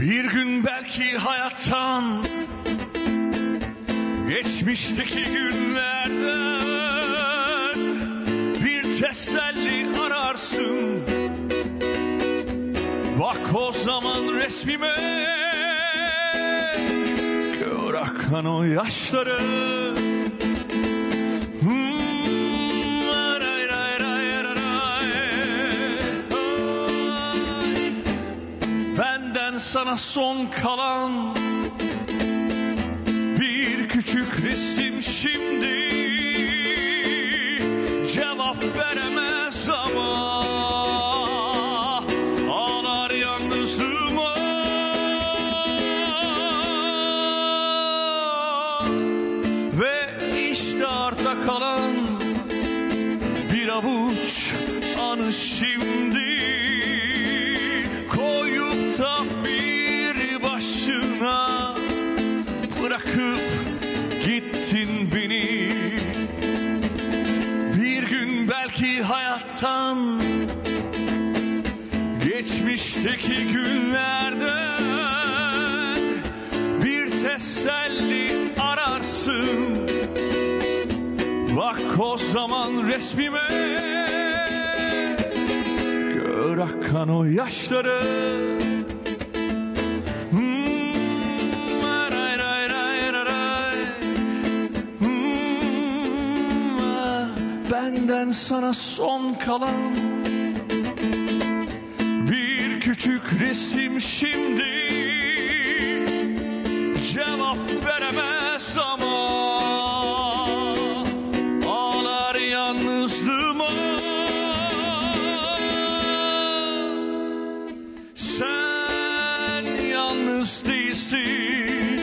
Bir gün belki hayattan Geçmişteki günlerden Bir teselli ararsın. Bak o zaman resmime akan o yaşları sana son kalan. Bir küçük resim şimdi cevap veremez ama Geçteki günlerde bir teselli ararsın. Bak o zaman resmime Gör akkan o yaşları. Hmm, hmm, ah, benden sana son kalan resim şimdi Cevap veremez ama Ağlar yalnızlığıma. Sen yalnız değilsin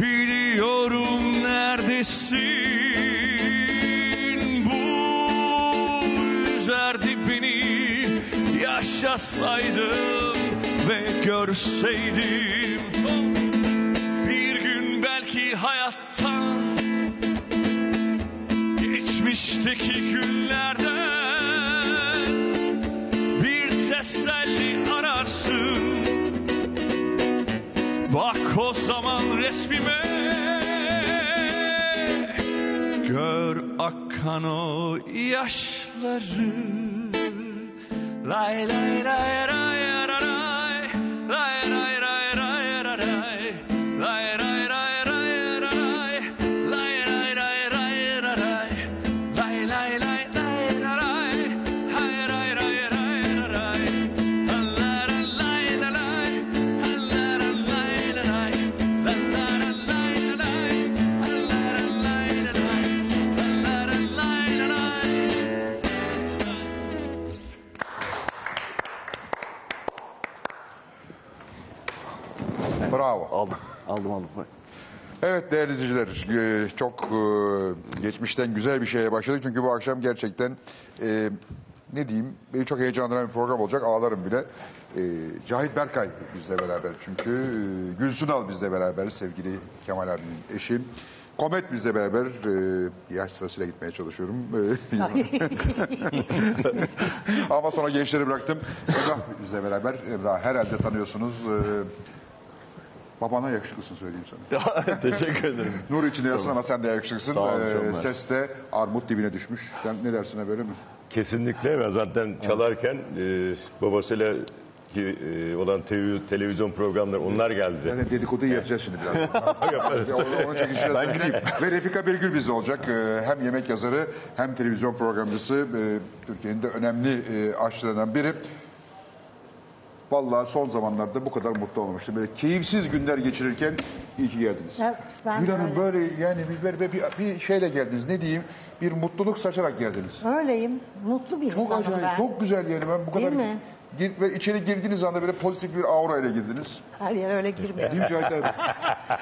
Biliyorum neredesin. Bu üzerdi beni Yaşasaydım görseydim bir gün belki hayattan Geçmişteki günlerden Bir teselli ararsın Bak o zaman resmime Gör akan o yaşları lay lay lay lay lay Aldım. Aldım. Evet değerli izleyiciler, e, çok e, geçmişten güzel bir şeye başladık. Çünkü bu akşam gerçekten e, ne diyeyim, beni çok heyecanlandıran bir program olacak. Ağlarım bile. Cahit Berkay bizle beraber. Çünkü Gülsün Al bizle beraber, sevgili Kemal abinin eşi. Komet bizle beraber, e, yaş sırasıyla gitmeye çalışıyorum. Ama sonra gençleri bıraktım. Emrah bizle beraber. Emrah herhalde tanıyorsunuz. E, babana yakışıklısın söyleyeyim sana. Teşekkür ederim. Nur içinde yatsın ama sen de yakışıklısın. Sağ olun, Ee, çok mersi. ses de armut dibine düşmüş. Sen ne dersin böyle mi? Kesinlikle ben zaten çalarken e, babasıyla ki, e, olan TV, televizyon programları onlar geldi. Yani dedikoduyu yapacağız şimdi biraz. Yaparız. onu, onu çekeceğiz. Ben gideyim. Ve Refika Birgül bizde olacak. Ee, hem yemek yazarı hem televizyon programcısı. Ee, Türkiye'nin de önemli e, aşçılarından biri. Vallahi son zamanlarda bu kadar mutlu olmamıştım. Böyle keyifsiz günler geçirirken iyi ki geldiniz. Evet, ben Gül Hanım öyle. böyle yani bir, bir, bir, bir şeyle geldiniz. Ne diyeyim? Bir mutluluk saçarak geldiniz. Öyleyim. Mutlu bir Çok insanım acayip, ben. çok güzel yani ben bu kadar... Değil mi? Gir, ve içeri girdiğiniz anda böyle pozitif bir aura ile girdiniz. Her yere öyle girmiyorum. Değil mi Cahit abi?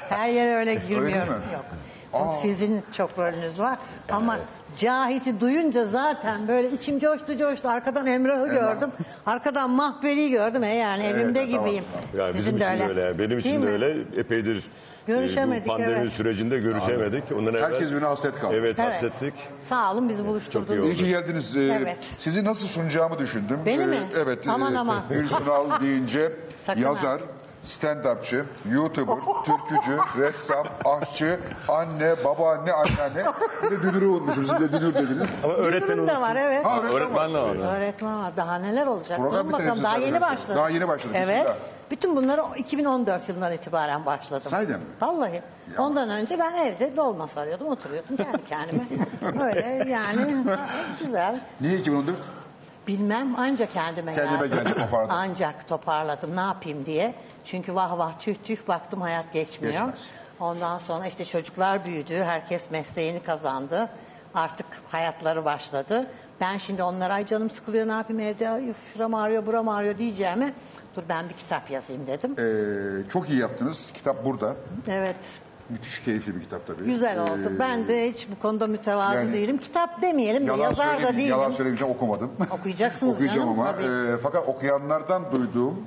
Her yere öyle girmiyorum. mi? Yok. Aa. Sizin çok rolünüz var. Ama Cahit'i duyunca zaten böyle içim coştu coştu. Arkadan Emrah'ı gördüm. Arkadan Mahberi'yi gördüm. E yani Evet, evimde tamam, gibiyim. tamam. Yani bizim Sizin de için öyle. de öyle. yani. Benim Değil için de mi? öyle. Epeydir e, Görüşemedik, bu pandemi evet. sürecinde görüşemedik. Ondan evvel Herkes birine hasret kaldı. evet, Evet. hasrettik. Sağ olun bizi Çok iyi buluşturdunuz. İyi ki geldiniz. Ee, Evet. Sizi nasıl sunacağımı düşündüm. Beni Ee, mi? Evet. Aman e, aman. Gülsün Al deyince Sakın yazar, stand-upçı, YouTuber, türkücü, ressam, aşçı, anne, babaanne, anneanne. Bir de dünürü unutmuşum. Siz de dünür dediniz. Ama öğretmen de var evet. Ha, Öğretmen de var. Öğretmen var. Daha neler olacak? Program Durun bakalım. Daha yeni zaten. başladı. Daha yeni başladık, Evet. bismillah. Bütün bunları 2014 yılından itibaren başladım. Sahiden mi? Vallahi. Ondan önce ben evde dolma sarıyordum, oturuyordum kendi kendime. Öyle yani güzel. Niye 2014? Bilmem ancak kendime, Kendime geldim. toparladım. Ancak toparladım ne yapayım diye. Çünkü vah vah tüh tüh baktım hayat geçmiyor. Geçmez. Ondan sonra işte çocuklar büyüdü. Herkes mesleğini kazandı. Artık hayatları başladı. Ben şimdi onlara ay canım sıkılıyor ne yapayım evde ay, üf, şuram ağrıyor buram ağrıyor diyeceğime dur ben bir kitap yazayım dedim. Ee, çok iyi yaptınız. Kitap burada. Evet Müthiş keyifli bir kitap tabii. güzel oldu. Ee, Ben de hiç bu konuda mütevazı yani- değilim. Kitap demeyelim de yazar da değilim. yalan söylemeyeceğim okumadım. Okuyacaksınız Okuyacağım canım, ama tabii. e, fakat okuyanlardan duyduğum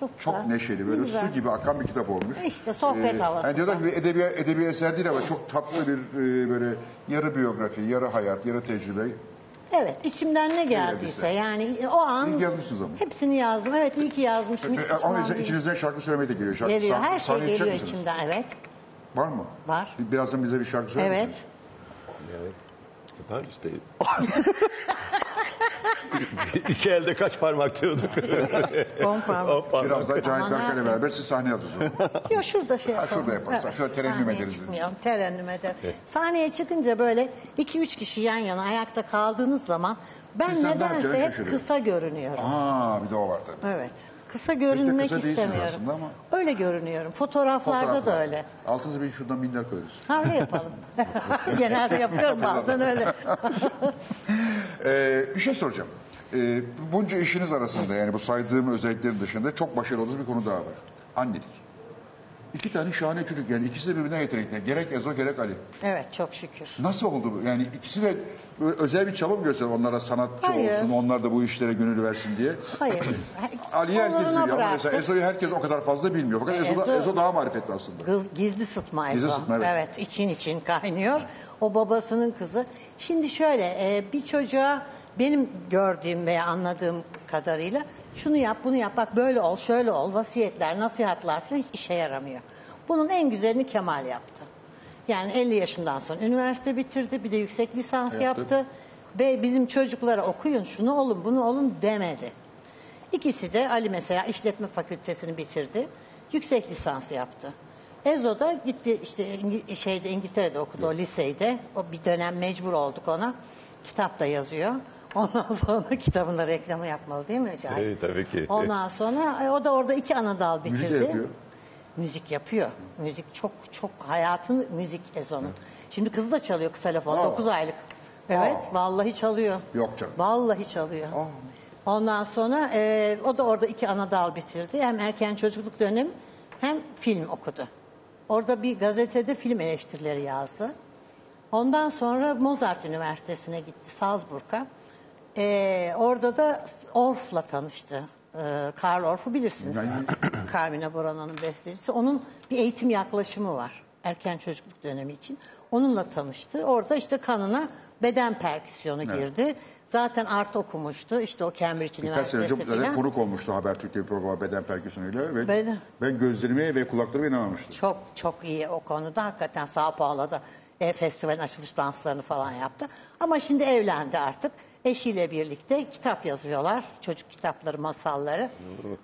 Çok, çok güzel. neşeli böyle Güzel. su gibi akan bir kitap olmuş. İşte sohbet havasında. Yani diyorlar ki bir edebi, edebi eser değil ama çok tatlı bir e, böyle yarı biyografi, yarı hayat, yarı tecrübe. Evet içimden ne geldiyse yani o an İyi yazmışsınız ama. hepsini yazdım. Evet iyi ki yazmışım. Hiç E, ama pişman mesela değilim. içinizden şarkı söylemeye de geliyor. Şarkı, Geliyor her şey geliyor içimden evet. Var mı? Var. Bir- Birazdan bize bir şarkı söyler Evet. misiniz? Var işte. İki elde kaç parmak diyorduk. On parmak. On parmak. Birazdan Cahit Aman Berkay'la abi. beraber siz sahneye alacağız. Ya şurada şey Ha, yapalım. şurada yaparız. Şurada terennüm sahneye ederiz. çıkmayalım. Terennüm eder. Sahneye çıkınca böyle iki üç kişi yan yana ayakta kaldığınız zaman ben İnsan daha nedense hep şaşırıyor. kısa görünüyorum. Aa bir de o var tabii. Evet. Kısa görünmek kısa değilsiniz istemiyorum. aslında ama. Öyle görünüyorum. Fotoğraflarda Fotoğraflar. da öyle. Altınıza bir şuradan minder koyarız. Ha öyle yapalım. Genelde yapıyorum bazen öyle. Ee, bir şey soracağım. Ee, bunca işiniz arasında yani bu saydığım özelliklerin dışında çok başarılı olduğunuz bir konu daha var. Annelik. İki tane şahane çocuk yani ikisi de birbirinden yetenekli. Gerek Ezo gerek Ali. Evet çok şükür. Nasıl oldu bu? Yani ikisi de böyle özel bir çaba mı göster onlara sanatçı Hayır. olsun, onlar da bu işlere gönül versin diye. Hayır. Ali'yi herkes Oluruna biliyor ama mesela Ezo'yu herkes o kadar fazla bilmiyor. Fakat Ezo, Ezo- Ezo daha marifetli aslında. Kız gizli sıtma Gizli Ezo. sıtma, evet. için için kaynıyor. O babasının kızı. Şimdi şöyle e, bir çocuğa benim gördüğüm veya anladığım kadarıyla şunu yap bunu yap bak böyle ol şöyle ol vasiyetler nasihatler falan hiç işe yaramıyor. Bunun en güzelini Kemal yaptı. Yani 50 yaşından sonra üniversite bitirdi bir de yüksek lisans Yaptı. yaptı. Ve bizim çocuklara okuyun şunu olun bunu olun demedi. İkisi de Ali mesela işletme fakültesini bitirdi. Yüksek lisans yaptı. Ezo da gitti işte İngi- şeyde İngiltere'de okudu o liseyde. O bir dönem mecbur olduk ona. Kitap da yazıyor. Ondan sonra kitabında reklamı yapmalı değil mi Cahit? Evet, tabii ki. Ondan sonra e, o da orada iki ana dal bitirdi. Müzik yapıyor. Müzik yapıyor. Müzik çok çok hayatın müzik Ezo'nun. Şimdi kızı da çalıyor kısa telefon. Aa. 9 aylık. Evet Aa. vallahi çalıyor. Yok canım. Vallahi çalıyor. Ondan sonra e, o da orada iki ana dal bitirdi. Hem erken çocukluk dönemi hem film okudu. Orada bir gazetede film eleştirileri yazdı. Ondan sonra Mozart Üniversitesi'ne gitti Salzburg'a. E, orada da Orff'la tanıştı. E, Karl Orff'u bilirsiniz. Yani- Carmine Burana'nın bestecisi. Onun bir eğitim yaklaşımı var. Erken çocukluk dönemi için. Onunla tanıştı. Orada işte kanına beden perküsyonu girdi. Zaten art okumuştu. İşte o Cambridge Birkaç sene önce zaten konuk olmuştu Habertürk'te bir programa beden perküsyonuyla ve Beden. ben gözlerime ve kulaklarıma inanmamıştım. Çok çok iyi o konuda. Hakikaten Sao Paulo'da e, festivalin açılış danslarını falan yaptı. Ama şimdi evlendi artık. Eşiyle birlikte kitap yazıyorlar. Çocuk kitapları, masalları.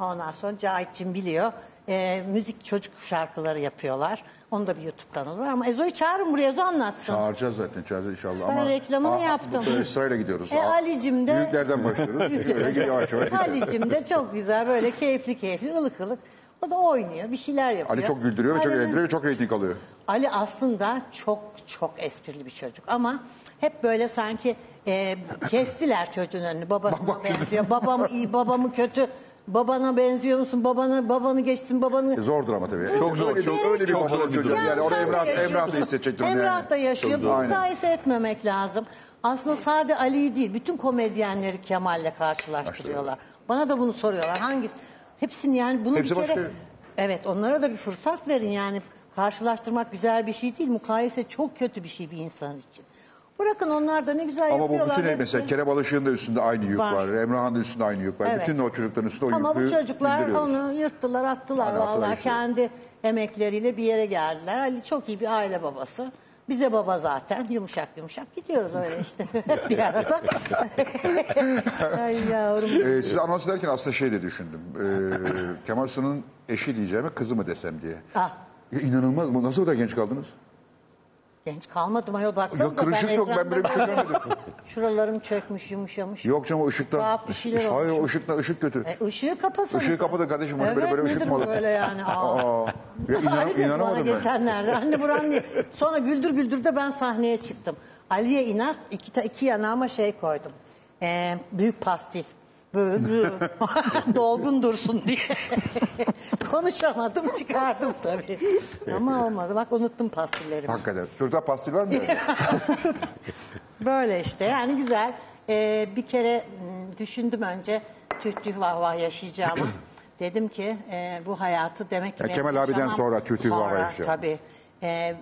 Ondan sonra Cahit'cim biliyor. E, müzik çocuk şarkıları yapıyorlar. Onun da bir YouTube kanalı var. Ama Ezo'yu çağırın buraya Ezo anlatsın. Çağıracağız zaten çağıracağız inşallah. Ben ama, reklamını yaptım. Böyle sırayla gidiyoruz. E, Ali'cim de- Büyüklerden başlıyoruz. Böyle yavaş yavaş. Ali'cim de çok güzel böyle keyifli keyifli ılık ılık. O da oynuyor bir şeyler yapıyor. Ali çok güldürüyor ve çok Ali'nin- eğlendiriyor ve çok reyting alıyor. Ali aslında çok çok esprili bir çocuk ama hep böyle sanki e, kestiler çocuğun önünü. Babasına benziyor. Babam iyi, babamı kötü. Babana benziyor musun? Babanı babanı geçsin, babanı E, zordur ama tabii. Çok zor, Öyle, çok- öyle bir çok zor bir çocuğu. durum. Yani, orada Emrah. Emrah da hissedecektir onu Emrah yani. da yaşıyor. Çok. Aynen. Mukayese etmemek lazım. Aslında sade Ali'yi değil, bütün komedyenleri Kemal'le karşılaştırıyorlar. Bana da bunu soruyorlar. Hangisi? Hepsini yani bunu Hepsi bir kere... başka. Evet, onlara da bir fırsat verin yani. Karşılaştırmak güzel bir şey değil. Mukayese çok kötü bir şey bir insan için. Bırakın onlar da ne güzel Ama bu yapıyorlar. bütün hepsi. mesela Kerem Alışık'ın da üstünde aynı yük Var. var. Emrah'ın da üstünde aynı yük var. Evet. Bütün o çocukların üstünde o Ama bu yükü çocuklar onu yırttılar attılar Hani attılar vallahi işte. kendi emekleriyle bir yere geldiler. Ali çok iyi bir aile babası. Bize baba zaten yumuşak yumuşak gidiyoruz öyle işte hep bir arada. Ay yavrum. Ee, size anons ederken aslında şey de düşündüm. Ee, Kemal Sun'un eşi diyeceğime kızı mı desem diye. Ah, Ya inanılmaz. Bu nasıl o da genç kaldınız? Genç kalmadım ayol baksanıza. Yok kırışık yok. Ben böyle bir şey görmedim. Şuralarım çökmüş yumuşamış. Yok canım ışıktan. Tuhaf bir şeyler Hayır olmuş. ışık kötü. E, ışığı kapasana. Işığı sen. kapatın kardeşim, hani Evet, böyle- böyle ışık mı olur? böyle yani? Aa. Aa, ya inan, Ali dedi bana ben. geçenlerde. Anne buran diye. Sonra güldür güldür de ben sahneye çıktım. Ali'ye inat iki, iki yanağıma şey koydum. Ee, büyük pastil. Böyle. dolgun dursun diye. Konuşamadım çıkardım tabii. Ama olmadı. Bak unuttum pastillerimi. Hakikaten. Çocuklar pastil var mı? Böyle işte yani güzel. Ee, bir kere m, düşündüm önce tüh tüh vah vah yaşayacağımı. Dedim ki e, bu hayatı demek ki Ya Kemal abiden yaşamam- sonra tüh tüh vah vah yaşayacağım. Tabii. Ee,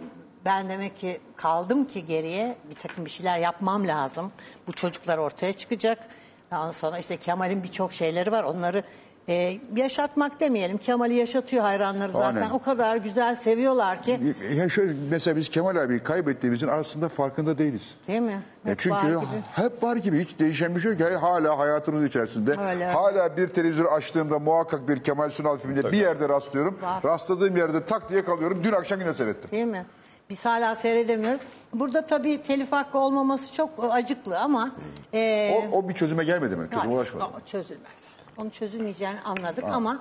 ben demek ki kaldım ki geriye bir takım bir şeyler yapmam lazım. Bu çocuklar ortaya çıkacak. Ondan sonra işte Kemal'in birçok şeyleri var. Onları e, yaşatmak demeyelim. Kemal'i yaşatıyor hayranları zaten. Aynen. O kadar güzel seviyorlar ki. ya şöyle mesela biz Kemal abiyi kaybettiğimizin aslında farkında değiliz. Değil mi? Ya Hep çünkü var gibi. hep var gibi hiç değişen bir şey yok. Yani hala hayatımız içerisinde. Öyle. Hala bir televizyon açtığımda muhakkak bir Kemal Sunal filminde bir yerde rastlıyorum. Var. Rastladığım yerde tak diye kalıyorum. Dün akşam yine seyrettim. Değil mi? Biz hala seyredemiyoruz. Burada tabii telif hakkı olmaması çok acıklı ama... e, O, o bir çözüme gelmedi mi? Çözüme hayır, ulaşmadı. o çözülmez. Onun çözülmeyeceğini anladık ama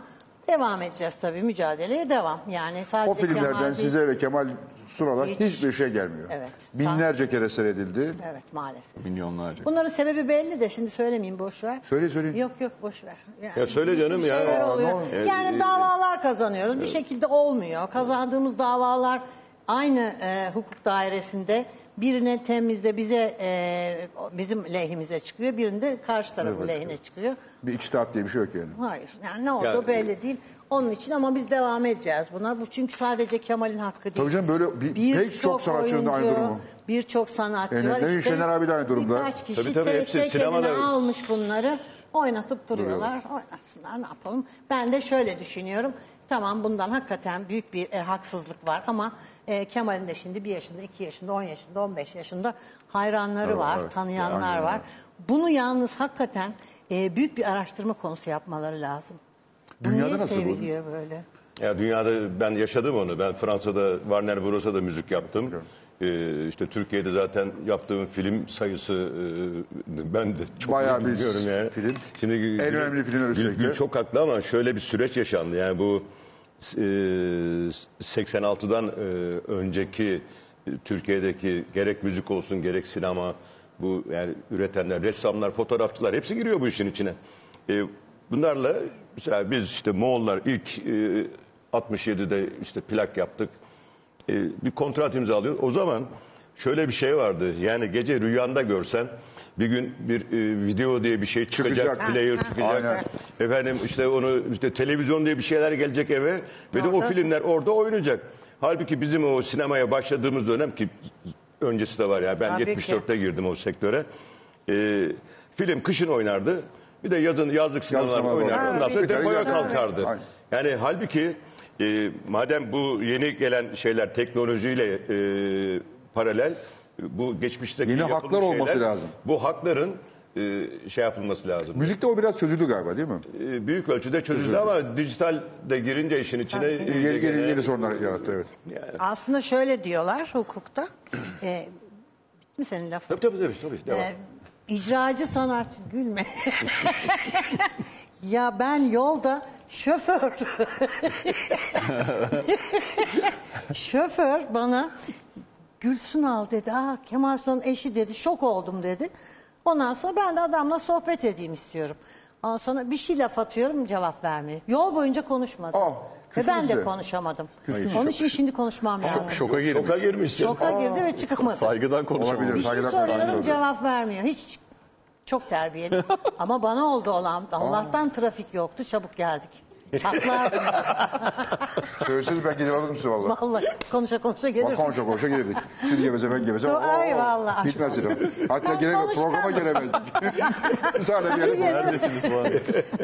devam edeceğiz tabii. Mücadeleye devam. Yani sadece O filmlerden Kemal değil. size ve Kemal Sunal'a Hiç. hiçbir şey gelmiyor. Evet. Binlerce kere seyredildi. Evet maalesef. Milyonlarca. Bunların sebebi belli de şimdi söylemeyeyim boş ver. Söyle söyle. Yok yok boş ver. Yani Ya söyle bir canım ya. şeyler Aa, oluyor. ne olur. Yani Ee, davalar kazanıyoruz. Bir şekilde olmuyor. Kazandığımız davalar aynı e, hukuk dairesinde birine temizde bize e, bizim lehimize çıkıyor. Birinde karşı tarafın Evet. lehine çıkıyor. Bir içtihat diye bir şey yok yani. Hayır. Yani ne oldu Ya- belli değil. Onun için ama biz devam edeceğiz buna. Bu çünkü sadece Kemal'in hakkı değil. Tabii canım böyle bir, pek çok sanatçının da aynı oyuncu, durumu. Birçok sanatçı Evet, var. Nevin İşte Şener abi de aynı durumda. Birkaç kişi Tabii, tabii, hepsi tek sinemada- eline almış bunları. Oynatıp duruyorlar. Oynasınlar ne yapalım. Ben de şöyle düşünüyorum. Tamam bundan hakikaten büyük bir e, haksızlık var ama e, Kemal'in de şimdi bir yaşında, iki yaşında, on yaşında, on beş yaşında hayranları Evet, var, evet. tanıyanlar Aynen var. Bunu yalnız hakikaten e, büyük bir araştırma konusu yapmaları lazım. Bu Dünyada niye nasıl bu? seviliyor böyle? Ya dünyada ben yaşadım onu. Ben Fransa'da Warner Bros'a da müzik yaptım. Ee, işte Türkiye'de zaten yaptığım film sayısı e, ben de çok Bayağı bir bilmiyorum yani. film. Şimdi Gül- En önemli filmler Gül. Gül çok haklı ama şöyle bir süreç yaşandı. Yani bu e, 86'dan e, önceki e, Türkiye'deki gerek müzik olsun gerek sinema bu yani üretenler, ressamlar, fotoğrafçılar hepsi giriyor bu işin içine. E, bunlarla mesela biz işte Moğollar ilk e, 67'de işte plak yaptık. E, bir kontrat imzalıyor. O zaman şöyle bir şey vardı. Yani gece rüyanda görsen bir gün bir e, video diye bir şey çıkacak, Çıkacak. player çıkacak. Aynen. Efendim işte onu işte televizyon diye bir şeyler gelecek eve ve de o filmler orada oynayacak. Halbuki bizim o sinemaya başladığımız dönem ki öncesi de var ya ben Tabii ki. 74'te girdim o sektöre. E, film kışın oynardı. Bir de yazın yazlık sinemalar sinemalar oynar. oynardı. Ondan sonra depoya kalkardı. Aynen. Yani halbuki e, madem bu yeni gelen şeyler teknolojiyle e, paralel bu geçmişteki Yeni yapılmış haklar olması lazım. Bu hakların e, şey yapılması lazım. Müzikte o biraz çözüldü galiba değil mi? E, büyük ölçüde çözüldü ama dijital de girince işin içine Tabii. iyice Yeni, yeni, yeni sorunlar yarattı evet. Yani, Aslında şöyle diyorlar hukukta. E, bitti mi senin lafın? tabii tabii tabii. tabii devam. Ee, icracı sanatçı gülme. ya ben yolda şoför. şoför bana Gülsün al dedi. Aa, Kemal Sunal'ın eşi dedi. Şok oldum dedi. Ondan sonra ben de adamla sohbet edeyim istiyorum. Ondan sonra bir şey laf atıyorum cevap vermiyor. Yol boyunca konuşmadı. Aa, Ve küstü ben de konuşamadım. Küstü. Onun için şimdi konuşmam lazım. Şoka girmiş. Şoka girmişsin. Şoka girdi ve çıkamadı. Saygıdan konuşamamış. Olabilir. Bir şey Saygıdan soruyorum cevap vermiyor. Hiç çok terbiyeli. Ama bana oldu olan Allah'tan trafik yoktu çabuk geldik. Çatlardım. Söyleseniz ben gidip alırım sizi valla. Vallahi konuşa konuşa Bak gelirim. konuşa konuşa gelirdik. Siz geveze ben geveze. Ay vallahi Bitmez dedim. Hatta Ben konuşkan- Programa gelemezdik. Sonra gelip Neredesiniz bu arada?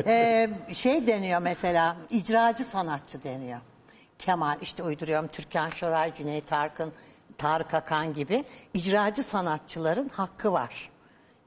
Ee, şey deniyor mesela icracı sanatçı deniyor. Kemal işte uyduruyorum Türkan Şoray, Cüneyt Arkın, Tarık Akan gibi icracı sanatçıların hakkı var.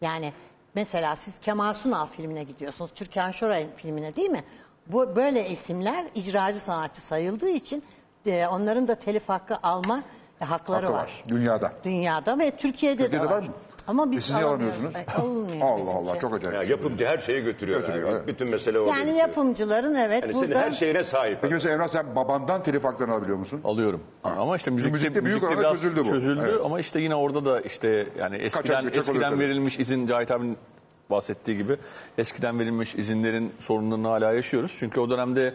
Yani mesela siz Kemal Sunal filmine gidiyorsunuz, Türkan Şoray'ın filmine değil mi? Bu böyle isimler icracı sanatçı sayıldığı için e, onların da telif hakkı alma hakları Hakkı var. var. Dünyada. Dünyada ve Türkiye'de, Türkiye'de de var var. mı? Ama E biz siz niye alamıyoruz. alamıyorsunuz? Ay, alınmıyor Allah. Allah çok acayip. Ya yapımcı her şeyi götürüyor. Götürüyor, yani. evet. Bütün mesele orada. Yani bitiyor. yapımcıların evet Yani senin burada her şeyine sahip. Peki mesela Emrah sen babandan telif haklarını alabiliyor musun? Alıyorum. Ama işte müzikte, müzikte büyük oranda biraz çözüldü bu. Çözüldü Evet. ama işte yine orada da işte yani eskiden göçek oluyor eskiden tabii. verilmiş izin Cahit abinin bahsettiği gibi eskiden verilmiş izinlerin sorunlarını hala yaşıyoruz. Çünkü o dönemde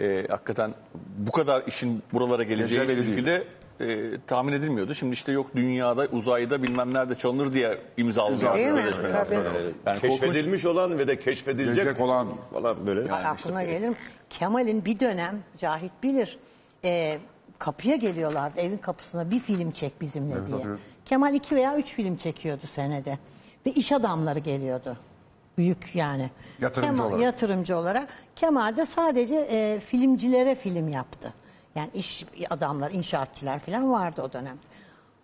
e, hakikaten bu kadar işin buralara geleceği hiçbir şekilde e, tahmin edilmiyordu. Şimdi işte yok dünyada, uzayda bilmem nerede çalınır diye imzalanıyor. Değil mi? sözleşmeler. Tabii. Yani korkunç. Keşfedilmiş olan ve de keşfedilecek Gelecek olan. falan böyle. Ay, aklına gelir mi? Kemal'in bir dönem Cahit bilir e, kapıya geliyorlardı evin kapısına bir film çek bizimle diye. Kemal iki veya üç film çekiyordu senede ve iş adamları geliyordu. Büyük yani. Yatırımcı olarak. Yatırımcı olarak. Kemal de sadece e, filmcilere film yaptı. Yani iş adamlar, inşaatçılar falan vardı o dönemde.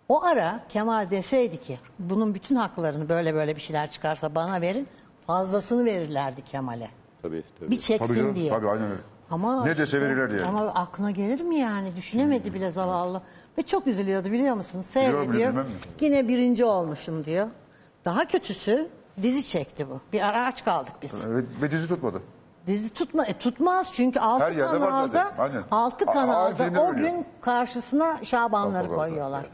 O ara Kemal deseydi ki bunun bütün haklarını böyle böyle bir şeyler çıkarsa bana verin fazlasını verirlerdi Kemal'e. Tabii, tabii. Bir çeksin Tabii canım, diye. tabii, aynen öyle. Ama Ne dese verirler yani. Ama aklına gelir mi yani? Düşünemedi bile zavallı. Ve çok üzülüyordu biliyor musun? Biliyorum, Seyrediyor. mi? Yine birinci olmuşum diyor. Daha kötüsü dizi çekti bu. Bir ara aç kaldık biz. Ve, ve dizi tutmadı. Dizi tutma, e, tutmaz çünkü altı Her yerde var kanalda, zaten, aynen. altı A- a- kanalda o oynuyor. gün karşısına Şabanları Bak, bak, bak. koyuyorlar.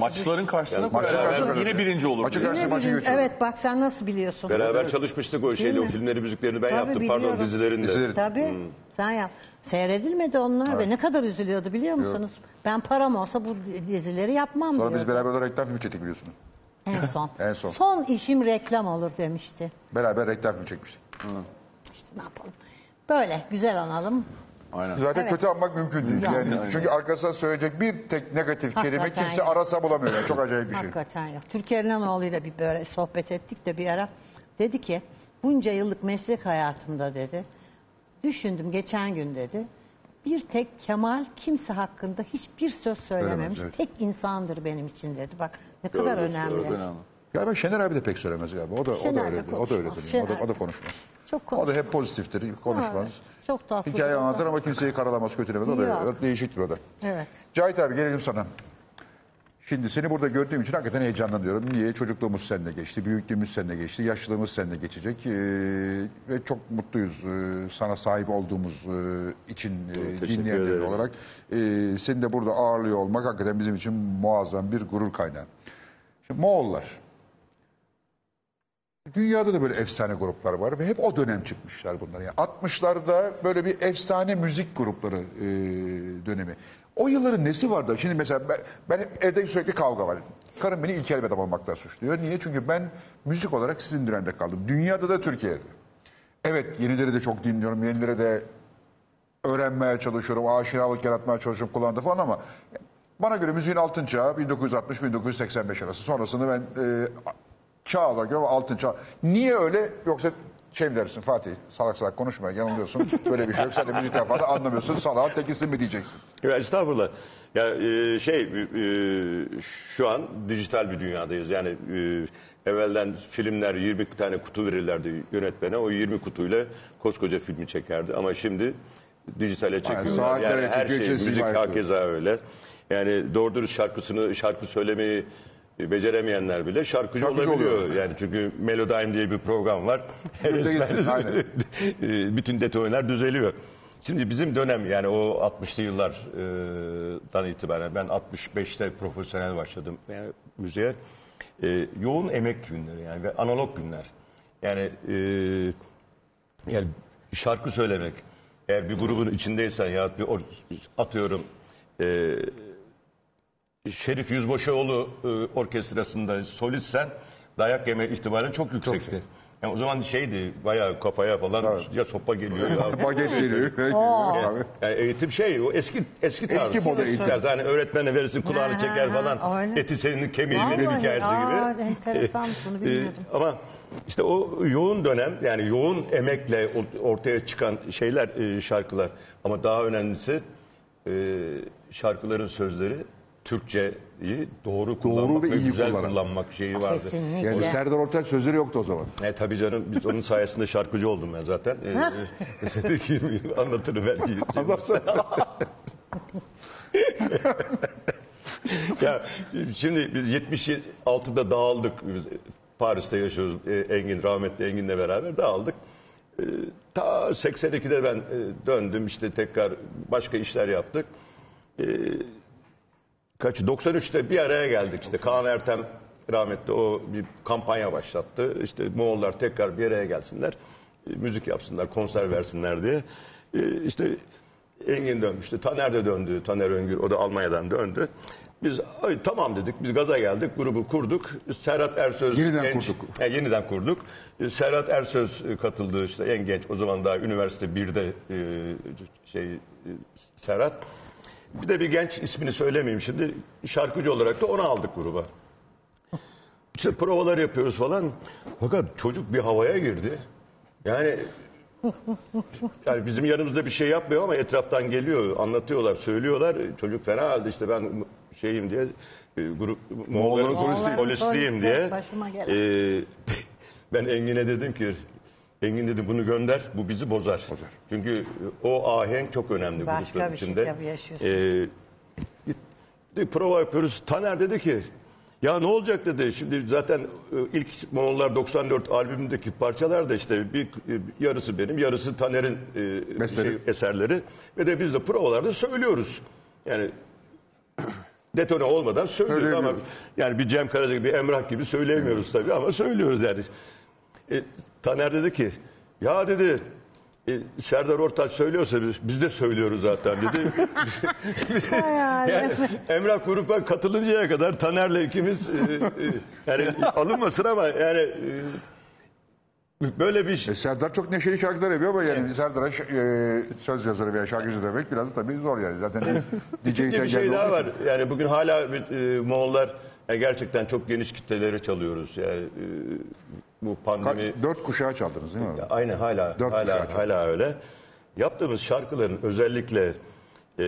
Maçların karşısına maçların koyarlar. karşısına Yine birinci olur. Yine maçı birinci- götürüyor. evet bak sen nasıl biliyorsun? Beraber çalışmıştık o şeyle. O mi? filmleri, müziklerini ben Tabii yaptım. Pardon biliyorum. dizilerini de. Dizileri. Tabii. Sen yap. Seyredilmedi onlar ve ne kadar üzülüyordu biliyor musunuz? Ben param olsa bu dizileri yapmam Sonra biz diyordu. beraber olarak reklam filmi çektik biliyorsunuz. En son. En son. Son işim reklam olur demişti. Beraber reklam filmi çekmiştik. İşte ne yapalım. Böyle güzel analım. Aynen. Zaten Evet. kötü anmak mümkün değil. Yani. Yani, Aynen. çünkü arkasından söyleyecek bir tek negatif kelime Hakikaten kimse ya. arasa bulamıyor. Yani. Çok acayip bir şey. Hakikaten yok. Türkiye İnanoğlu'yla bir böyle sohbet ettik de bir ara. Dedi ki bunca yıllık meslek hayatımda dedi. Düşündüm geçen gün dedi. Bir tek Kemal kimse hakkında hiçbir söz söylememiş. evet. Tek insandır benim için dedi. Bak ne kadar önemli. Önemli. Galiba Şener abi de pek söylemez galiba. O da, o Şener da de öyle. O da konuşmaz. öyle. O da, Şener o da de. konuşmaz. Çok O konuşmaz. da hep pozitiftir. Konuşmaz. Evet, çok tatlı. Hikaye bir anlatır adam. ama kimseyi karalamaz, kötülemez. O da Yok. o değişiktir o da. Evet. Cahit abi gelelim sana. Şimdi seni burada gördüğüm için hakikaten heyecanlanıyorum. Niye? Çocukluğumuz seninle geçti, büyüklüğümüz seninle geçti, yaşlılığımız seninle geçecek. Ee, ve çok mutluyuz ee, sana sahip olduğumuz ee, için ee, teşekkür dinleyenler ederim. olarak. Ee, seni de burada ağırlıyor olmak hakikaten bizim için muazzam bir gurur kaynağı. Moğollar. Dünyada da böyle efsane gruplar var ve hep o dönem çıkmışlar bunlar. Yani 60'larda böyle bir efsane müzik grupları e, dönemi. O yılların nesi vardı? Şimdi mesela ben, ben evde sürekli kavga var. Karım beni ilkel bir adam olmaktan suçluyor. Niye? Çünkü ben müzik olarak sizin düğünde kaldım. Dünyada da Türkiye'de. Evet yenileri de çok dinliyorum. Yenileri de öğrenmeye çalışıyorum. Aşinalık yaratmaya çalışıyorum kullandı falan ama bana göre müziğin altın çağı 1960-1985 arası. Sonrasını ben e, çağ olarak görüyorum altın çağ. Niye öyle yoksa şey mi dersin Fatih salak salak konuşma yanılıyorsun. Böyle bir şey yok. Sen de müzikten falan anlamıyorsun. Salağın tekisin mi diyeceksin. Ya estağfurullah. Ya e, şey e, şu an dijital bir dünyadayız. Yani e, evvelden filmler 20 tane kutu verirlerdi yönetmene. O 20 kutuyla koskoca filmi çekerdi. Ama şimdi dijitale çekiyorlar. saatlere Yani her şey müzik hakeza öyle. Yani doğru dürüst şarkısını şarkı söylemeyi beceremeyenler bile şarkıcı, Şarkıcı olabiliyor. oluyor. Yani çünkü Melodyne diye bir program var. Gitsin, aynen. E, bütün detaylar düzeliyor. Şimdi bizim dönem yani o 60'lı yıllardan itibaren ben 65'te profesyonel başladım yani müziğe. E, yoğun emek günleri yani ve analog günler. Yani e, yani şarkı söylemek eğer bir grubun içindeysen ya bir or- atıyorum e, Şerif Yüzbaşıoğlu e, orkestrasında solistsen dayak yeme ihtimalin çok yüksekti. Yani o zaman şeydi bayağı kafaya falan ya sopa geliyor ya. Baget geliyor. Yani, yani eğitim şey o eski eski tarz. Eski model eğitim. Tarzı. Hani öğretmene verirsin kulağını çeker falan. öyle. Eti senin kemiği benim hikayesi aa, gibi. enteresanmış, bunu Ee, bilmiyordum. ama işte o yoğun dönem yani yoğun emekle ortaya çıkan şeyler e, şarkılar. Ama daha önemlisi e, şarkıların sözleri Türkçeyi doğru kullanmak ve ve, iyi güzel kullanan. kullanmak şeyi vardı. Kesinlikle. Yani Serdar Ortaç sözleri yoktu o zaman. E tabii canım biz onun sayesinde şarkıcı oldum ben zaten. E, e, anlatırım belki. ya şimdi biz 76'da dağıldık. Biz Paris'te yaşıyoruz. E, Engin rahmetli Engin'le beraber dağıldık. E, ta 82'de ben e, döndüm işte tekrar başka işler yaptık. E, kaç 93'te bir araya geldik işte Kaan Ertem rahmetli o bir kampanya başlattı. İşte Moğollar tekrar bir araya gelsinler. e, müzik yapsınlar, konser versinler diye. E, işte Engin dönmüştü. Taner de döndü. Taner Öngür o da Almanya'dan döndü. Biz ay, tamam dedik. Biz gaza geldik. Grubu kurduk. Serhat Ersöz Yeniden kurduk. E, yeniden kurduk. E, Serhat Ersöz katıldı işte en genç o zaman daha üniversite 1'de e, şey Serhat. Bir de bir genç ismini söylemeyeyim şimdi. Şarkıcı olarak da onu aldık gruba. İşte provalar yapıyoruz falan. Fakat çocuk bir havaya girdi. Yani yani bizim yanımızda bir şey yapmıyor ama etraftan geliyor, anlatıyorlar, söylüyorlar. Çocuk fena halde işte ben şeyim diye e, grup Moğolların Moğolların solistiyim solisti, diye. başıma gelen. e, ben Engin'e dedim ki Engin dedi bunu gönder bu bizi bozar. Çünkü o ahenk çok önemli Başka grupların bir şey içinde. tabii yaşıyorsun. Ee, prova yapıyoruz. Taner dedi ki ya ne olacak dedi. Şimdi zaten e, ilk Moğollar 94 albümündeki parçalar da işte bir e, yarısı benim, yarısı Taner'in e, şey, eserleri ve de biz de provalarda söylüyoruz. Yani detone olmadan söylüyoruz ama yani bir Cem Karaca gibi, bir Emrah gibi söyleyemiyoruz tabii ama söylüyoruz yani. E, Taner dedi ki ya dedi e, Serdar Ortaç söylüyorsa biz, biz de söylüyoruz zaten dedi. Yani. Emrah gruba katılıncaya kadar Taner'le ikimiz e, e, yani alınmasın ama yani e, böyle bir E, Serdar çok neşeli şarkılar yapıyor ama yani Serdar'a ş- e, söz yazarı veya şarkıcı demek biraz da tabii zor yani. Zaten DJ'den Bir şey daha var. Yani bugün hala e, Moğollar yani gerçekten çok geniş kitleleri çalıyoruz. Yani e, bu pandemi Dört kuşağı çaldınız değil mi? abi? Aynı hala Dört hala hala öyle. Yaptığımız şarkıların özellikle e,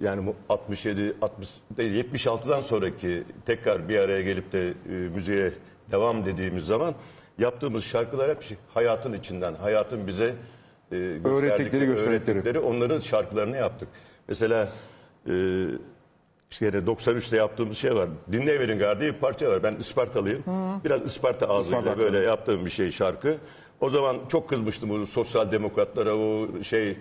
yani bu 67 60 değil, 76'dan sonraki tekrar bir araya gelip de e, müziğe devam dediğimiz zaman yaptığımız şarkılar hep şey- hayatın içinden, hayatın bize e, gösterdikleri, Öğrettikleri, gösterdikleri. öğrettikleri onların şarkılarını yaptık. Mesela e, işte yine 93'te yaptığımız şey var. Dinleyiverin gar diye bir parça var. Ben Ispartalıyım. Biraz Isparta ağzıyla Isparta böyle yaptığım bir şey şarkı. O zaman çok kızmıştım bu sosyal demokratlara o şey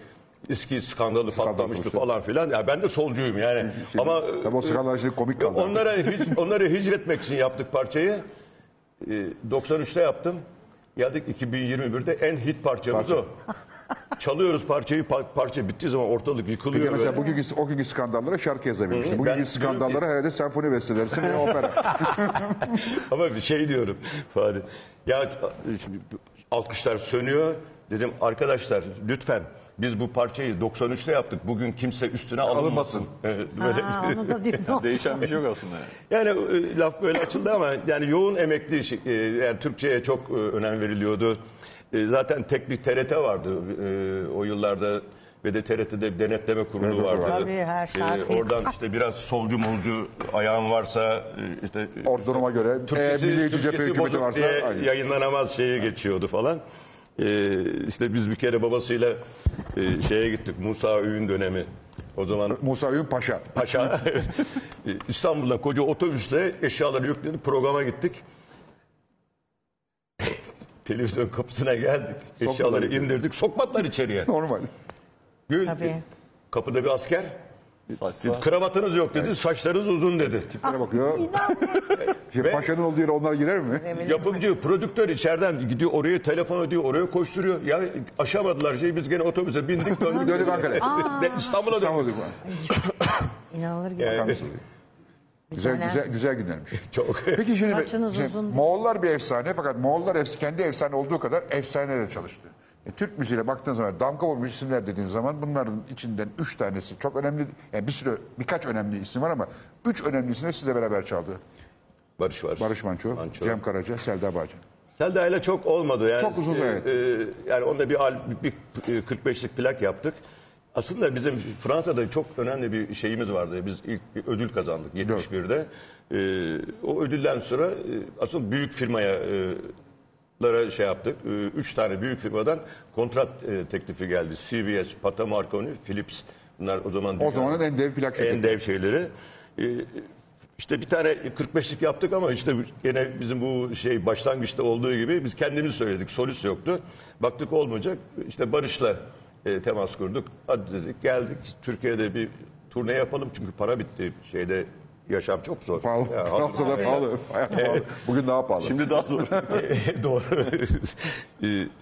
İSKİ skandalı patlamıştı patlamıştı. falan filan. Ya ben de solcuyum yani. Ama Tabii o skandal şimdi komik kaldı. onlara hiç, onları hicretmek için yaptık parçayı. Ee, 93'te yaptım. Geldik 2021'de en hit parçamız Parça. o. Çalıyoruz parçayı, par- parça bittiği zaman ortalık Peki yıkılıyor mesela böyle. bugünkü, o günkü skandallara şarkı yazabilirsin. Hı, Bugünkü ben skandallara herhalde senfoni bestelersin ve opera. Ama bir şey diyorum Fadi. Ya şimdi alkışlar sönüyor. Dedim arkadaşlar lütfen biz bu parçayı 93'te yaptık. Bugün kimse üstüne alınmasın. Ee, Böyle. Aa, onu da. Değişen bir şey yok aslında. Yani. Yani e, laf böyle açıldı ama yani yoğun emekli işi, e, yani Türkçe'ye çok e, önem veriliyordu. E, Zaten tek bir TRT vardı e, o yıllarda ve de TRT'de bir denetleme kurulu vardı. Tabii, her şarkıyı- oradan işte biraz solcu molcu ayağın varsa e, işte Or duruma göre Türkçesi, milliyetçi cephe Türkçesi hükümeti bozuk varsa diye yayınlanamaz şeye geçiyordu falan. Ee, işte biz bir kere babasıyla e, şeye gittik Musa Öğün dönemi. O zaman Musa Ün Paşa. Paşa İstanbul'dan koca otobüsle eşyaları yükledik programa gittik. Televizyon kapısına geldik. Eşyaları indirdik. Sokmadılar içeriye. Normal. Gül, Tabii. Kapıda bir asker. Saçma. Kravatınız yok dedi. Saçlarınız uzun dedi. Tiplere bakıyor. Şimdi Ve- Paşa'nın olduğu yere onlar girer mi? Yapımcı, prodüktör içeriden gidiyor oraya telefon ediyor, oraya koşturuyor. Ya aşamadılar şey biz gene otobüse bindik döndük. Döndük Ankara'ya. Ve İstanbul'a döndük. İnanılır gibi. Yani, Güzel güzel güzel günlermiş. Çok. Peki şimdi, Saçınız şimdi uzun. Moğollar bir efsane fakat Moğollar efs- kendi efsane olduğu kadar efsaneyle çalıştı. E, Türk müziğine baktığın zaman damga vurmuş isimler dediğin zaman bunların içinden üç tanesi çok önemli. Yani bir sürü birkaç önemli isim var ama üç önemli isimle sizle beraber çaldı. Barış var. Barış Manço, Manço. Cem Karaca, Selda Bağcan. Selda ile çok olmadı yani. Çok uzun, e, evet. e, yani onda bir, al- bir, bir 45'lik plak yaptık. Aslında bizim Fransa'da çok önemli bir şeyimiz vardı. Biz ilk bir ödül kazandık 71'de. E, o ödülden sonra e, asıl büyük firmaya e, lara şey yaptık. E, Üç tane büyük firmadan kontrat e, teklifi geldi. CBS, Pata Marconi, Philips. Bunlar o zaman O zamanın en dev plak şirketi. en dev şeyleri. Ee, işte bir tane 45'lik yaptık ama işte gene bizim bu şey başlangıçta olduğu gibi biz kendimiz söyledik. Solist yoktu. Baktık olmayacak. İşte Barış'la e, temas kurduk. Hadi dedik geldik. Türkiye'de bir turne yapalım çünkü para bitti. Şeyde yaşam çok zor. Pahalı. Ya, Fransa'da pahalı. Hayat pahalı. Bugün daha pahalı. Şimdi daha zor. Doğru. Ee,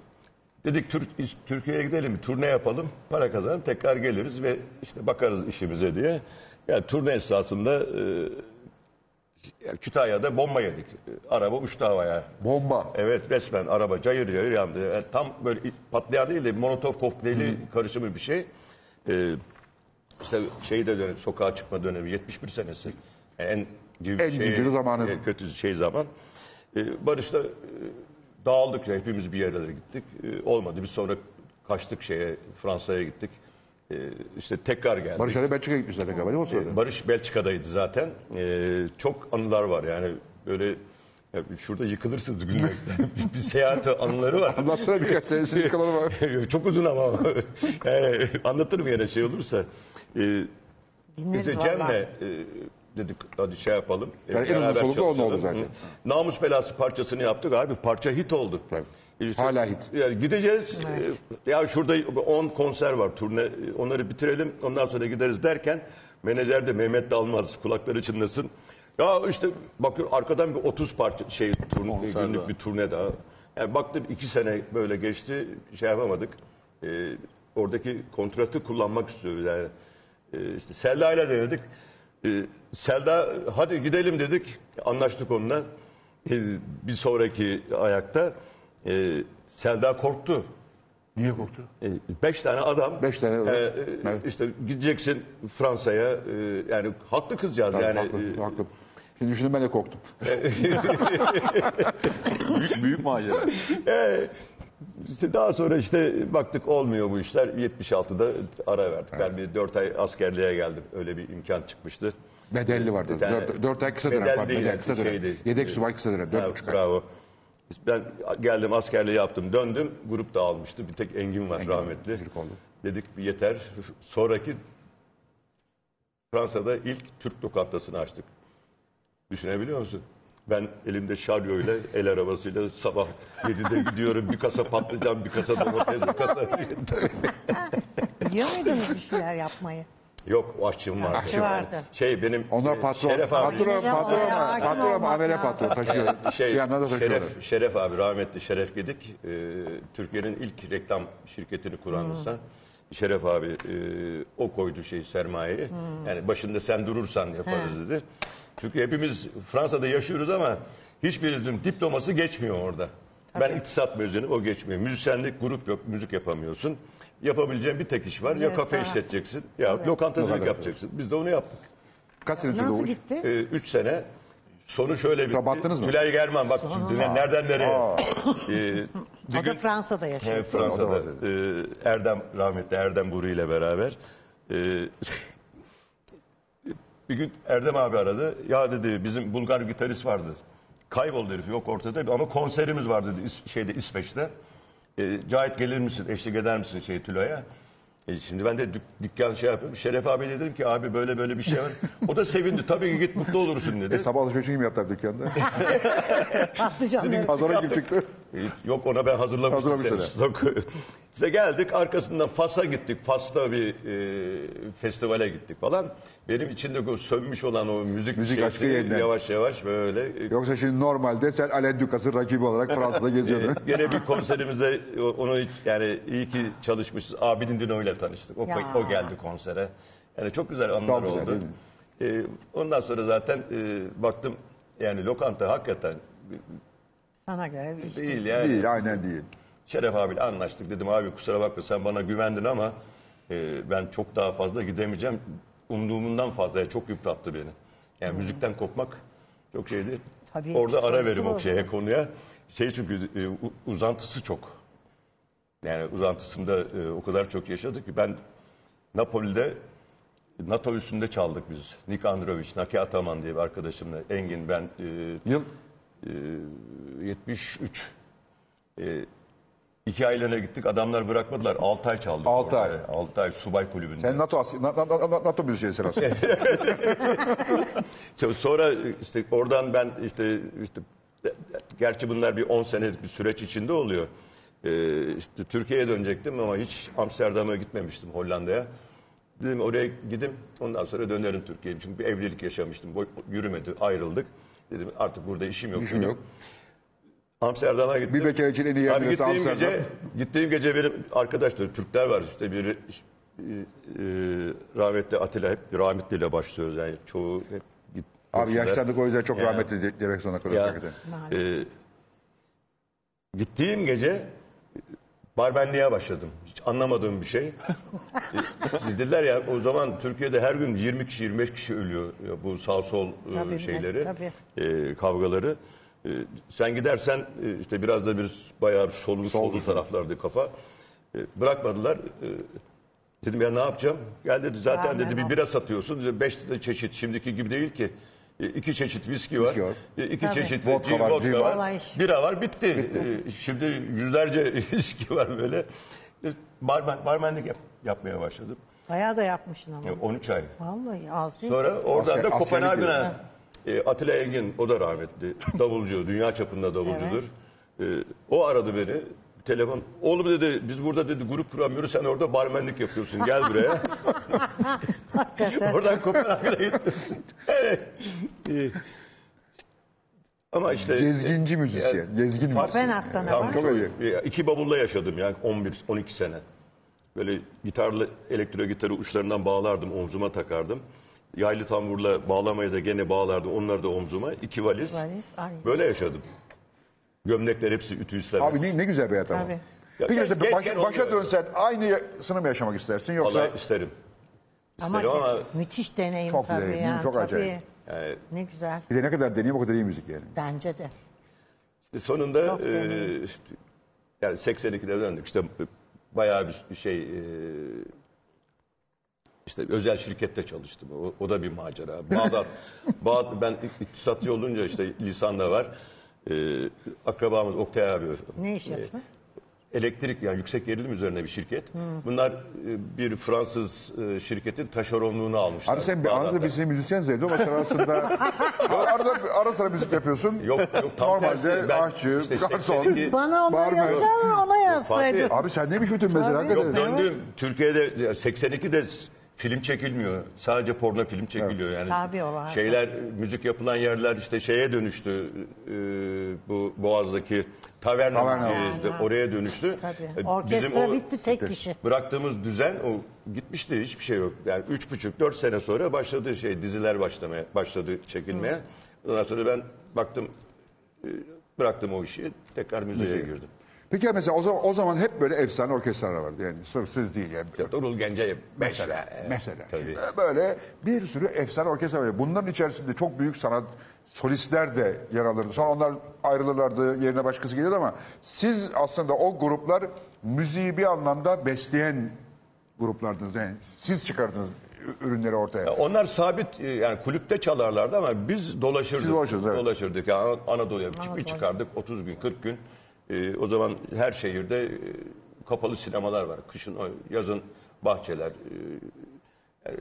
Dedik Türk, Türkiye'ye gidelim turne yapalım. Para kazanalım tekrar geliriz ve işte bakarız işimize diye. Yani turne esasında e, Kütahya'da bomba yedik. E, Araba uçtu havaya. Bomba. Evet resmen araba cayır cayır yandı. Yani tam böyle patlayan değil de molotov kokteyli karışımı bir şey. Ee, işte şeyde dönem, sokağa çıkma dönemi 71 senesi. En gibi En civcivli zamanı. e, kötü şey zaman. Ee, Barış'ta e, dağıldık ya hepimiz bir yerlere gittik. Ee, olmadı. Biz sonra kaçtık şeye Fransa'ya gittik. Ee, işte tekrar geldik. Barış Ali Belçika'ya gitmişler galiba değil mi o sırada? Barış Belçika'daydı zaten. Ee, çok anılar var yani böyle ya şurada yıkılırsınız gülmekten. bir seyahat anıları var. Anlatsana birkaç senesini yıkalalım abi. çok uzun ama. yani, anlatırım yine şey olursa. Ee, Dinleriz biz de vallahi. Cem'le e, dedik hadi şey yapalım. e, Yani en uzun solukta oldu zaten. Hı. Namus belası parçasını yaptık abi. Parça hit oldu. Tabii. İşte, Hala hit. Yani gideceğiz. Evet. e, Ya şurada 10 konser var turne. Onları bitirelim. Ondan sonra gideriz derken menajer de Mehmet Dalmaz kulakları çınlasın. Ya işte bakıyor arkadan bir 30 parça şey turne, Konser günlük daha. bir turne daha. Yani baktım iki sene böyle geçti. Şey yapamadık. E, oradaki kontratı kullanmak istiyoruz yani. E, işte Selda ile denedik. E, Selda hadi gidelim dedik. Anlaştık onunla. E, bir sonraki ayakta e, Selda korktu. Niye korktu? E, beş tane adam. Beş tane adam. E, e, Evet. işte gideceksin Fransa'ya. e, yani haklı kızcağız Tabii, yani. haklı, haklı. Şimdi düşündüm ben de korktum. büyük, büyük macera. E, işte daha sonra işte baktık olmuyor bu işler. 76'da ara verdik. Ben bir 4 ay askerliğe geldim. Öyle bir imkan çıkmıştı. Bedelli vardı. Bir tane- Dört, dört ay kısa dönem. Bedel pardon, değil bedel kısa dönem. şeydi. Yedek subay kısa dönem. Dört Ha, buçuk ay. Bravo. Ben geldim askerliği yaptım döndüm. Grup dağılmıştı. Bir tek Engin var rahmetli. Türk oldu. Dedik yeter. Sonraki Fransa'da ilk Türk lokantasını açtık. Düşünebiliyor musun? Ben elimde şaryoyla, el arabasıyla sabah 7'de gidiyorum. Bir kasa patlıcan, bir kasa domates, bir kasa... Biliyor muydunuz bir şeyler yapmayı? Yok aşçım vardı. Aşçı vardı. Şey benim Onlar e, patron, Şeref abi. patron, patron, hakim patron, olmak amele patron taşıyor. şey, da. Şeref, Şeref abi rahmetli Şeref Gedik e, Türkiye'nin ilk reklam şirketini kuran insan. Şeref abi e, o koydu şey sermayeyi. Yani başında sen durursan yaparız dedi. Çünkü hepimiz Fransa'da yaşıyoruz ama hiçbirimizin diploması geçmiyor orada. Ben iktisat mezunuyum o geçmiyor. Müzisyenlik grup yok müzik yapamıyorsun. Yapabileceğin bir tek iş var. ya Evet, kafe ha. işleteceksin ya lokantacılık Lokanta yapacaksın. Biz de onu yaptık. Kaç sene sürdü o Nasıl iş? gitti? Ee, üç sene. Sonu şöyle bitti. battınız mı? Tülay German bak şimdi nereden nereye. Ee, bir O da gün Fransa'da yaşıyor. he, Fransa'da O da var e, Erdem rahmetli Erdem Buru ile beraber e, bir gün Erdem abi aradı. Ya dedi bizim Bulgar gitarist vardı. Kayboldu herif yok ortada ama konserimiz vardı dedi İs- şeyde İsveç'te. E, Cahit gelir misin eşlik eder misin şey Tülay'a? E, şimdi ben de dük- dükkan şey yapıyorum. Şeref abi dedim ki abi böyle böyle bir şey var. O da sevindi. Tabii ki git mutlu olursun dedi. E, sabah alışverişini kim yaptılar dükkanda? Patlıcanları. Pazara kim çıktı? E, Yok ona ben hazırlamıştım. Yok. İşte geldik arkasından Fas'a gittik. Fas'ta bir e, festivale gittik falan. Benim içinde o sönmüş olan o müzik, Müzik şeysi aşkı yeniden. yavaş yavaş böyle. e, Yoksa şimdi normalde sen Alain Ducas'ın rakibi olarak Fransa'da geziyordun. Gene bir konserimizde onu hiç- yani iyi ki çalışmışız. Abidin Dino ile tanıştık. O, Ya. o geldi konsere. Yani çok güzel anılar Çok güzel, oldu. E, ondan sonra zaten e, baktım yani lokanta hakikaten Sana göre bir iş değil. değil yani. Değil aynen değil. Şeref abiyle anlaştık dedim abi kusura bakma sen bana güvendin ama e, ben çok daha fazla gidemeyeceğim. Umduğumundan fazla yani çok yıprattı beni. Yani müzikten kopmak çok şeydi. Tabii, Orada ara verim o şeye konuya. Şey çünkü e, uzantısı çok. Yani uzantısında e, o kadar çok yaşadık ki ben Napoli'de NATO üstünde çaldık biz. Nik Androvic, Naki Ataman diye bir arkadaşımla. Engin ben e, Yıl 73. Ee, iki aylığına gittik. Adamlar bırakmadılar. 6 ay çaldık. Altı orada. ay. Altı ay subay kulübünde. sen NATO, as- Na- Na- Na- NATO müziğisin aslında. So- Sonra işte oradan ben işte işte gerçi bunlar bir 10 senelik bir süreç içinde oluyor. Ee, işte Türkiye'ye dönecektim ama hiç Amsterdam'a gitmemiştim Hollanda'ya. Dedim oraya gidip ondan sonra dönerim Türkiye'ye. Çünkü bir evlilik yaşamıştım. Boy- Yürümedi, ayrıldık. Dedim artık burada işim yok. İşim yok. Amsterdam'a gittim. Bir bekar için en iyi yer Abi neresi gittiğim Amsterdam. gece, gittiğim gece benim arkadaşlar Türkler var işte biri e, e, rahmetli Atilla hep rahmetliyle başlıyoruz yani çoğu hep git. Abi yaşlandık o yüzden çok Ya. rahmetli de- demek zorunda kalıyoruz Ya, hakikaten. e, gittiğim gece barbenliğe başladım. Hiç anlamadığım bir şey. E, dediler ya o zaman Türkiye'de her gün 20 kişi 25 kişi ölüyor ya bu sağ sol e, Tabii, şeyleri tabii. e, kavgaları. E, sen gidersen e, işte biraz da bir bayağı bir solun solun taraflardı kafa. E, bırakmadılar. E, dedim ya ne yapacağım? Gel dedi zaten Aynen dedi bir bira satıyorsun. Dedi, beş de çeşit şimdiki gibi değil ki. E, iki çeşit viski var. Viski var. E, iki Tabii. çeşit Vodka cin, var, vodka cin var. var. Olay. Bira var bitti. E, şimdi yüzlerce viski var böyle. E, barmen, barmenlik yap- yapmaya başladım. Bayağı da yapmışsın ama. E, 13 ay. Vallahi az değil. Sonra oradan Asker- da askerlik Kopenhag'a e, Atilla Engin o da rahmetli davulcu dünya çapında davulcudur. E, o aradı beni telefon oğlum dedi biz burada dedi grup kuramıyoruz sen orada barmenlik yapıyorsun gel buraya. Oradan Kopenhag'a gittim. Evet. E, ama işte Gezginci müzisyen. Gezgin müzisyen. Kopenhag'da ne Tam var? Çok çok, iyi. e, iki bavulla yaşadım yani 11-12 sene. Böyle gitarlı elektro gitarı uçlarından bağlardım, omzuma takardım. Yaylı tamburla bağlamayı da gene bağlardım, onları da omzuma. İki valiz. Valiz, aynen. Böyle yaşadım. Gömlekler hepsi ütü istemez. Abi ne, ne güzel bir hayat ama. Tabii. Ya Peki genç- mesela başa, başa dönsen aynısını mı yaşamak istersin yoksa Vallahi isterim. Ama, İsterim ama müthiş deneyim Çok tabii deneyim, yani. çok tabii. acayip. yani Ne güzel. bir de ne kadar deneyim o kadar iyi müzik yani. Bence de. işte sonunda Çok e, işte, yani 82'de döndük. İşte bayağı bir şey e, işte özel şirkette çalıştım. O, o da bir macera. Bağdat, Bağdat ben iktisatçı olunca işte lisanda var. E, akrabamız Oktay abi Ne iş yaptın? elektrik yani yüksek gerilim üzerine bir şirket. Bunlar e, bir Fransız e, şirketin taşeronluğunu almışlar. Abi sen bir arada bir seni müzisyen zannediyor ama sen aslında arada ara sıra müzik yapıyorsun. Yok yok tam Normalde tersi. Ben aşçı, işte garson. 82 Bana onu yazacaksın ona yazsaydın. Abi sen neymiş bütün mesela Tabii. hakikaten. Yok döndüm. Türkiye'de ya 82'de s- film çekilmiyor. Sadece porno film çekiliyor yani. Tabii o var. Şeyler müzik yapılan yerler işte şeye dönüştü. e, bu Boğaz'daki taverna Taverna. müziği de oraya dönüştü. Tabii. E, Orkestra bitti, tek kişi. Bıraktığımız düzen o gitmişti. Hiçbir şey yok. Yani üç buçuk dört sene sonra başladı şey diziler başlamaya başladı çekilmeye. Ondan sonra ben baktım e, bıraktım o işi. Tekrar müziğe girdim. Peki mesela o zaman, o zaman hep böyle efsane orkestralar vardı yani sırf değil yani. Ya, Turul Gence'ye Mesela, mesela. Tabii. Böyle bir sürü efsane orkestra var. Bunların içerisinde çok büyük sanat solistler de yer alırdı. Sonra onlar ayrılırlardı, yerine başkası gelirdi ama siz aslında o gruplar müziği bir anlamda besleyen gruplardınız. Yani siz çıkardınız ürünleri ortaya. Onlar sabit e, yani kulüpte çalarlardı ama biz dolaşırdık. Siz dolaşırdınız, evet. Dolaşırdık. Yani Anadolu'ya bir Anadolu. çıkardık 30 gün 40 gün. E, o zaman her şehirde e, kapalı sinemalar var. Kışın yazın bahçeler. E,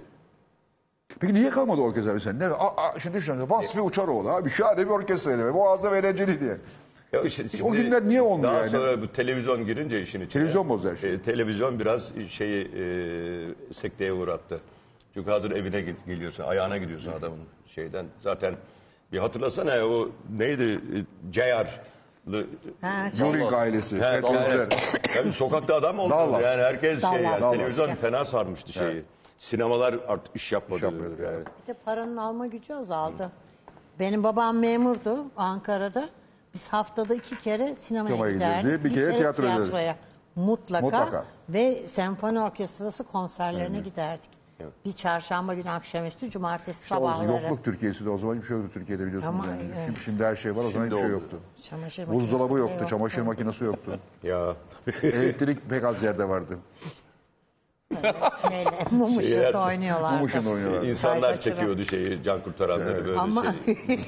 Peki niye kalmadı orkestra sen? Ne? A, a, şimdi düşünün. Vasfi Uçaroğlu abi. Şahane bir orkestraydı. Muazzam eğlenceli diye. ya işte o günler niye olmuyor daha yani? sonra bu televizyon girince işin içine. Televizyon bozdu her şeyi. e, televizyon biraz şeyi e, sekteye uğrattı. Çünkü hazır evine gel- geliyorsun, ayağına gidiyorsun adamın şeyden. Zaten bir hatırlasana ya, o neydi? E, Ceyar'lı Ha, şey, ailesi. Evet, evet. Yani sokakta adam oldu. Dallas. Yani herkes şey, Dallas. yani Dallas. televizyon fena sarmıştı şeyi. Sinemalar artık iş yapmadı. İş yapmıyordu yani. Bir de paranın alma gücü azaldı. Benim babam memurdu Ankara'da. Biz haftada iki kere sinemaya Sinemaya giderdik. giderdi, bir kere tiyatroya. Mutlaka. Mutlaka. Ve senfoni orkestrası konserlerine giderdik. Bir çarşamba günü akşamüstü, cumartesi İşte o sabahları. yokluk Türkiye'si de o zaman hiçbir şey yoktu Türkiye'de biliyorsunuz. Ama, yani. evet. Şimdi, şimdi her şey var o zaman Şimdi hiçbir şey oldu. yoktu. Çamaşır Buzdolabı makinesi yoktu, çamaşır makinesi yoktu. Ya Elektrik pek az yerde vardı. Neyle? Mum ışıkta oynuyorlardı. Mum ışığında oynuyorlardı. insanlar çekiyordu şeyi can kurtaranları böyle Ama, şey.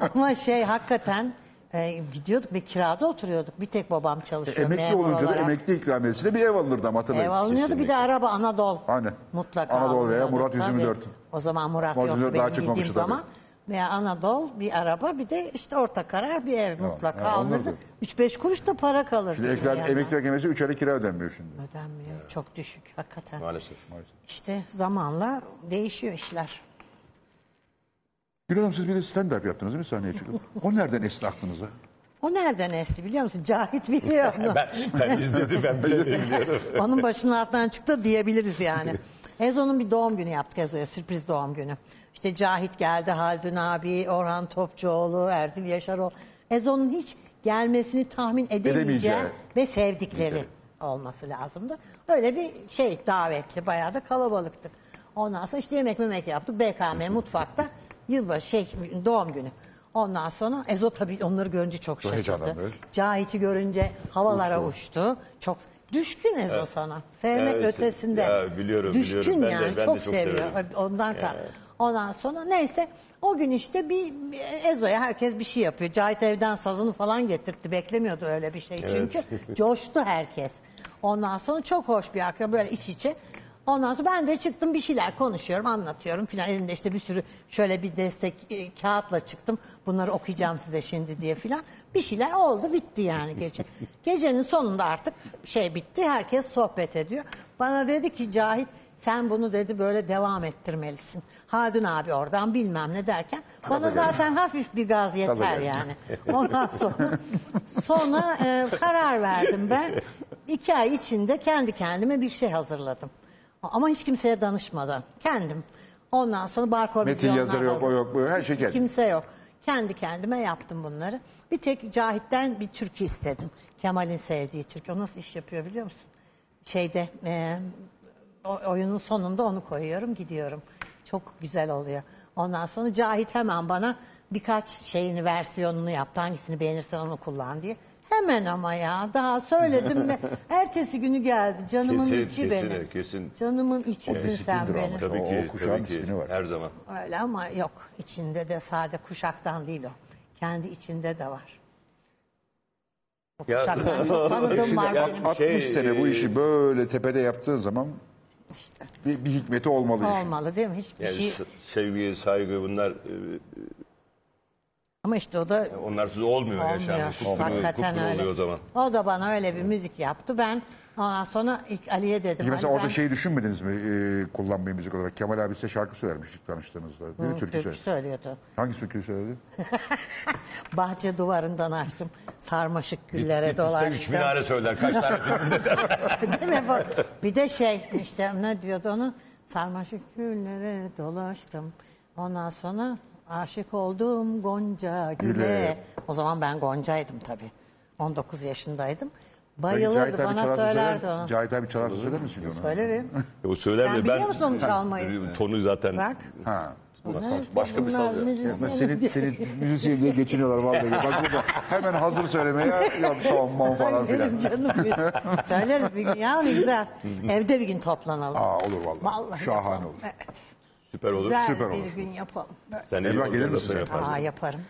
ama şey hakikaten e, gidiyorduk ve kirada oturuyorduk. Bir tek babam çalışıyor. Emekli memur olunca da olarak. emekli ikramiyesiyle bir ev alınırdı ama hatırlayın. Ev alınıyordu bir de araba Anadolu. Aynen. Mutlaka Anadolu veya alınıyordu. Murat Tabii. 124. O zaman Murat Murat yoktu 124 benim daha bildiğim tabii. zaman. Veya Anadolu bir araba bir de işte orta karar bir ev mutlaka ha, alınırdı. alınırdı. 3-5 kuruş da para kalırdı. Şimdi ekran, emekli ikramiyesi 3 ay kira ödenmiyor şimdi. Ödenmiyor. Çok düşük hakikaten. Maalesef. İşte zamanla değişiyor işler. Gül Hanım siz bir de stand-up yaptınız değil mi sahneye çıkıp? O nereden esti aklınıza? O nereden esti biliyor musun? Cahit biliyor onu. Ben, ben izledim ben bile biliyorum. Onun başının altından çıktı diyebiliriz yani. Ezo'nun bir doğum günü yaptık Ezo'ya sürpriz doğum günü. İşte Cahit geldi, Haldun abi, Orhan Topçuoğlu, Erdil Yaşaroğlu. Ezo'nun hiç gelmesini tahmin edemeyeceği Edemeyeceği. ve sevdikleri olması lazımdı. Öyle bir şey davetli, bayağı da kalabalıktık. Ondan sonra işte yemek memek yaptık. BKM mutfakta yılbaşı şey doğum günü. Ondan sonra Ezo tabii onları görünce çok şaşırdı. heyecanlandı. Cahit'i görünce havalara uçtu. Çok düşkün Ezo sana. Sevmek Evet, ötesinde. ya biliyorum, düşkün biliyorum. Ben de- yani ben de çok, çok seviyor. severim. Ondan kal. Ondan sonra neyse o gün işte bir bir Ezo'ya herkes bir şey yapıyor. Cahit evden sazını falan getirtti. Beklemiyordu öyle bir şey. Çünkü coştu herkes. Ondan sonra çok hoş bir arka böyle iç içe. Ondan sonra ben de çıktım bir şeyler konuşuyorum, anlatıyorum filan. Elimde işte bir sürü şöyle bir destek e, kağıtla çıktım. Bunları okuyacağım size şimdi diye filan. Bir şeyler oldu, bitti yani gece. Gecenin sonunda artık şey bitti. Herkes sohbet ediyor. Bana dedi ki Cahit sen bunu dedi böyle devam ettirmelisin. Hadun abi oradan bilmem ne derken bana zaten hafif bir gaz yeter yani. Ondan sonra sonra e, karar verdim ben. İki ay içinde kendi kendime bir şey hazırladım. Ama hiç kimseye danışmadan. Kendim. Ondan sonra barkod Metin yazarı yok, o yok, bu yok. Her şey kendi. Kimse yok. Kendi kendime yaptım bunları. Bir tek Cahit'ten bir türkü istedim. Kemal'in sevdiği türkü. O nasıl iş yapıyor biliyor musun? Şeyde e, o- oyunun sonunda onu koyuyorum gidiyorum. Çok güzel oluyor. Ondan sonra Cahit hemen bana birkaç şeyini versiyonunu yaptı. Hangisini beğenirsen onu kullan diye. Hemen ama ya daha söyledim ve ertesi günü geldi. Canımın Kesin, içi kesin, benim. kesin. Canımın içisin sen disiplindir benim. ama. Tabii O- ki, o kuşağın tabii ki. disiplini var. Her zaman. Öyle ama yok. içinde de sade kuşaktan değil o. Kendi içinde de var. O Ya- kuşaktan çok tanıdığım var Ya- benim. 60 Şey, sene bu e, işi böyle tepede yaptığın zaman işte. bir, bir hikmeti olmalı işin. Olmalı değil mi? Hiçbir Yani şey. s- sevgi, saygı bunlar e, Ama işte o da onlarsız olmuyor, olmuyor. Kupkuru, Hakikaten kupkuru öyle. oluyor o zaman. O da bana öyle bir müzik yaptı. Ben ondan sonra ilk Ali'ye dedim. Mesela Ali orada ben şeyi düşünmediniz mi e, kullanmayı müzik olarak? Kemal abi size şarkı söylermiş ilk tanıştığınızda. Değil mi? Hı, Türkü türkü söyledi. söylüyordu. Hangi türküyü söyledi? Bahçe duvarından açtım. Sarmaşık güllere Git iste dolaştım. üç minare söyler. Kaç tane filmde de. Değil mi? bu? Bir de şey işte ne diyordu onu? Sarmaşık güllere dolaştım. Ondan sonra aşık oldum Gonca Gül'e. Güle. O zaman ben Gonca'ydım tabii. 19 yaşındaydım. Peki Bayılırdı Cahit abi bana çalarsa söylerdi söyler- onu. Cahit abi çalarsa söyler misin onu? Söylerim. O söyler Sen de biliyor ben musun onu çalmayı? tonu zaten Bak. Ha. Başka bir saz ya. Ama senin, senin müzisyen diye geçiniyorlar vallahi. Bak burada hemen hazır söylemeye yok tamam falan filan. benim canım benim. Söyleriz bir gün. Ya ne güzel. Evde bir gün toplanalım. Aa olur vallahi. Vallahi Şahane yapalım. olur. Evet, süper olur. güzel süper bir olur. gün yapalım. Sen Emrah gelir misin? yaparsın. Aa yaparım.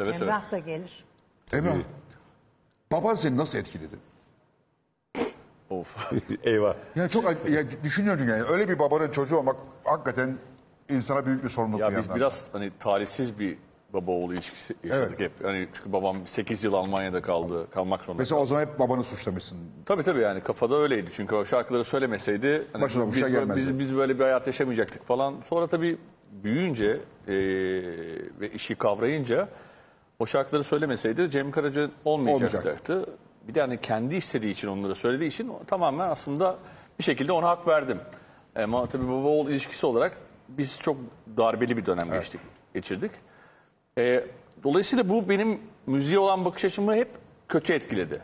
Seve seve. Emrah da gelir. Emrah. Baban seni nasıl etkiledi? Of. Eyvah. Ya çok ya düşünüyorum yani öyle bir babanın çocuğu olmak hakikaten insana büyük bir sorumluluk Ya bir biz yandan. biraz hani talihsiz bir baba oğlu ilişkisi yaşadık hep. Hani çünkü babam 8 yıl Almanya'da kaldı, kalmak zorunda. Mesela o zaman hep babanı suçlamışsın. Tabii tabii yani kafada öyleydi. Çünkü o şarkıları söylemeseydi hani Başına biz, şey gelmezdi. biz, biz böyle bir hayat yaşamayacaktık falan. Sonra tabii büyüyünce e, ve işi kavrayınca o şarkıları söylemeseydi Cem Karaca olmayacaktı. Bir de hani kendi istediği için onları söylediği için tamamen aslında bir şekilde ona hak verdim. Ama tabii baba oğul ilişkisi olarak biz çok darbeli bir dönem geçtik, geçirdik. E, dolayısıyla bu benim müziğe olan bakış açımı hep kötü etkiledi.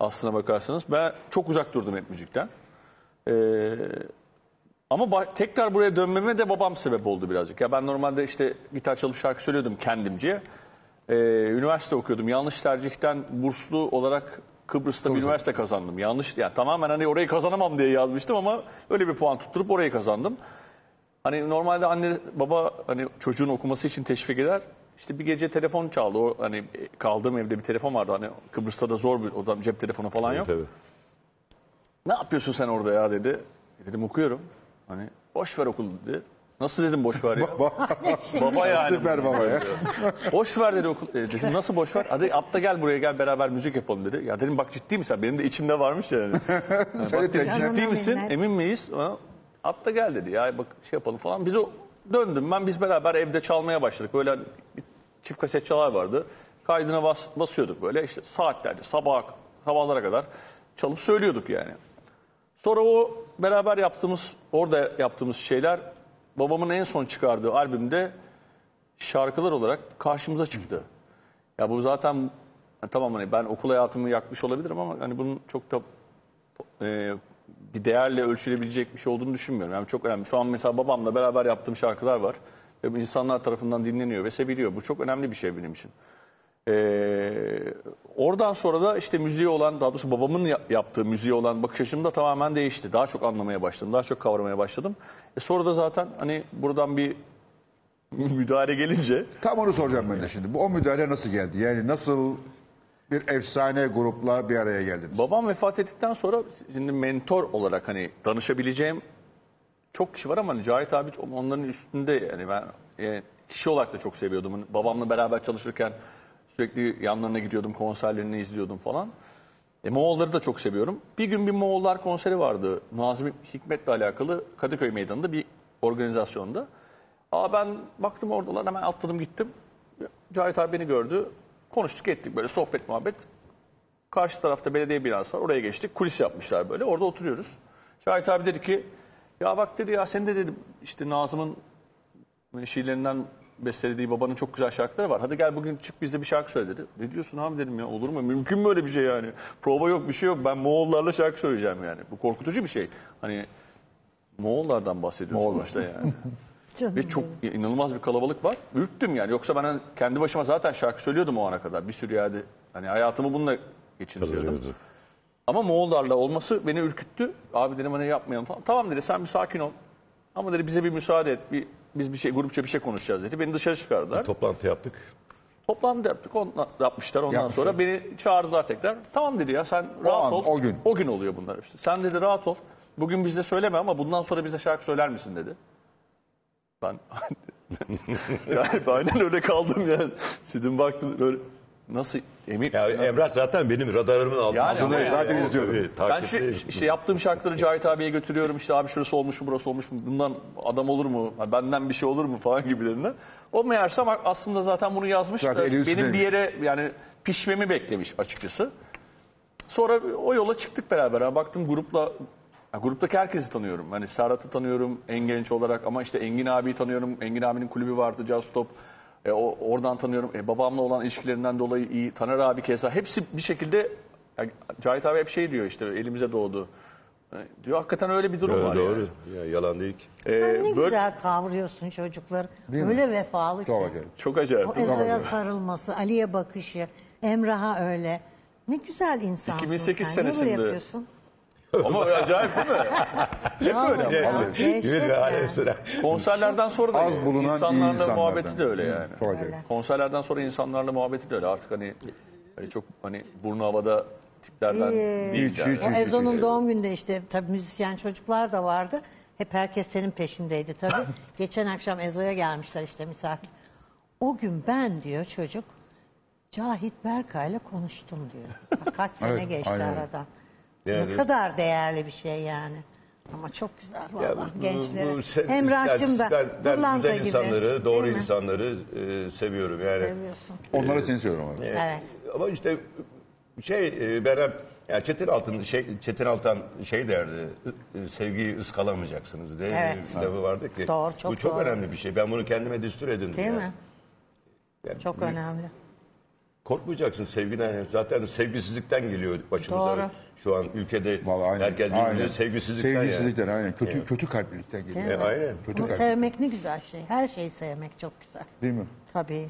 Aslına bakarsanız ben çok uzak durdum hep müzikten. E, ama tekrar buraya dönmeme de babam sebep oldu birazcık. Ya ben normalde işte gitar çalıp şarkı söylüyordum kendimce. Ee, üniversite okuyordum. Yanlış tercihten burslu olarak Kıbrıs'ta bir üniversite kazandım. Yanlış yani tamamen hani orayı kazanamam diye yazmıştım ama öyle bir puan tutturup orayı kazandım. Hani normalde anne baba hani çocuğun okuması için teşvik eder. İşte bir gece telefon çaldı. O hani kaldığım evde bir telefon vardı. Hani Kıbrıs'ta da zor bir o da cep telefonu falan yok. Tabii. Ne yapıyorsun sen orada ya dedi. E dedim okuyorum. Hani boş ver okulu dedi. Nasıl dedim boş ver ya? Baba yani. Süper baba ya. Boş ver dedi okul. E, dedim nasıl boş ver? Hadi atla gel buraya gel beraber müzik yapalım dedi. Ya dedim bak ciddi misin? Benim de içimde varmış yani. Seni tek- Canına ciddi misin? Emin miyiz? Ha, Atla gel dedi. Ya bak şey yapalım falan. Biz o döndüm ben biz beraber evde çalmaya başladık. Böyle çift kaset çalar vardı. Kaydına bas, basıyorduk böyle işte saatlerce sabah sabahlara kadar çalıp söylüyorduk yani. Sonra o beraber yaptığımız, orada yaptığımız şeyler babamın en son çıkardığı albümde şarkılar olarak karşımıza çıktı. Ya bu zaten tamam hani ben okul hayatımı yakmış olabilirim ama hani bunun çok da e, bir değerle ölçülebilecek bir şey olduğunu düşünmüyorum. Yani çok önemli. Şu an mesela babamla beraber yaptığım şarkılar var ve bu insanlar tarafından dinleniyor ve seviliyor. Bu çok önemli bir şey benim için. Ee, oradan sonra da işte müziğe olan, daha doğrusu babamın ya- yaptığı müziğe olan bakış açım da tamamen değişti. Daha çok anlamaya başladım, daha çok kavramaya başladım. E sonra da zaten hani buradan bir müdahale gelince Tam onu soracağım ben de şimdi. Bu o müdahale nasıl geldi? Yani nasıl bir efsane grupla bir araya geldiniz? babam vefat ettikten sonra şimdi mentor olarak hani danışabileceğim çok kişi var ama hani Cahit abi onların üstünde yani ben e, kişi olarak da çok seviyordum. Hani Babamla beraber çalışırken sürekli yanlarına gidiyordum, konserlerini izliyordum falan. E, Moğolları da çok seviyorum. Bir gün bir Moğollar konseri vardı. Nazım Hikmet'le alakalı Kadıköy Meydanı'nda bir organizasyonda. Aa ben baktım oradalar hemen atladım gittim. Cahit abi beni gördü. Konuştuk ettik böyle sohbet muhabbet. Karşı tarafta belediye binası var. Oraya geçtik. Kulis yapmışlar böyle. Orada oturuyoruz. Şahit abi dedi ki ya bak dedi ya sen de dedi işte Nazım'ın şiirlerinden bestelediği babanın çok güzel şarkıları var. Hadi gel bugün çık bizde bir şarkı söyle dedi. Ne diyorsun abi dedim ya olur mu? Mümkün mü öyle bir şey yani? Prova yok bir şey yok. Ben Moğollarla şarkı söyleyeceğim yani. Bu korkutucu bir şey. Hani Moğollardan bahsediyorsun Moğollar. başta yani. Canım Ve çok inanılmaz bir kalabalık var. Ürktüm yani. Yoksa ben hani kendi başıma zaten şarkı söylüyordum o ana kadar. Bir sürü yerde. Hani hayatımı bununla geçiriyordum. Kazanıyordu. Ama Moğollarla olması beni ürküttü. Abi dedim hani yapmayalım falan. Tamam dedi sen bir sakin ol. Ama dedi bize bir müsaade et. Bir, biz bir şey grupça bir şey konuşacağız dedi. Beni dışarı çıkardılar. Toplantı yaptık. Toplantı yaptık. Ondan, yapmışlar. Ondan Yapmışlar. sonra beni çağırdılar tekrar. Tamam dedi ya sen rahat an, ol. o gün. O gün oluyor bunlar işte. Sen dedi rahat ol. Bugün bizde söyleme ama bundan sonra bize şarkı söyler misin dedi. Ben yani ben aynen öyle kaldım yani. Sizin baktım böyle nasıl emin Ya Emrah zaten benim radarımın altında. Yani yani- zaten izliyorum. Tabii, Ben şu, işte yaptığım şarkıları Cahit abiye götürüyorum. İşte abi şurası olmuş mu burası olmuş mu? Bundan adam olur mu? Benden bir şey olur mu falan gibilerinden. O meğersem aslında zaten bunu yazmış Zaten da benim bir yere yani pişmemi beklemiş açıkçası. Sonra o yola çıktık beraber. Ha, baktım grupla ha, gruptaki herkesi tanıyorum. Hani Serhat'ı tanıyorum en genç olarak ama işte Engin abiyi tanıyorum. Engin abinin kulübü vardı Jazz Stop. E, o, oradan tanıyorum. E, babamla olan ilişkilerinden dolayı iyi. Taner abi keza. Hepsi bir şekilde yani Cahit abi hep şey diyor işte elimize doğdu. E, diyor hakikaten öyle bir durum Doğru, var doğru. yani. Ya, yalan değil ki. E, Sen ne böyle- güzel kavruyorsun çocukları. Değil mi? Öyle vefalı ki. Çok acayip. Çok acayip. O değil mi? Ezo'ya sarılması, Ali'ye bakışı, Emrah'a öyle. Ne güzel insansın 2008 sen. Niye senesinde- böyle yapıyorsun? Ama öyle acayip değil mi? Hep öyle. Dehşet Yürü be yani. Konserlerden sonra da Az bulunan iyi insanlarla insanlardan. muhabbeti de öyle yani. Çok acayip. Konserlerden sonra insanlarla muhabbeti de öyle. Artık hani, hani çok hani burnu havada tiplerden Ee, değil hiç, yani. hiç, O Ezo'nun doğum günde işte tabii müzisyen çocuklar da vardı. Hep herkes senin peşindeydi tabii. Geçen akşam Ezo'ya gelmişler işte misafir. O gün ben diyor çocuk Cahit Berkay'la konuştum diyor. Bak Kaç sene Evet, geçti aynen öyle. aradan. Yani- Ne kadar değerli bir şey yani. Ama çok güzel valla bu- gençlere. bu se- Emrah'cığım da ben, ben pırlanta güzel gibi. insanları, doğru Değil mi? insanları e, seviyorum yani. Seviyorsun. Onları seni seviyorum abi. Evet. Ama işte şey e, ben hep Ya Çetin Altın şey Çetin Altan şey derdi. "ı- Sevgiyi ıskalamayacaksınız diye Evet. bir lafı vardı ki. Doğru, çok bu çok doğru. önemli bir şey. Ben bunu kendime düstur edindim. Değil yani. mi? Yani Çok büyük- önemli. Korkmayacaksın sevgiden. Zaten sevgisizlikten geliyor başımıza. Doğru. Şu an ülkede Vallahi aynen. herkes birbirine aynen. sevgisizlikten yani. Sevgisizlikten aynen. Kötü Evet. kötü kalplilikten geliyor. Değil E, aynen. Kötü Ama sevmek ne güzel şey. Her şeyi sevmek çok güzel. Değil mi? Tabii.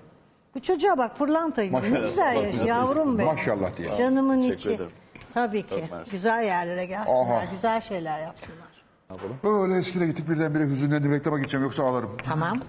Bu çocuğa bak pırlanta gibi. Ne Maşallah. güzel yaşıyor yavrum benim. Maşallah diye. Canımın Teşekkür içi. ederim. Tabii ki. Mersi. Güzel yerlere gelsinler. Aha. Güzel şeyler yapsınlar. Böyle eskide gittik birdenbire hüzünlendim reklama gideceğim yoksa ağlarım. Tamam.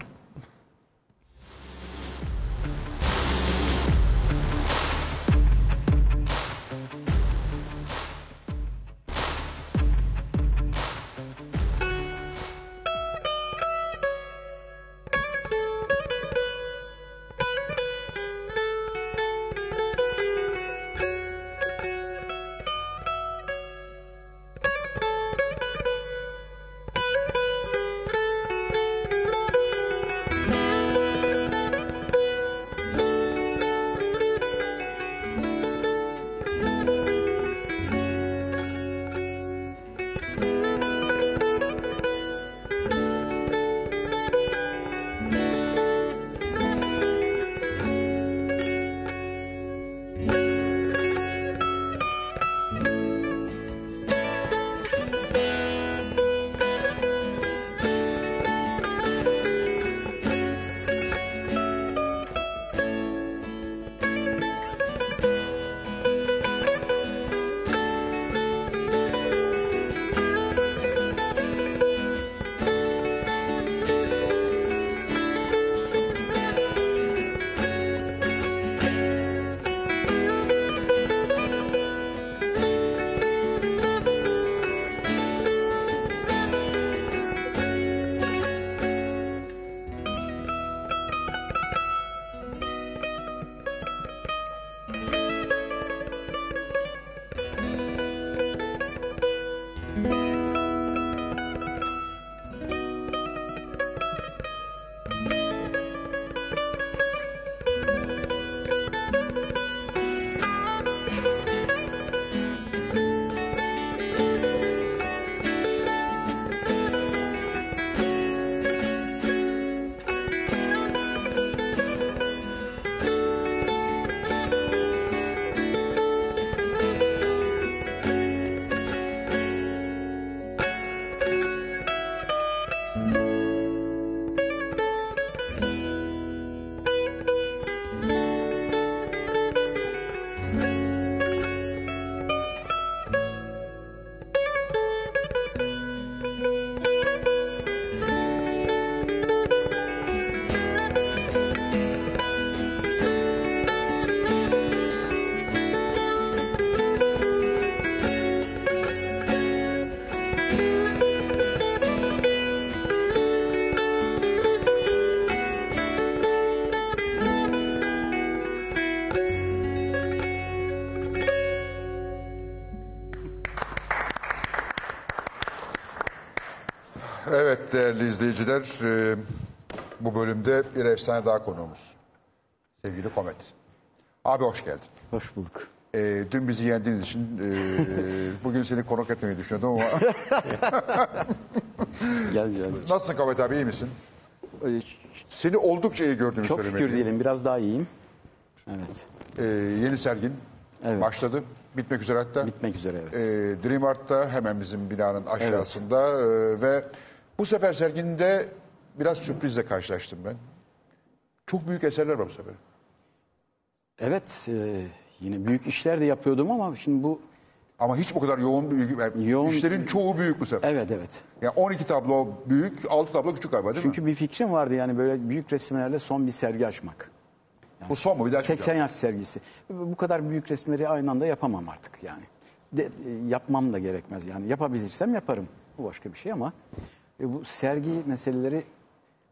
Evet değerli izleyiciler, e, bu bölümde bir efsane daha konuğumuz. Sevgili Komet. Abi hoş geldin. Hoş bulduk. E, dün bizi yendiğiniz için e, bugün seni konuk etmeyi düşünüyordum ama Gel gel. nasılsın Komet abi iyi misin? Ee, Seni oldukça iyi gördüğümü Çok şükür diyelim biraz daha iyiyim. Evet. E, yeni sergin Evet. başladı. Bitmek üzere hatta. Bitmek üzere evet. E, Dream Art'ta hemen bizim binanın aşağısında e, ve bu sefer serginde biraz sürprizle karşılaştım ben. Çok büyük eserler var bu sefer. Evet e, yine büyük işler de yapıyordum ama şimdi bu Ama hiç bu kadar yoğun büyük yani Yoğun- işlerin çoğu büyük bu sefer. evet evet. Yani 12 tablo büyük, 6 tablo küçük galiba değil mi? Çünkü bir fikrim vardı yani böyle büyük resimlerle son bir sergi açmak. Bu son mu? Bir daha 80 çıkacak. yaş sergisi. Bu kadar büyük resimleri aynı anda yapamam artık yani. De, e, yapmam da gerekmez yani. Yapabilirsem yaparım. Bu başka bir şey ama e, bu sergi meseleleri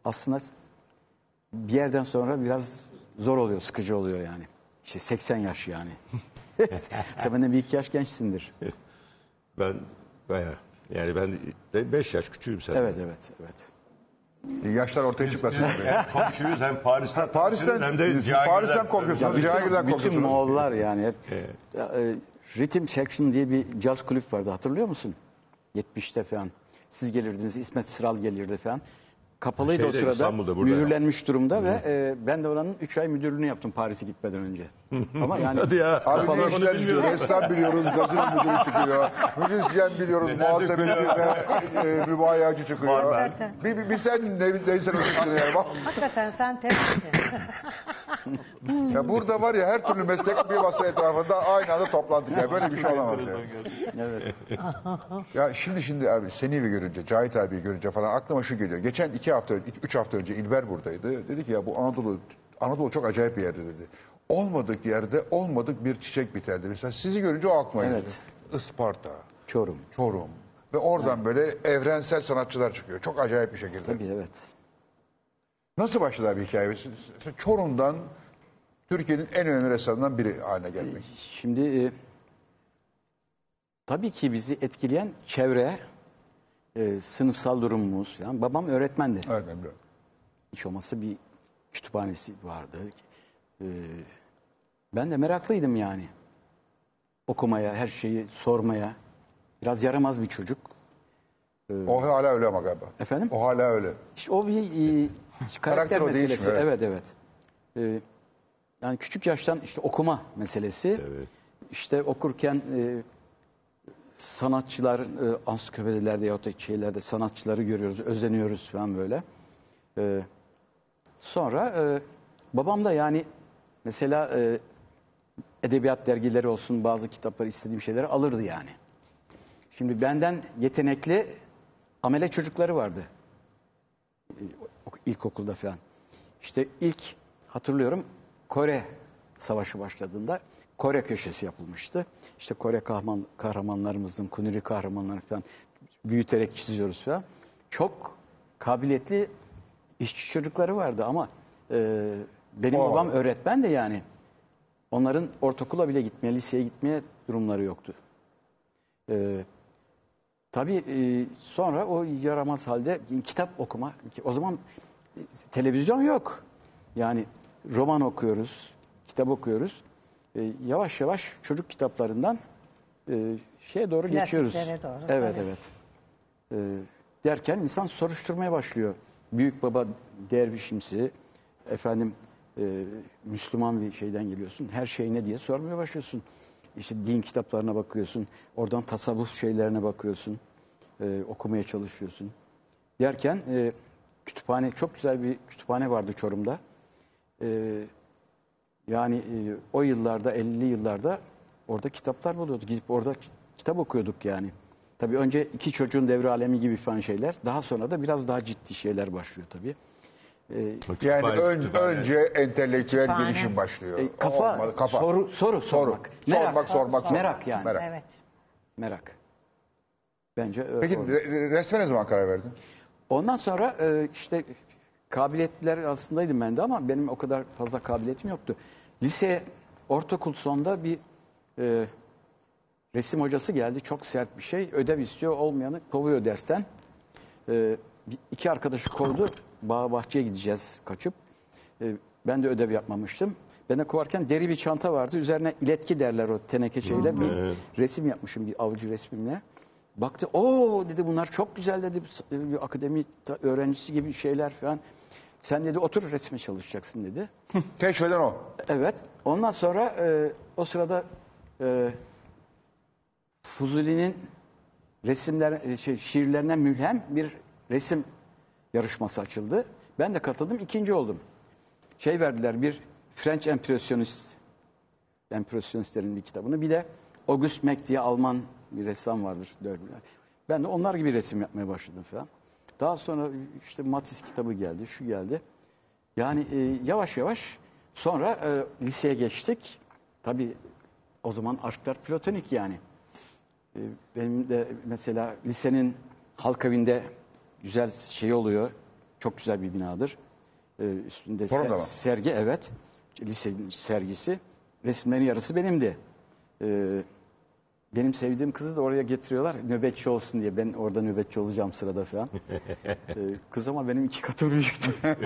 aslında bir yerden sonra biraz zor oluyor, sıkıcı oluyor yani. İşte 80 yaş yani. Sen benden bir iki yaş gençsindir. Ben bayağı yani ben de 5 yaş küçüğüm senden. Evet, evet, evet. Yaşlar ortaya çıkmasın. Hem komşuyuz hem Paris'ten Paris'ten, hem de Cihangir'den- Paris'ten korkuyorsunuz. bütün, Cihangir'den bütün korkuyorsunuz. Moğollar yani hep e, Rhythm Section diye bir caz kulüp vardı hatırlıyor musun? 70'te falan. Siz gelirdiniz, İsmet Sıral gelirdi falan. Kapalıydı o Şeyde, sırada. İstanbul'da, burada. mühürlenmiş durumda ve e, ben de oranın 3 ay müdürlüğünü yaptım Paris'e gitmeden önce. Ama yani Hadi ya. Abi Kapalı ne onu işler çıkıyor? Ressam biliyoruz, gazino müdürü çıkıyor. Müzisyen biliyoruz, muhasebeci ve e, mübayacı çıkıyor. Bir, bir, bir sen ne, neysen o çıktın yani. Bak, Hakikaten sen tebrik ya burada var ya her türlü meslek bir masa etrafında aynı anda toplandık. Ya. Böyle bir şey olamaz ya. evet. Ya şimdi şimdi abi seni bir görünce, Cahit abi görünce falan aklıma şu geliyor. Geçen iki hafta, iki- üç hafta önce İlber buradaydı. Dedi ki ya bu Anadolu, Anadolu çok acayip bir yerde dedi. Olmadık yerde olmadık bir çiçek biterdi. Mesela sizi görünce o aklıma geldi. Evet. Isparta, Çorum. Çorum. Ve oradan böyle evrensel sanatçılar çıkıyor. Çok acayip bir şekilde. Tabii evet. Nasıl başladı abi hikaye? Çorum'dan Türkiye'nin en önemli ressamlarından biri haline gelmek. Şimdi e, tabii ki bizi etkileyen çevre, e, sınıfsal durumumuz. Yani babam öğretmendi. Evet, ben biliyorum. Hiç olmazsa bir kütüphanesi vardı. E, ben de meraklıydım yani. Okumaya, her şeyi sormaya. Biraz yaramaz bir çocuk. O hala öyle ama galiba. Efendim? O hala öyle. İşte o bir e, Karakter karakter o meselesi. değişmiyor, Evet evet. E, yani küçük yaştan işte okuma meselesi. Evet. İşte okurken e, sanatçılar, e, ansiklopedilerde ya da şeylerde sanatçıları görüyoruz, özeniyoruz falan böyle. E, sonra e, babam da yani mesela e, edebiyat dergileri olsun bazı kitapları istediğim şeyleri alırdı yani. Şimdi benden yetenekli amele çocukları vardı. Ok- ilkokulda falan. İşte ilk hatırlıyorum Kore Savaşı başladığında Kore köşesi yapılmıştı. İşte Kore kahraman, kahramanlarımızın, Kuniri kahramanları falan büyüterek çiziyoruz falan. Çok kabiliyetli işçi çocukları vardı ama e, benim O- babam öğretmen de yani. Onların ortaokula bile gitmeye, liseye gitmeye durumları yoktu. E, tabii e, sonra o yaramaz halde kitap okuma. O zaman televizyon yok. Yani roman okuyoruz, kitap okuyoruz. E, yavaş yavaş çocuk kitaplarından e, şeye doğru geçiyoruz. Doğru, Evet evet. E, derken insan soruşturmaya başlıyor. Büyük baba dervişimsi, efendim e, Müslüman bir şeyden geliyorsun. Her şey ne diye sormaya başlıyorsun. İşte din kitaplarına bakıyorsun. Oradan tasavvuf şeylerine bakıyorsun. E, okumaya çalışıyorsun. Derken e, kütüphane, çok güzel bir kütüphane vardı Çorum'da. E, yani e, o yıllarda, 50'li yıllarda orada kitaplar buluyorduk. Gidip orada kitap okuyorduk yani. Tabii önce iki çocuğun devre alemi gibi falan şeyler. Daha sonra da biraz daha ciddi şeyler başlıyor tabii. Yani ön- önce entelektüel Kütüphane. gelişim başlıyor. E, kafa, Olmadı, kafa. soru, soru sormak. Sormak, sormak, sormak. Merak yani. Merak. Evet. Merak. Bence ö- Peki orada. re- re- resme ne zaman karar verdin? Ondan sonra e, işte kabiliyetler aslındaydım ben de ama benim o kadar fazla kabiliyetim yoktu. Lise, ortaokul sonunda bir e, resim hocası geldi. Çok sert bir şey. Ödev istiyor, olmayanı kovuyor dersten. E, iki arkadaşı kovdu. Bağ bahçeye gideceğiz kaçıp. E, ben de ödev yapmamıştım. Ben de kovarken deri bir çanta vardı. Üzerine iletki derler o teneke şeyle. Bir resim yapmışım bir avcı resmimle. Baktı, o dedi bunlar çok güzel dedi. Bir akademi öğrencisi gibi şeyler falan. Sen dedi otur resme çalışacaksın dedi. Keşfeden o. Evet. Ondan sonra e, o sırada e, Fuzuli'nin resimler e, şey, şiirlerine mülhem bir resim yarışması açıldı. Ben de katıldım, ikinci oldum. Şey verdiler bir French Impressionist Impressionistlerin bir kitabını. Bir de Auguste Meck diye Alman bir ressam vardır. Ben de onlar gibi resim yapmaya başladım falan. Daha sonra işte Matisse kitabı geldi, şu geldi. Yani e, yavaş yavaş sonra e, liseye geçtik. Tabii o zaman aşklar platonik yani. E, benim de mesela lisenin halk evinde güzel şey oluyor. Çok güzel bir binadır. E, üstünde ser- sergi evet. Lisenin sergisi. Resimlerin yarısı benimdi. E, benim sevdiğim kızı da oraya getiriyorlar nöbetçi olsun diye. Ben orada nöbetçi olacağım sırada falan. Ee, kız ama benim iki katım büyüktü.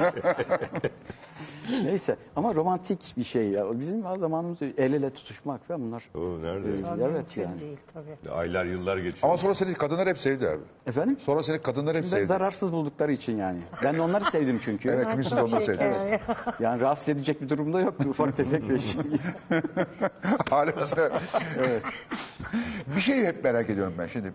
Neyse ama romantik bir şey ya. Bizim zamanımız el ele tutuşmak ve bunlar. O nerede? Ee, evet Mümkün yani. değil tabii. Aylar yıllar geçiyor. Ama sonra seni kadınlar hep sevdi abi. Efendim? Sonra seni kadınlar hep Ve sevdi. zararsız buldukları için yani. Ben de onları sevdim çünkü. Evet kimisi de onları sevdi. Evet. Yani rahatsız edecek bir durumda yoktu ufak tefek bir şey. Halimizde. evet. Bir şeyi hep merak ediyorum ben şimdi.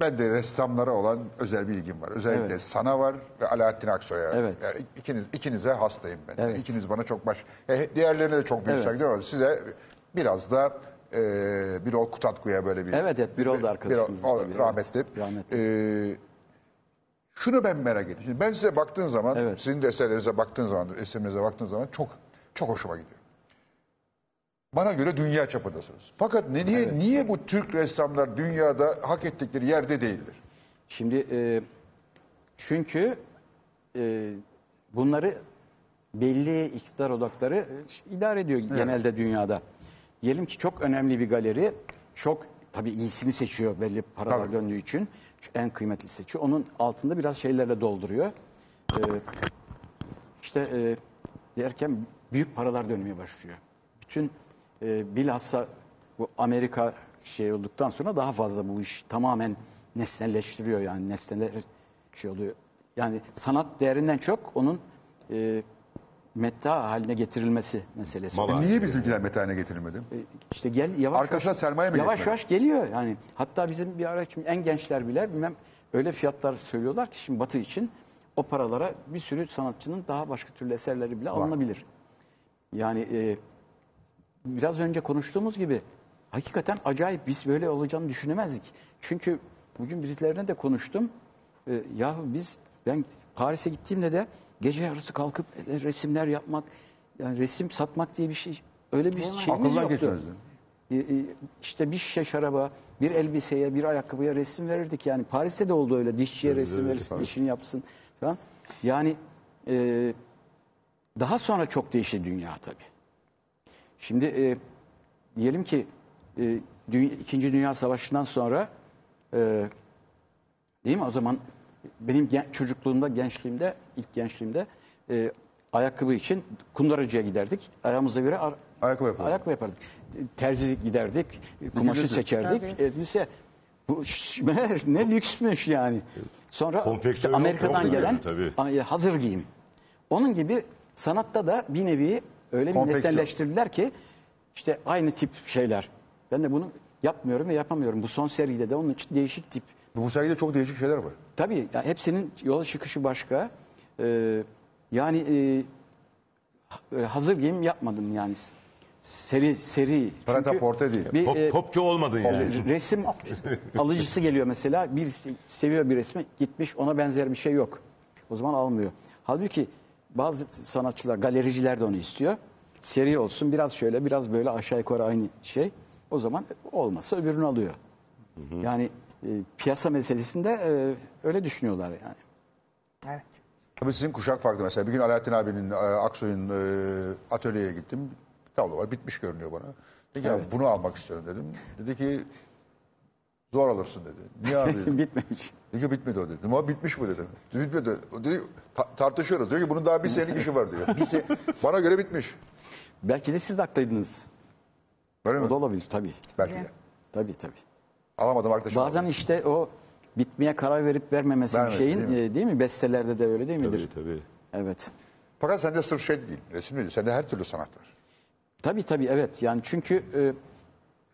Ben de ressamlara olan özel bir ilgim var. Özellikle Evet. sana var ve Alaaddin Aksoy'a. Evet. Yani ikiniz, ikinize hastayım ben. Evet. İkiniz bana çok baş... E, diğerlerine de çok büyük Evet. saygı var. Size biraz da e, Birol Kutatku'ya böyle bir... Evet, evet, Birol da arkadaşımız Birol- tabii, rahmetli. evet, rahmetli. E, şunu ben merak ediyorum. Şimdi ben size baktığın zaman, Evet. sizin de eserlerinize baktığın zaman, eserlerinize baktığın zaman çok çok hoşuma gidiyor. Bana göre dünya çapındasınız. Fakat ne, niye, niye bu Türk ressamlar dünyada hak ettikleri yerde değildir? Şimdi e, çünkü e, bunları belli iktidar odakları e, idare ediyor genelde dünyada. Diyelim ki çok önemli bir galeri çok tabii iyisini seçiyor belli paralar Tabii. döndüğü için en kıymetli seçiyor. Onun altında biraz şeylerle dolduruyor. E, işte e, derken büyük paralar dönmeye başlıyor. Bütün e, bilhassa bu Amerika şey olduktan sonra daha fazla bu iş tamamen nesnelleştiriyor yani nesneler şey oluyor. Yani sanat değerinden çok onun e, meta haline getirilmesi meselesi. Mal E, haline Niye bizimkiler metane getirilmedi? işte gel yavaş Arkasına yavaş, sermaye mi yavaş yavaş geliyor yani. Hatta bizim bir ara şimdi en gençler bile bilmem öyle fiyatlar söylüyorlar ki şimdi Batı için o paralara bir sürü sanatçının daha başka türlü eserleri bile alınabilir. Yani e, biraz önce konuştuğumuz gibi hakikaten acayip biz böyle olacağını düşünemezdik. Çünkü bugün birilerine de konuştum. E, yahu biz ben Paris'e gittiğimde de gece yarısı kalkıp resimler yapmak yani resim satmak diye bir şey öyle bir şeyimiz Aklından yoktu. geçmezdi. E, e, işte bir şişe şaraba, bir elbiseye, bir ayakkabıya resim verirdik yani. Paris'te de oldu öyle. Dişçiye resim evet, verirsin, tabii. dişini yapsın falan. Yani e, daha sonra çok değişti dünya tabii. Şimdi e, diyelim ki e, dü- İkinci Dünya Savaşı'ndan sonra e, değil mi o zaman benim gen- çocukluğumda, gençliğimde, ilk gençliğimde e, ayakkabı için kundaracıya giderdik. Ayağımıza göre Ayakkabı yapalım. ayakkabı yapardık. Terzi giderdik, kumaşı Elbise. seçerdik, elbise. Bu ş- meğer ne lüksmüş yani. Sonra işte Amerika'dan yok gelen tabii. hazır giyim. Onun gibi sanatta da bir nevi öyle bir Konfeksiyon. nesnelleştirdiler ki işte aynı tip şeyler. Ben de bunu yapmıyorum ve yapamıyorum. Bu son seride de onun için değişik tip. Bu sergide çok değişik şeyler var. Tabii ya hepsinin yola çıkışı başka. Ee, yani e, böyle hazır giyim yapmadım yani. Seri seri. Preta porte değil. Bir, Pop, e, popçu olmadın yani. resim alıcısı geliyor mesela. Bir seviyor bir resmi gitmiş ona benzer bir şey yok. O zaman almıyor. Halbuki bazı sanatçılar, galericiler de onu istiyor. Seri olsun biraz şöyle biraz böyle aşağı yukarı aynı şey. O zaman olmasa öbürünü alıyor. Yani e, piyasa meselesinde e, öyle düşünüyorlar yani. Evet. Tabii sizin kuşak farklı mesela. Bir gün Alaaddin abinin, e, Aksoy'un e, atölyeye gittim. Tablo var, bitmiş görünüyor bana. Dedi ki "Ya Evet. bunu almak istiyorum dedim. Dedi ki zor alırsın dedi. Niye abi dedim. Bitmemiş. Dedi ki bitmedi o dedi. Ama bitmiş bu dedim. Bitmedi. O dedi "Ta- tartışıyoruz. Diyor ki bunun daha bir senelik işi var diyor. Bir se- bana göre bitmiş. Belki de siz de haklıydınız. Öyle O mi? da olabilir tabii. Belki de. Tabii tabii. Alamadım arkadaşım. Bazen aldı. işte o bitmeye karar verip vermemesi bir şeyin değil mi? e, değil mi? Bestelerde de öyle değil midir? Tabii tabii. Evet. Fakat sende sırf şey değil. Resim değil. Sende her türlü sanat var. Tabii tabii evet. Yani çünkü e,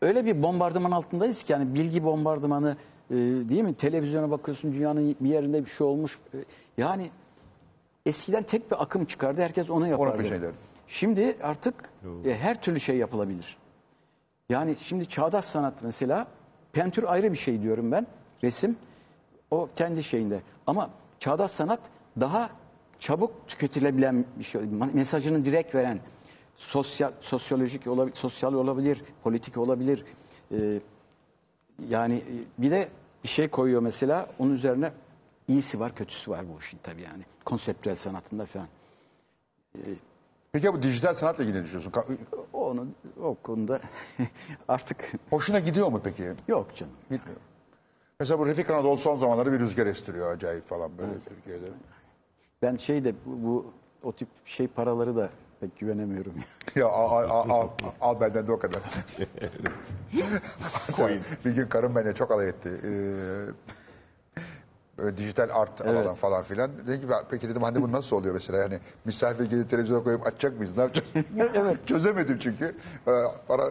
öyle bir bombardıman altındayız ki yani bilgi bombardımanı e, değil mi? Televizyona bakıyorsun dünyanın bir yerinde bir şey olmuş. E, yani eskiden tek bir akım çıkardı. Herkes onu yapardı. Şimdi artık e, her türlü şey yapılabilir. Yani şimdi çağdaş sanat mesela pentür ayrı bir şey diyorum ben. Resim o kendi şeyinde. Ama çağdaş sanat daha çabuk tüketilebilen bir şey. Mesajını direkt veren sosyal sosyolojik olabilir, sosyal olabilir, politik olabilir. Ee, yani e, bir de bir şey koyuyor mesela onun üzerine iyisi var, kötüsü var bu işin tabii yani. Konseptüel sanatında falan. Peki ya bu dijital sanatla ilgili ne düşünüyorsun? Ka- Onu o konuda artık Hoşuna gidiyor mu peki? yok canım. Gitmiyor. Mesela bu Refik Anadolu son zamanlarda bir rüzgar estiriyor acayip falan böyle Türkiye'de. Ben şey de bu, bu o tip şey paraları da pek güvenemiyorum. Ya al, al, benden de o kadar. bir gün karım benimle çok alay etti. Ee, böyle dijital art alalım falan filan. Dedim ki peki dedim anne bu nasıl oluyor mesela yani misafir gelip televizyona koyup açacak mıyız ne yapacağız? evet. Çözemedim çünkü. Ee, bana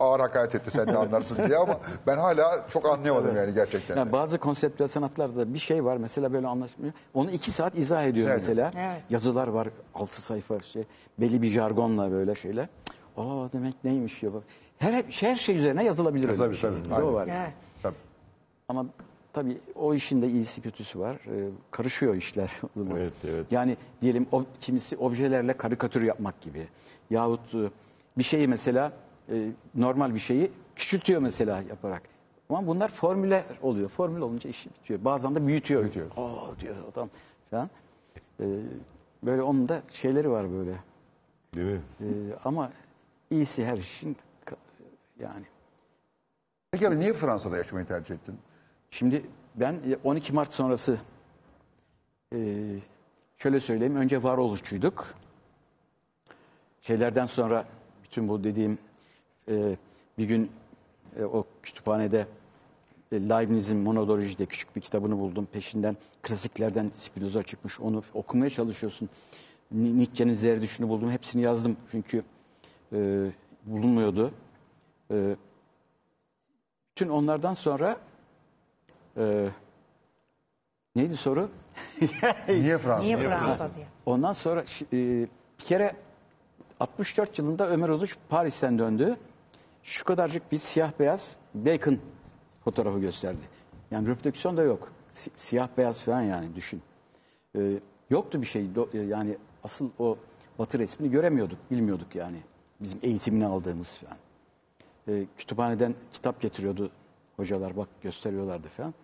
ağır hakaret etti sen de anlarsın diye ama ben hala çok anlayamadım yani gerçekten. Yani bazı konseptüel sanatlarda bir şey var mesela böyle anlaşılmıyor. Onu iki saat izah ediyor Güzel. mesela. Evet. Yazılar var altı sayfa şey belli bir jargonla böyle şeyler. Aa demek neymiş ya bak. Her, her şey üzerine yazılabilir öyle bir Yazılabilir, şey. tabii, Bir de aynen. O var. Evet. Tabii. Ama tabii o işin de iyisi kötüsü var. Ee, karışıyor işler. o zaman. Evet, evet. Yani diyelim o, kimisi objelerle karikatür yapmak gibi. Yahut e, bir şeyi mesela e, normal bir şeyi küçültüyor mesela yaparak. Ama bunlar formüle oluyor. Formül olunca iş bitiyor. Bazen de büyütüyor. Büyütüyor. Aa diyor adam falan. Ee, böyle onun da şeyleri var böyle. Değil mi? Ee, ama iyisi her işin yani. Peki abi niye Fransa'da yaşamayı tercih ettin? Şimdi ben 12 Mart sonrası e, şöyle söyleyeyim. Önce varoluşçuyduk. Şeylerden sonra bütün bu dediğim e, bir gün e, o kütüphanede e, Leibniz'in Monodolojide küçük bir kitabını buldum. Peşinden klasiklerden Spinoza çıkmış. Onu okumaya çalışıyorsun. Ni- Nietzsche'nin Zerdüşt'ünü buldum. Hepsini yazdım. Çünkü e, bulunmuyordu. E, bütün onlardan sonra e, neydi soru? Niye Fransa? Niye Fransa diye. Ondan sonra e, bir kere 64 yılında Ömer Uluç Paris'ten döndü. Şu kadarcık bir siyah beyaz Bacon fotoğrafı gösterdi. Yani reprodüksiyon da yok. Si- siyah beyaz falan yani düşün. E, yoktu bir şey. Do- e, yani asıl o batı resmini göremiyorduk, bilmiyorduk yani. Bizim eğitimini aldığımız falan. E, kütüphaneden kitap getiriyordu hocalar bak gösteriyorlardı falan.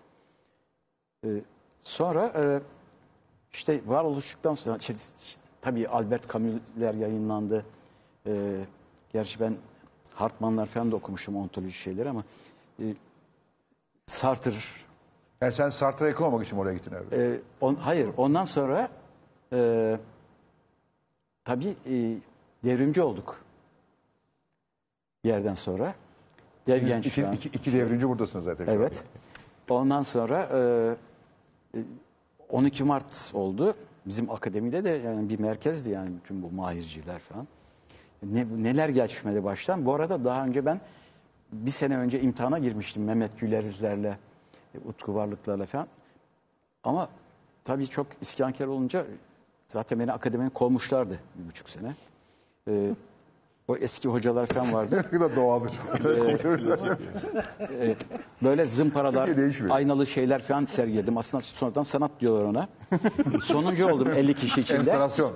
E, sonra e, işte varoluştuktan sonra işte, tabii Albert Camus'ler yayınlandı. E, gerçi ben Hartmanlar falan da okumuşum ontoloji şeyleri ama e, Sartre Yani sen Sartre'ya yakın olmak için oraya gittin abi. e, on, hayır ondan sonra e, tabii e, devrimci olduk bir yerden sonra. Dev genç iki, falan. iki, iki devrimci buradasınız zaten. şu an. Evet. Ondan sonra e, e, 12 Mart oldu. Bizim akademide de yani bir merkezdi yani bütün bu mahirciler falan. Ne, neler geçmedi baştan. Bu arada daha önce ben bir sene önce imtihana girmiştim Mehmet Güler Yüzler'le, e, Utku Varlıklar'la falan. Ama tabii çok isyankar olunca zaten beni akademiden kovmuşlardı bir buçuk sene. E, o eski hocalar falan vardı. Ne kadar doğal böyle zımparalar, aynalı şeyler falan sergiledim. Aslında sonradan sanat diyorlar ona. Sonuncu oldum 50 kişi içinde. Enstalasyon.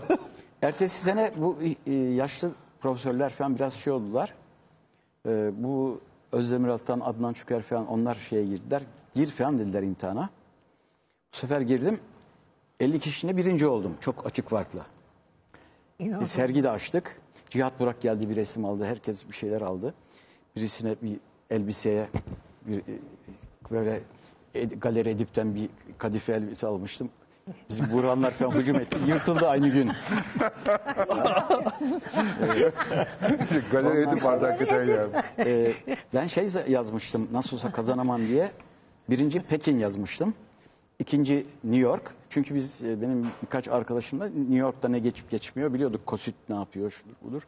Ertesi sene bu e, yaşlı profesörler falan biraz şey oldular. E, bu Özdemir Altan, Adnan Çuker falan onlar şeye girdiler. Gir falan dediler imtihana. Bu sefer girdim. 50 kişinin birinci oldum. Çok açık farkla. İnanılmaz. sergi de açtık. Cihat Burak geldi bir resim aldı. Herkes bir şeyler aldı. Birisine bir elbiseye bir, e, böyle Galeri Edip'ten bir kadife elbise almıştım. Bizim Burhanlar falan hücum etti. Yırtıldı aynı gün. Galeri edip vardı hakikaten ya. Ee, ben şey yazmıştım nasıl olsa kazanamam diye. Birinci Pekin yazmıştım. İkinci New York. Çünkü biz e, benim birkaç arkadaşımla New York'ta ne geçip geçmiyor biliyorduk. Kosüt ne yapıyor şudur budur.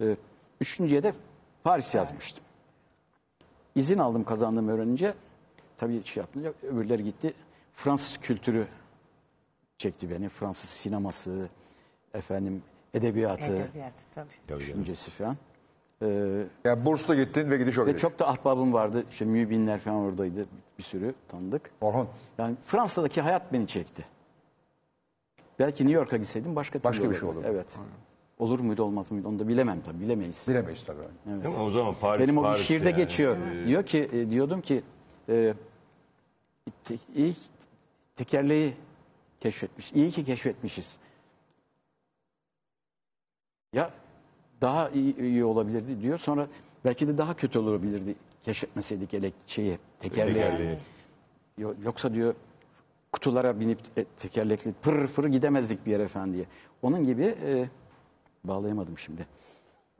Ee, üçüncüye de Paris yazmıştım. İzin aldım kazandığımı öğrenince. Tabii şey yapınca öbürleri gitti. Fransız kültürü çekti beni. Fransız sineması, efendim edebiyatı, Edebiyat tabii. Düşüncesi falan. Ee, Yani bursla gittin ve gidiş oraya. ve çok da ahbabım vardı. İşte mübinler falan oradaydı. Bir sürü tanıdık. Orhun. Yani Fransa'daki hayat beni çekti. Belki New York'a gitseydim başka, Başka türlü bir şey olurdu. Evet. Olur muydu olmaz mıydı onu da bilemem tabii bilemeyiz. Bilemeyiz tabii. Evet. Ama o zaman Paris Benim o bir şiirde yani. geçiyor. Diyor ki e, diyordum ki e, te- iyi tekerleği keşfetmiş. İyi ki keşfetmişiz. Ya daha iyi, iyi olabilirdi diyor. Sonra belki de daha kötü olabilirdi keşfetmeseydik elek şeyi tekerleği. Tekerleği. Yo- Yoksa diyor kutulara binip e, tekerlekli pır fır gidemezdik bir yere efendim diye. Onun gibi e, bağlayamadım şimdi.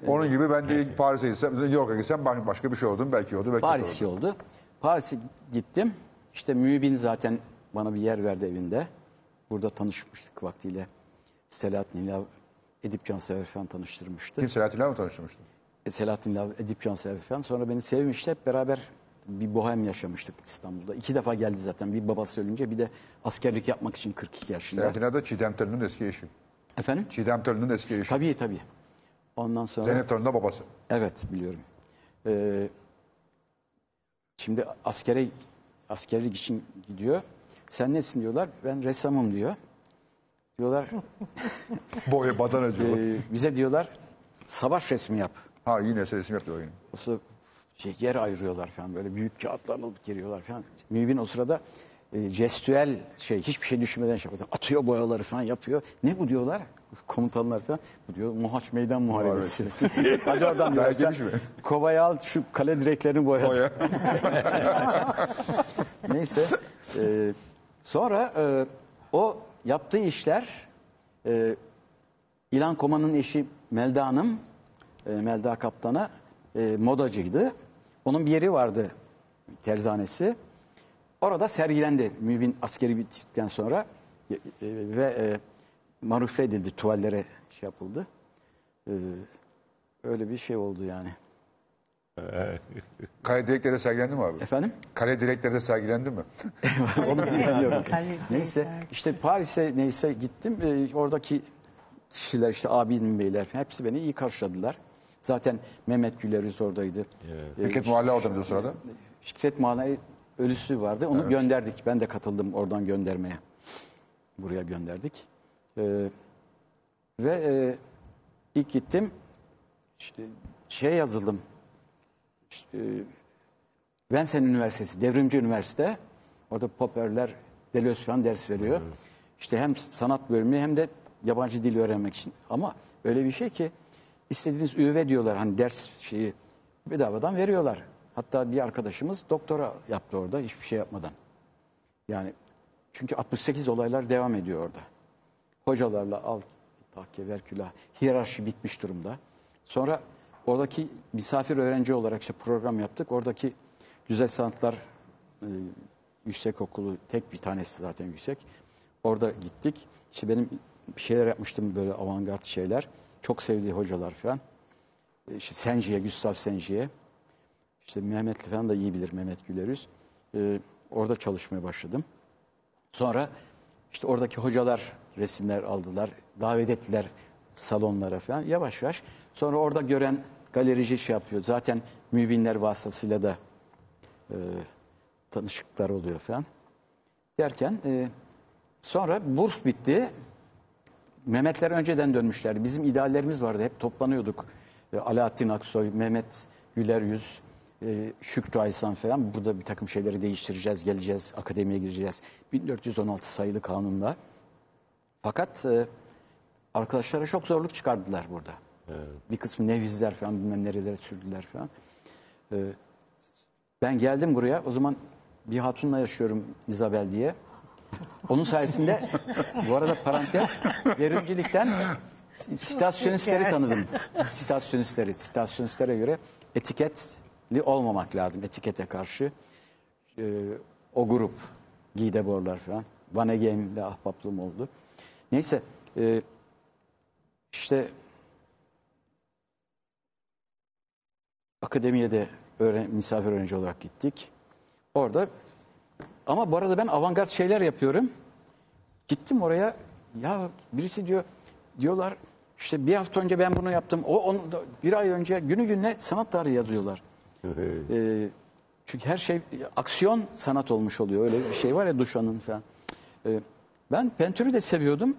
Onun gibi ben de Paris'e gitsem, New York'a gitsem baş- başka bir şey oldum. Belki oldu, belki Paris oldu. oldu. Paris'e gittim. İşte mübin zaten bana bir yer verdi evinde. Burada tanışmıştık vaktiyle. Selahattin İlav, Edip Cansever falan tanıştırmıştı. Kim Selahattin'le mi tanıştırmıştın? E, Selahattin İlav, Edip Cansever falan. Sonra beni sevmişti. Hep beraber bir bohem yaşamıştık İstanbul'da. İki defa geldi zaten. Bir babası ölünce bir de askerlik yapmak için 42 yaşında. Selahattin Adı Çiğdem Törün'ün eski eşi. Efendim? Çiğdem Törün'ün eski eşi. Tabii tabii. Ondan sonra... Zeynep Törün de babası. Evet biliyorum. Ee, şimdi askere askerlik için gidiyor. Sen nesin diyorlar. Ben ressamım diyor. Diyorlar Boya badanacı. bu. "Ee, bize diyorlar savaş resmi yap. Ha yine resim yapıyor yine. O sırada şey, yer ayırıyorlar falan böyle büyük kağıtlarla alıp geliyorlar falan. Mübin o sırada e, jestüel şey hiçbir şey düşünmeden şey yapıyor. Atıyor boyaları falan yapıyor. Ne bu diyorlar? Komutanlar falan. Bu diyor Muhaç Meydan Muharebesi. Hadi oradan diyor. Sen kovayı al şu kale direklerini boya. Boya. Neyse. e, sonra e, o yaptığı işler e, İlan Koma'nın eşi Melda Hanım, e, Melda Kaptan'a e, modacıydı. Onun bir yeri vardı terzanesi. Orada sergilendi mübin askeri bittikten sonra E, e, ve e, marufle edildi, tuvallere şey yapıldı. E, öyle bir şey oldu yani. Kale direkleri sergilendi mi abi? Efendim? Kale direkleri de sergilendi mi? Onu bilmiyorum. Neyse işte Paris'e neyse gittim. Ee, oradaki kişiler işte abinin beyler hepsi beni iyi karşıladılar. Zaten Mehmet Gülerüz oradaydı. Ee, Fikret Muhalle orada o sırada. Fikret Muhalle'yi ölüsü vardı. Onu gönderdik. Ben de katıldım oradan göndermeye. Buraya gönderdik. Ee, ve e, ilk gittim. İşte şey yazıldım. E, Vincennes Üniversitesi, Devrimci Üniversite. Orada Popperler, Deleuze falan ders veriyor. İşte hem sanat bölümü hem de yabancı dil öğrenmek için. Ama öyle bir şey ki istediğiniz üve diyorlar hani ders şeyi bedavadan veriyorlar. Hatta bir arkadaşımız doktora yaptı orada hiçbir şey yapmadan. Yani çünkü 68 olaylar devam ediyor orada. Hocalarla al tahke verkülah hiyerarşi bitmiş durumda. Sonra oradaki misafir öğrenci olarak işte program yaptık. Oradaki Güzel Sanatlar e, Yüksek Okulu tek bir tanesi zaten yüksek. Orada gittik. İşte benim bir şeyler yapmıştım böyle avantgard şeyler. Çok sevdiği hocalar falan. E, İşte Senji'ye, Gustav Senji'ye. İşte Mehmetli falan da iyi bilir Mehmet Gülerüz. E, orada çalışmaya başladım. Sonra işte oradaki hocalar resimler aldılar. Davet ettiler salonlara falan yavaş yavaş. Sonra orada gören galerici şey yapıyor. Zaten mübinler vasıtasıyla da e, tanışıklar oluyor falan. Derken e, sonra burs bitti. Mehmetler önceden dönmüşlerdi. Bizim ideallerimiz vardı. Hep toplanıyorduk. E, Alaaddin Aksoy, Mehmet Güler Yüz, e, Şükrü Aysan falan. Burada bir takım şeyleri değiştireceğiz, geleceğiz, akademiye gireceğiz. 1416 sayılı kanunla. Fakat e, arkadaşlara çok zorluk çıkardılar burada. Bir kısmı nevizler falan bilmem nerelere sürdüler falan. E, ben geldim buraya. O zaman bir hatunla yaşıyorum Isabel diye. Onun sayesinde bu arada parantez devrimcilikten sitasyonistleri tanıdım. Sitasyonistleri. Sitasyonistleri göre etiketli olmamak lazım. Etikete karşı. Ee, o grup Gideborlar falan. Van Egeim'le ahbaplığım oldu. Neyse e, işte akademiye de öğren, misafir öğrenci olarak gittik. Orada ama bu arada ben avantgard şeyler yapıyorum. Gittim oraya ya birisi diyor diyorlar işte bir hafta önce ben bunu yaptım. O onu da bir ay önce günü gününe sanat tarihi yazıyorlar. Ee, çünkü her şey aksiyon sanat olmuş oluyor. Öyle bir şey var ya Duşan'ın falan. Ee, ben pentürü de seviyordum.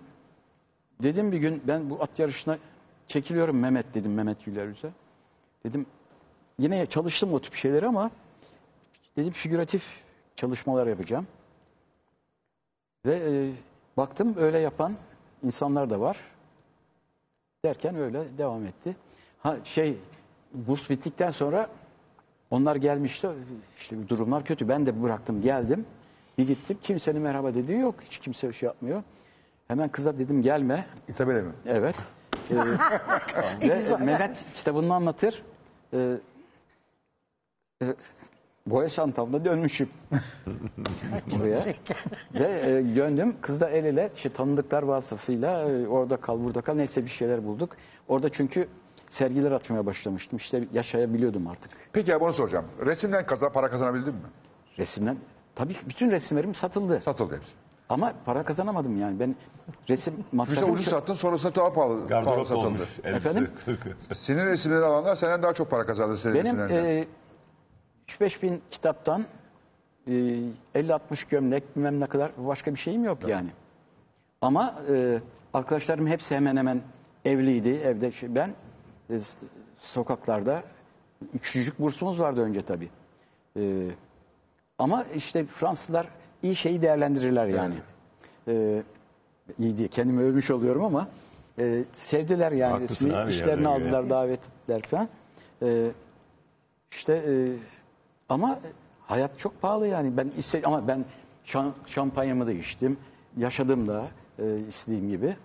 Dedim bir gün ben bu at yarışına çekiliyorum Mehmet dedim Mehmet Gülerüz'e. Dedim yine çalıştım o tip şeyleri ama dedim figüratif çalışmalar yapacağım. Ve e, baktım öyle yapan insanlar da var. Derken öyle devam etti. Ha şey burs bittikten sonra onlar gelmişti. İşte durumlar kötü. Ben de bıraktım geldim. Bir gittim kimsenin merhaba dediği yok. Hiç kimse şey yapmıyor. Hemen kıza dedim gelme. İsabel'e mi? Evet. Ee, ve Mehmet kitabını anlatır. Ee, e, boya çantamda dönmüşüm. Buraya. ve e, döndüm. Kız da el ele işte tanıdıklar vasıtasıyla e, orada kal burada kal neyse bir şeyler bulduk. Orada çünkü sergiler açmaya başlamıştım. İşte yaşayabiliyordum artık. Peki ya bunu soracağım. Resimden kaza, para kazanabildin mi? Resimden. Tabii ki bütün resimlerim satıldı. Satıldı hepsi. Ama para kazanamadım yani. Ben resim Bir masrafım... şey ucuz çok- sattın sonrasında daha pahalı, pahalı satıldı. olmuş. Efendim? Senin resimleri alanlar senden daha çok para kazandı senin Benim e, 3-5 bin kitaptan e, 50-60 gömlek bilmem ne kadar başka bir şeyim yok yani. Ama e, arkadaşlarım hepsi hemen hemen evliydi. Evde şey- ben e, sokaklarda küçücük bursumuz vardı önce tabii. E, ama işte Fransızlar iyi şeyi değerlendirirler yani. E, iyi diye kendimi övmüş oluyorum ama e, sevdiler yani Haklısın resmi abi işlerini yani. aldılar davet ettiler falan. E, işte e, ama hayat çok pahalı yani. Ben iste, ama ben şan- şampanyamı da içtim. Yaşadım da e, istediğim gibi.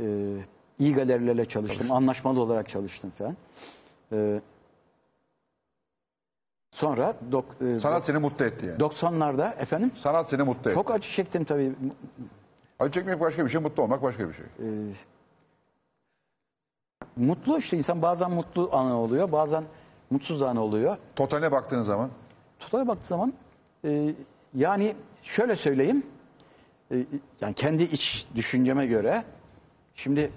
E, iyi galerilerle çalıştım. Anlaşmalı olarak çalıştım falan. E, sonra dok, e, Sanat seni mutlu etti yani. 90'larda efendim Sanat seni mutlu etti. çok acı çektim tabii. Acı çekmek başka bir şey, mutlu olmak başka bir şey. E, mutlu işte insan bazen mutlu anı oluyor, bazen mutsuz anı oluyor. Totaline baktığın zaman Totale baktığı zaman e, yani şöyle söyleyeyim e, yani kendi iç düşünceme göre şimdi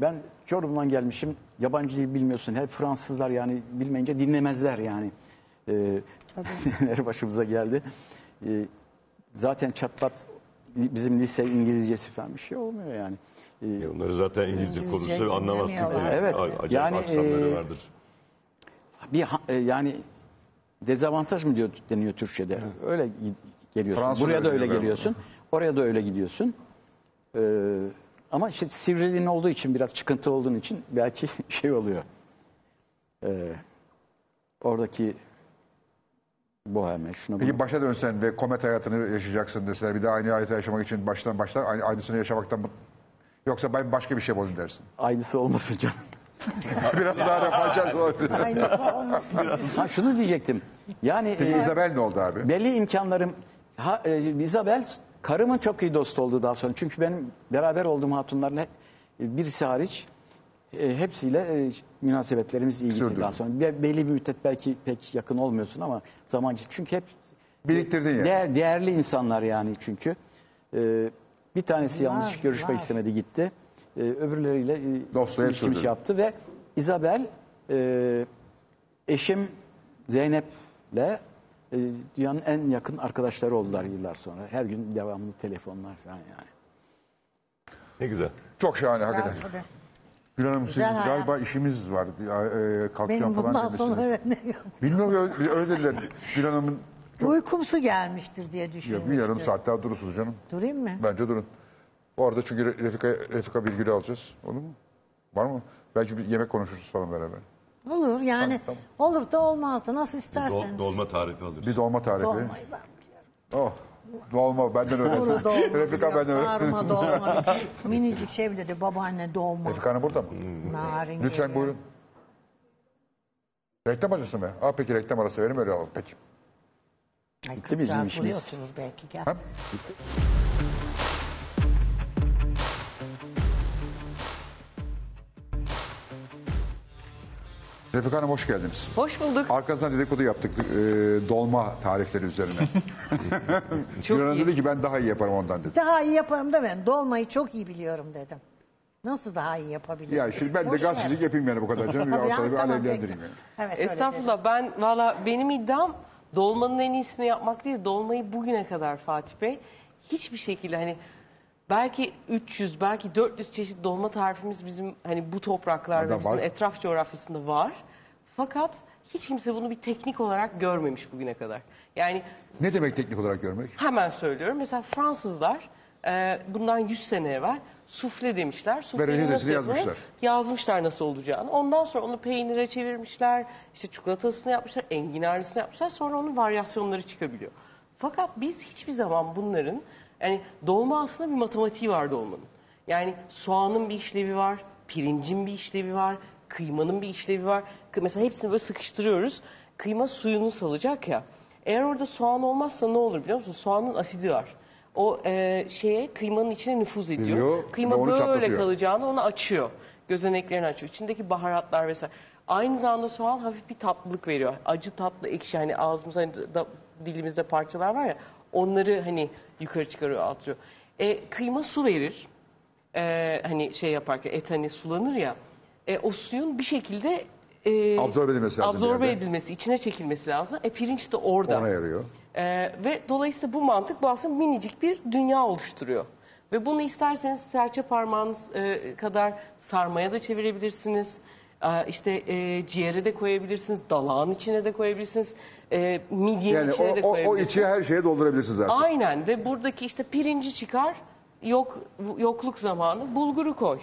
ben Çorum'dan gelmişim yabancı dil bilmiyorsun hep Fransızlar yani bilmeyince dinlemezler yani e, neler başımıza geldi E, zaten çatpat bizim lise İngilizcesi falan bir şey olmuyor yani E, Onları zaten İngilizce İngilizce konuşsa anlamazsın. Evet, Acayip yani, aksanları e, vardır. Bir e, yani dezavantaj mı diyor deniyor Türkçe'de. Öyle gi- geliyorsun. Fransız Buraya da öyle öyle geliyorsun. Oraya da öyle gidiyorsun. Ee, ama işte sivriliğin olduğu için biraz çıkıntı olduğun için belki şey oluyor. Ee, oradaki boheme şuna. Peki başa dönsen ve komet hayatını yaşayacaksın deseler bir daha aynı hayatı yaşamak için baştan başlar aynı, aynısını yaşamaktan mı? Yoksa ben başka bir şey bulayım dersin. Aynısı olmasın canım. Biraz daha refakat olabilir. Aynısı olmasın. Ha şunu diyecektim. Yani Peki e, İzabel ne oldu abi? belli imkanlarım ha, e, Isabel karımın çok iyi dostu oldu daha sonra. Çünkü benim beraber olduğum hatunlarla e, birisi hariç e, hepsiyle e, münasebetlerimiz iyi gitti daha sonra. Be- belli bir müddet belki pek yakın olmuyorsun ama zamancı çünkü hep Biriktirdin yani. değer- değerli insanlar yani çünkü. E, bir tanesi yanlış görüşmek var. istemedi gitti. E, öbürleriyle e, Dostluğu hep ilişkimi sürdürdün. şey yaptı ve Isabel e, eşim Zeynep'le e, dünyanın en yakın arkadaşları oldular yıllar sonra. Her gün devamlı telefonlar falan yani. Ne güzel. Çok şahane hakikaten. Tabii. Gül Hanım siz Güzel hayat. galiba işimiz var. Ya, e, kalkacağım Benim falan bundan sonra demişsiniz. evet ne yok. Bilmiyorum öyle, öyle dediler. Gül Hanım'ın Uykumsu gelmiştir diye düşünmüştüm. bir yarım saat daha durursunuz canım. Durayım mı? Bence durun. Orada çünkü Re- Refika, Refika Bilgül'ü alacağız. Olur mu? Var mı? Belki bir yemek konuşuruz falan beraber. Olur yani Tamam, olur da olmaz da nasıl Dol- istersen. dolma tarifi alırız. Bir dolma tarifi. Dolmayı ben Oh. Dolma benden öyle. Kuru dolma, Refika benden öyle. sarma dolma. Minicik şey bile de babaanne dolma. Refika Hanım burada mı? Narin Lütfen geliyor. buyurun. Reklam arası mı? Aa, peki reklam arası verelim öyle alalım. Peki. Ay kızcağız buraya işimiz. oturur belki gel. Ha? Refika Hanım hoş geldiniz. Hoş bulduk. Arkasından dedikodu yaptık e, dolma tarifleri üzerine. Çok Hanım iyi. dedi ki ben daha iyi yaparım ondan dedi. Daha iyi yaparım da ben dolmayı çok iyi biliyorum dedim. Nasıl daha iyi yapabilirim? Ya şimdi ben de Boş gazetecilik ver. yapayım yani bu kadar canım. Tabii Bir ya, bir tamam, alevlendireyim yani. Evet. Estağfurullah ben valla benim iddiam dolmanın en iyisini yapmak değil dolmayı bugüne kadar Fatih Bey hiçbir şekilde hani belki 300 belki 400 çeşit dolma tarifimiz bizim hani bu topraklarda Orada bizim var. etraf coğrafyasında var. Fakat hiç kimse bunu bir teknik olarak görmemiş bugüne kadar. Yani Ne demek teknik olarak görmek? hemen söylüyorum. Mesela Fransızlar e, bundan 100 sene evvel sufle demişler. Sufleyi reçetesini nasıl yapılır? yazmışlar. Yazmışlar nasıl olacağını. Ondan sonra onu peynire çevirmişler. işte çikolatasını yapmışlar, enginarlısını yapmışlar. Sonra onun varyasyonları çıkabiliyor. Fakat biz hiçbir zaman bunların yani dolma aslında bir matematiği var dolmanın. Yani soğanın bir işlevi var, pirincin bir işlevi var, kıymanın bir işlevi var. Mesela hepsini böyle sıkıştırıyoruz. Kıyma suyunu salacak ya. Eğer orada soğan olmazsa ne olur biliyor musun? Soğanın asidi var. O e, şeye kıymanın içine nüfuz ediyor. Giriyor Kıyma onu böyle çatlatıyor. kalacağını onu açıyor. Gözeneklerini açıyor. İçindeki baharatlar vesaire. Aynı zamanda soğan hafif bir tatlılık veriyor. Acı tatlı ekşi hani ağzımızda hani da, dilimizde parçalar var ya onları hani yukarı çıkarıyor atıyor. E, kıyma su verir. E, hani şey yaparken et hani sulanır ya. E, o suyun bir şekilde e, Absorbe edilmesi lazım absorbe yerde. edilmesi, içine çekilmesi lazım. E, pirinç de orada. Ona yarıyor. Ee, ve dolayısıyla bu mantık bu aslında minicik bir dünya oluşturuyor. Ve bunu isterseniz serçe parmağınız e, kadar sarmaya da çevirebilirsiniz. Ee, işte e, ciğere de koyabilirsiniz, dalağın içine de koyabilirsiniz, e, midyenin Yani içine o, de o, o koyabilirsiniz. içi her şeye doldurabilirsiniz zaten. Aynen ve buradaki işte pirinci çıkar, yok yokluk zamanı bulguru koy.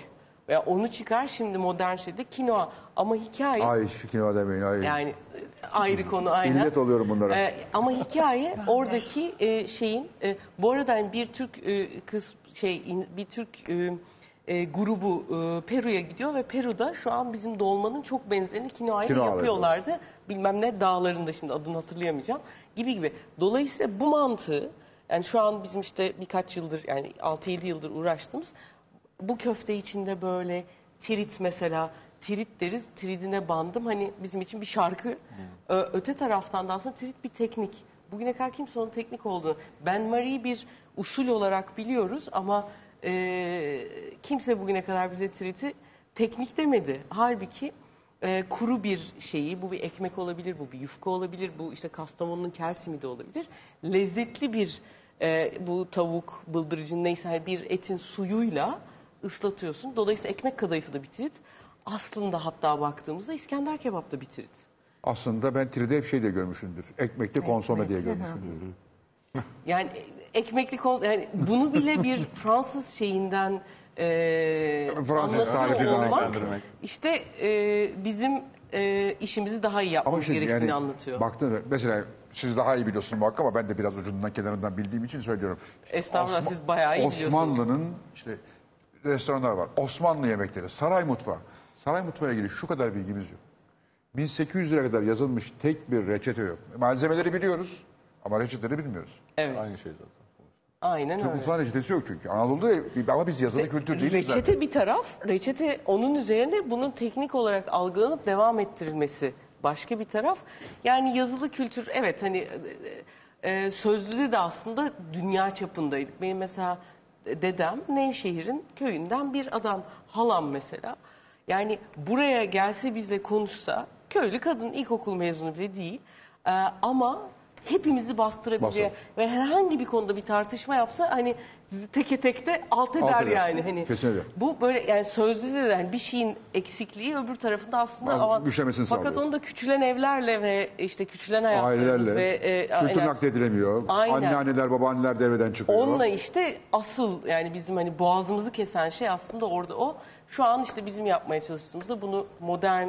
Veya onu çıkar şimdi modern şeyde kinoa. Ama hikaye Ay fikrini demeyin. Ay. yani e, ayrı konu aynen. İllet oluyorum bunlara. Ee, ama hikaye oradaki e, şeyin e, bu arada hani bir Türk e, kız şey in- bir Türk e, e, grubu e, Peru'ya gidiyor ve Peru'da şu an bizim dolmanın çok benzerini kinoayla Kinoa yapıyorlardı. Bilmem ne dağlarında şimdi adını hatırlayamayacağım. Gibi gibi. Dolayısıyla bu mantığı yani şu an bizim işte birkaç yıldır yani 6-7 yıldır uğraştığımız bu köfte içinde böyle tirit mesela tirit deriz tiridine bandım. Hani bizim için bir şarkı. Ö- öte taraftan da aslında tirit bir teknik. Bugüne kadar kimse onun teknik olduğunu Ben Marie'yi bir usul olarak biliyoruz ama e, kimse bugüne kadar bize tiriti teknik demedi halbuki e, kuru bir şeyi bu bir ekmek olabilir bu bir yufka olabilir bu işte Kastamonu'nun kelsimi de olabilir lezzetli bir e, bu tavuk, bıldırcın neyse hani bir etin suyuyla ıslatıyorsun. Dolayısıyla ekmek kadayıfı da bitirit. Aslında hatta baktığımızda İskender kebap da bitirit. Aslında ben tride hep şey de görmüşümdür. Ekmekli konsome diye görmüşümdür. Yani ekmekli kol, yani bunu bile bir Fransız şeyinden e, Fransız anlatıyor tarifinden olmak öğrendirmek. işte e, bizim e, işimizi daha iyi yapmamız şimdi gerektiğini yani anlatıyor. baktığında mesela siz daha iyi biliyorsunuz muhakkak ama ben de biraz ucundan kenarından bildiğim için söylüyorum. Estağfurullah, Osman- siz bayağı iyi biliyorsunuz. Osmanlı'nın işte restoranlar var. Osmanlı yemekleri, saray mutfağı. Saray mutfağıyla ilgili şu kadar bilgimiz yok. 1800'lere kadar yazılmış tek bir reçete yok. Malzemeleri biliyoruz ama reçeteleri bilmiyoruz. Evet. Aynı şey zaten. Aynen Türk öyle. mutfağının reçetesi yok çünkü. Anadolu'da ama biz yazılı kültür değiliz Reçete zaten. bir taraf, reçete onun üzerine bunun teknik olarak algılanıp devam ettirilmesi başka bir taraf. Yani yazılı kültür evet hani e, e, sözlüde de aslında dünya çapındaydık. Benim mesela dedem Nevşehir'in köyünden bir adam, halam mesela. Yani buraya gelse bizle konuşsa, köylü kadın ilkokul mezunu bile değil. E, ama hepimizi bastırabileceği Basar. ve herhangi bir konuda bir tartışma yapsa hani sizi teke tekte alt eder, Alt eder. yani hani. Kesinlikle. Bu böyle yani sözlüde de hani bir şeyin eksikliği öbür tarafında aslında Ama Fakat sağlıyor. onu da küçülen evlerle ve işte küçülen hayatlarımız Ailelerle. ve e, Kültür nakledilemiyor. Aynen. Anneanneler, babaanneler devreden çıkıyor. Onunla işte asıl yani bizim hani boğazımızı kesen şey aslında orada o. Şu an işte bizim yapmaya çalıştığımızda bunu modern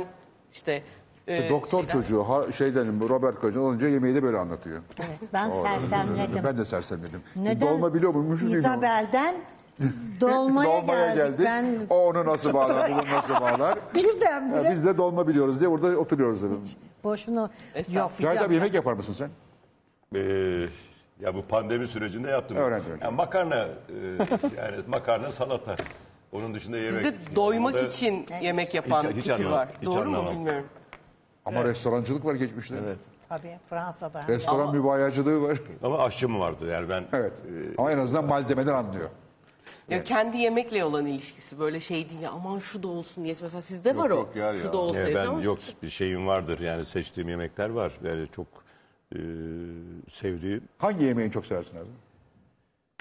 işte e, Doktor şeyler- çocuğu ha, şeyden Robert Kocan olunca yemeği de böyle anlatıyor. Evet, ben O- sersemledim. Ben de sersemledim. Neden? Dolma biliyor muymuş? İzabel'den dolmaya, geldik. geldik. Ben O onu nasıl bağlar, bunu nasıl bağlar? birdenbire Ya biz de dolma biliyoruz diye burada oturuyoruz. dedim. boşuna yok. Cahit abi yemek yapar mısın sen? Ee, ya bu pandemi sürecinde yaptım. Öğrendim. Yani makarna, e, yani makarna salata. Onun dışında yemek. Sizde doymak Orada- için yemek yapan hiç fikir anlamam, var. hiç Doğru mu anlamam. bilmiyorum. Ama restorancılık var geçmişte. Evet. Tabii Fransa'da. Restoran Ama- mübayacılığı var. Ama aşçım vardı yani ben. Evet. Ama en azından malzemeden anlıyor. Ya kendi yemekle olan ilişkisi böyle şey değil ya aman şu da olsun diye. Mesela sizde var o. yok ya, şu ya. da e, olsaydı ben ama yok bir şeyim vardır yani seçtiğim yemekler var. Yani çok e, sevdiğim Hangi yemeği çok seversin abi?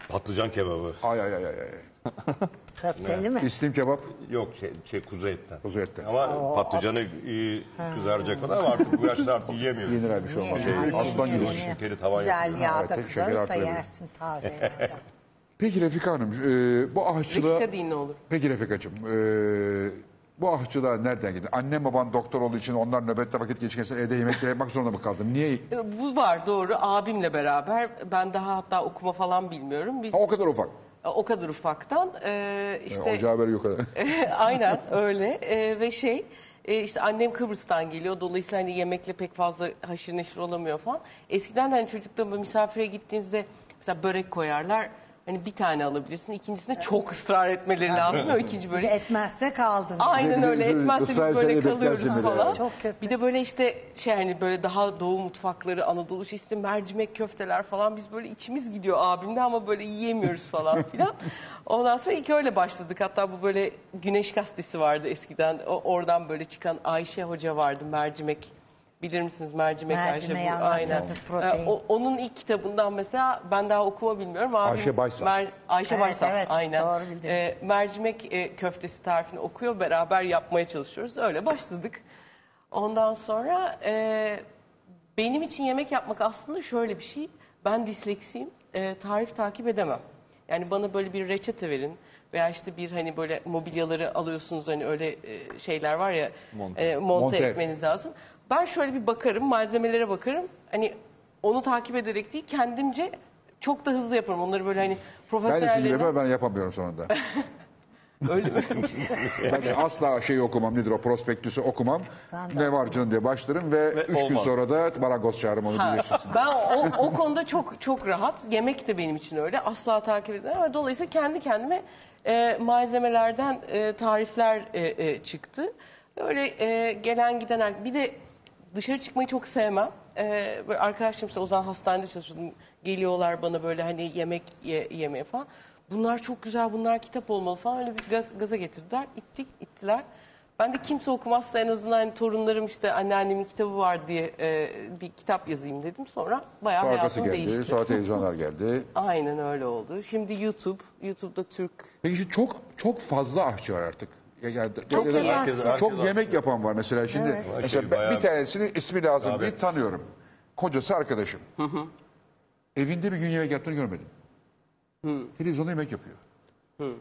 patlıcan kebabı. Ay ay ay ay. ay. Köfteli mi? İslim kebap, Yok şey, şey kuzu etten. kuzu etten. Ama patlıcanı iyi kızaracak kadar ama artık bu yaşta artık yiyemiyorum. Yenir abi bir şey olmaz. Şey, Aslan gibi. Yenir. şekeri tavan Güzel yapıyor. yağda kızarırsa artırabilir. yersin taze yağda. Peki Refika Hanım, e, bu aşçılığa... Refika değil ne olur. Peki Refika'cığım, e, Bu ahçılar nereden gitti? Annem baban doktor olduğu için onlar nöbette vakit geçirken evde yemek yapmak zorunda mı kaldın? Niye? E, Bu var doğru abimle beraber. Ben daha hatta okuma falan bilmiyorum. Biz Ha, o kadar ufak. O kadar ufaktan e, işte İşte... Ocağı böyle yukarı. Aynen öyle Ee, ve şey e, işte annem Kıbrıs'tan geliyor dolayısıyla hani yemekle pek fazla haşır neşir olamıyor falan. Eskiden de hani çocukta misafire gittiğinizde mesela börek koyarlar. Hani bir tane alabilirsin. ikincisinde çok ısrar etmeleri lazım. O ikinci börek. etmezse kaldın. Aynen öyle etmezse biz böyle kalıyoruz falan. yani. Çok kötü. Bir de böyle işte şey hani böyle daha doğu mutfakları Anadolu işte mercimek köfteler falan biz böyle içimiz gidiyor abimle ama böyle yiyemiyoruz falan filan. Ondan sonra ilk öyle başladık. Hatta bu böyle Güneş Gazetesi vardı eskiden. O, oradan böyle çıkan Ayşe Hoca vardı mercimek. Bilir misiniz mercimek Mercimeği Ayşe? Bu, aynen. anlatırdı, protein. Ee, o- onun ilk kitabından mesela ben daha okuma bilmiyorum. Abim, Ayşe Baysal. Mer- Ayşe Evet, Baysal evet, aynen. doğru bildin. Ee, mercimek e, köftesi tarifini okuyor. Beraber yapmaya çalışıyoruz. Öyle başladık. Ondan sonra e, benim için yemek yapmak aslında şöyle bir şey. Ben disleksiyim. E, tarif takip edemem. Yani bana böyle bir reçete verin veya işte bir hani böyle mobilyaları alıyorsunuz hani öyle e, şeyler var ya Monte. e, monte, Monte. etmeniz lazım. Ben şöyle bir bakarım malzemelere bakarım. Hani onu takip ederek değil kendimce çok da hızlı yaparım. Onları böyle hani Ben de gibi profesyonellerine yapıyorum, ben yapamıyorum sonunda. öyle mi? Ben de asla şeyi okumam, nedir o prospektüsü okumam. Ben de Ne var canım diye başlarım ve, Ve üç gün olmaz. sonra da marangoz çağırırım onu Ha, bilirsiniz. ben o, o konuda çok çok rahat. Yemek de benim için öyle. Asla takip edemem. Ama Dolayısıyla kendi kendime e, malzemelerden e, tarifler e, e, çıktı. Öyle e, gelen giden her- bir de dışarı çıkmayı çok sevmem. E, böyle arkadaşlarım işte o zaman hastanede çalışıyordum. Geliyorlar bana böyle hani yemek ye, yemeye falan. Bunlar çok güzel, bunlar kitap olmalı falan öyle bir gaz, gaza getirdiler. İttik, ittiler. Ben de kimse okumazsa en azından hani torunlarım işte anneannemin kitabı var diye e, bir kitap yazayım dedim. Sonra bayağı Arkası hayatım geldi, değişti. sonra televizyonlar geldi. Aynen öyle oldu. Şimdi YouTube, YouTube'da Türk Peki şimdi çok çok fazla aşçı var artık. Ya, ya- Çok ya da- Herkes- herkes çok yemek yapan var mesela şimdi. Evet. Mesela Şey, ben- bayağı- bir tanesinin ismi lazım Abi. diye tanıyorum. Kocası arkadaşım. Evinde bir gün yemek yaptığını görmedim. Televizyonda yemek yapıyor.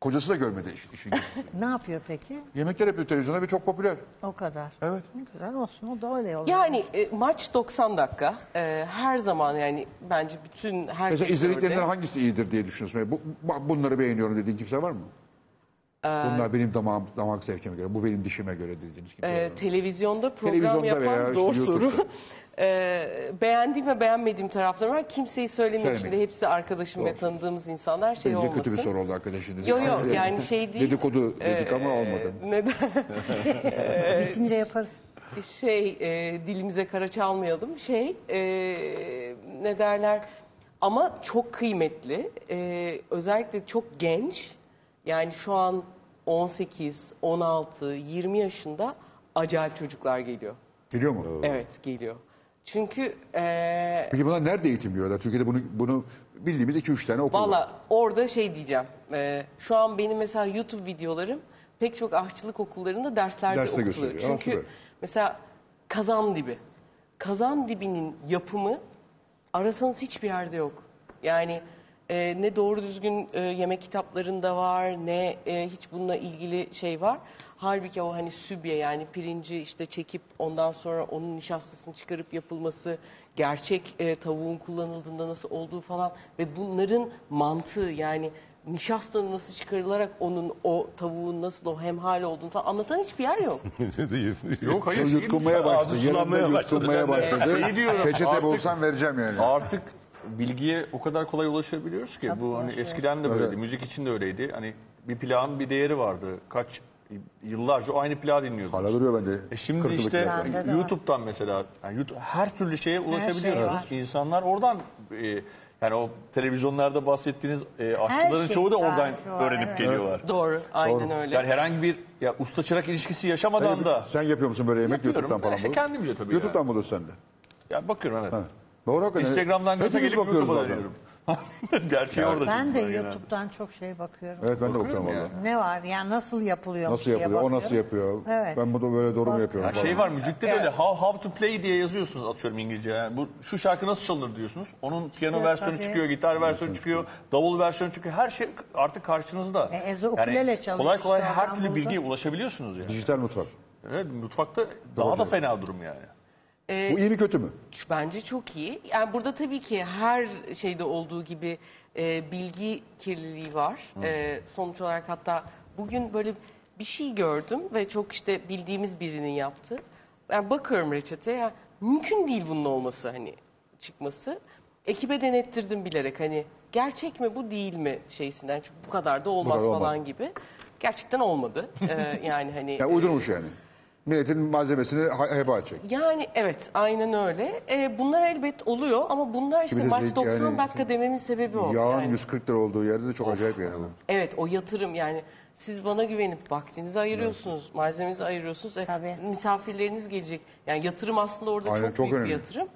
Kocası da görmedi iş, işin. Ne yapıyor peki? Yemekler yapıyor televizyonda ve çok popüler. O kadar. Evet. Ne güzel olsun. O da öyle olur. Yani e, maç 90 dakika. E, her zaman yani bence bütün her Mesela sektörde- izlediklerinden hangisi iyidir diye düşünüyorsun? Bu, bu- bunları beğeniyorum dediğin kimse var mı? Ee, Bunlar benim damağım, damak zevkime göre, bu benim dişime göre dediğiniz kimse var e, mı? televizyonda program Televizyonda yapan veya işte zor soru. YouTube'da. E, beğendiğim ve beğenmediğim taraflarım var. Kimseyi söylemeyeyim Söylemeyin. şimdi. Hepsi arkadaşım ve Doğru. tanıdığımız insanlar şey Bence olmasın. kötü bir soru oldu arkadaşın. Yok yok yani şey değil. Dedikodu dedik E, ama olmadı. Neden? Bitince yaparız. şey e, dilimize kara çalmayalım şey e, ne derler ama çok kıymetli E, özellikle çok genç yani şu an 18 16 20 yaşında acayip çocuklar geliyor Geliyor mu? evet geliyor çünkü e, Peki bunlar nerede eğitim görüyorlar? Türkiye'de bunu bunu bildiğimiz 2-3 tane okul var. Valla orada şey diyeceğim. e, şu an benim mesela YouTube videolarım pek çok aşçılık okullarında derslerde Derste okutuluyor. gösteriyor. Aa, Çünkü süper. mesela kazan dibi. Kazan dibinin yapımı arasanız hiçbir yerde yok. Yani e, ne doğru düzgün e, yemek kitaplarında var ne e, hiç bununla ilgili şey var. Halbuki o hani sübye yani pirinci işte çekip ondan sonra onun nişastasını çıkarıp yapılması, gerçek e, tavuğun kullanıldığında nasıl olduğu falan ve bunların mantığı yani nişastanın nasıl çıkarılarak onun o tavuğun nasıl o hemhal olduğunu falan anlatan hiçbir yer yok. Yok hayır. Yutkunmaya başladı. Başladı. yutkunmaya başladı. Şey diyorum, Peçete artık- bulsam vereceğim yani. Artık bilgiye o kadar kolay ulaşabiliyoruz ki. bu hani ulaşıyoruz. eskiden de böyleydi. Evet. Müzik için de öyleydi. Hani bir plağın bir değeri vardı. Kaç yıllarca aynı plağı dinliyordunuz. Hala duruyor bende. E şimdi Kırkılık işte biraz. Bende de var. YouTube'dan mesela yani YouTube, her türlü şeye ulaşabiliyorsunuz. şey var. İnsanlar oradan e, yani o televizyonlarda bahsettiğiniz e, aşçıların şey çoğu da oradan var, öğrenip evet. geliyorlar. Doğru, aynen Doğru. öyle. Yani herhangi bir ya usta çırak ilişkisi yaşamadan da Sen yapıyor musun böyle yemek yapıyorum. YouTube'dan falan İşte bulup? kendimce tabii YouTube'dan ya. buluyorsun sen de. Ya bakıyorum evet. Ha. Doğru hakikaten. Instagram'dan gaza Hepimiz gelip bakıyoruz YouTube'a dönüyorum. Gerçeği orada Ben de çıkıyor genelde. YouTube'dan çok şey bakıyorum. Evet ben de Bakıyorum bakıyorum valla. Ne var? Yani nasıl yapılıyor? Nasıl yapılıyor? O nasıl yapıyor? Evet. Ben bunu böyle doğru mu yapıyorum? Ya şey var müzikte de öyle how, how to play diye yazıyorsunuz atıyorum İngilizce. Yani bu şu şarkı nasıl çalınır diyorsunuz. Onun piyano Evet, versiyonu tabii. çıkıyor, gitar versiyonu çıkıyor, davul versiyonu çıkıyor. Her şey artık karşınızda. E, Ezo ukulele çalıyor kolay kolay işte her türlü buldu. bilgiye ulaşabiliyorsunuz yani. Dijital mutfak. Evet, mutfakta daha da fena durum yani. Ee, Bu iyi mi kötü mü? Bence çok iyi. Yani burada tabii ki her şeyde olduğu gibi e, bilgi kirliliği var. E, sonuç olarak hatta bugün böyle bir şey gördüm ve çok işte bildiğimiz birinin yaptığı. Yani bakıyorum reçeteye. ya mümkün değil bunun olması hani çıkması. Ekibe denettirdim bilerek hani gerçek mi bu değil mi şeysinden. Çünkü bu kadar da olmaz kadar olmaz. falan gibi. Gerçekten olmadı. E, yani hani Ya uydurmuş yani. Milletin malzemesini ha- heba edecek. yani evet aynen öyle. Ee, bunlar elbet oluyor ama bunlar işte Şimdi maç yani- 90 dakika dememin sebebi o. Yağın Yani. 140 lira olduğu yerde de çok acayip yani. bu. Evet o yatırım yani siz bana güvenip vaktinizi ayırıyorsunuz, malzemenizi ayırıyorsunuz. E, Tabii. misafirleriniz gelecek. Yani yatırım aslında orada Aynen, çok, çok büyük önemli. bir yatırım.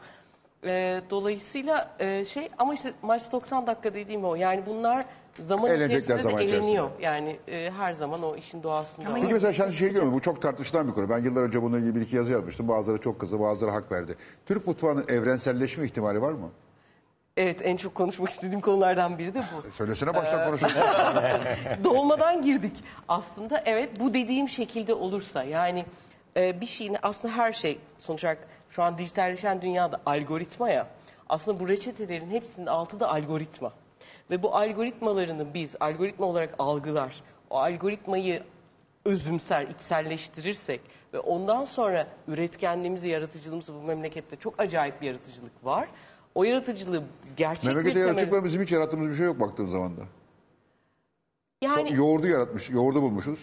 Ee, dolayısıyla e, şey ama işte maç 90 dakika dediğim o. Yani bunlar zaman Eğlenecekler içerisinde zaman de içerisinde. eleniyor. Yani e, her zaman o işin doğasında. Ama var. Peki mesela sen şey görüyorum. Bu çok tartışılan bir konu. Ben yıllar önce bununla ilgili bir iki yazı yazmıştım. Bazıları çok kızdı, bazıları hak verdi. Türk mutfağının evrenselleşme ihtimali var mı? Evet en çok konuşmak istediğim konulardan biri de bu. Söylesene baştan konuşalım. dolmadan girdik aslında. Evet bu dediğim şekilde olursa yani e, bir şeyin aslında her şey sonuç olarak şu an dijitalleşen dünyada algoritma ya. Aslında bu reçetelerin hepsinin altı da algoritma. Ve bu algoritmalarını biz algoritma olarak algılar, o algoritmayı özümser, içselleştirirsek ve ondan sonra üretkenliğimizi, yaratıcılığımızı bu memlekette çok acayip bir yaratıcılık var. O yaratıcılığı gerçek Memlekette temel- yaratıcıklar bizim hiç yarattığımız bir şey yok baktığın zaman da. yani Yoğurdu yaratmış, yoğurdu bulmuşuz.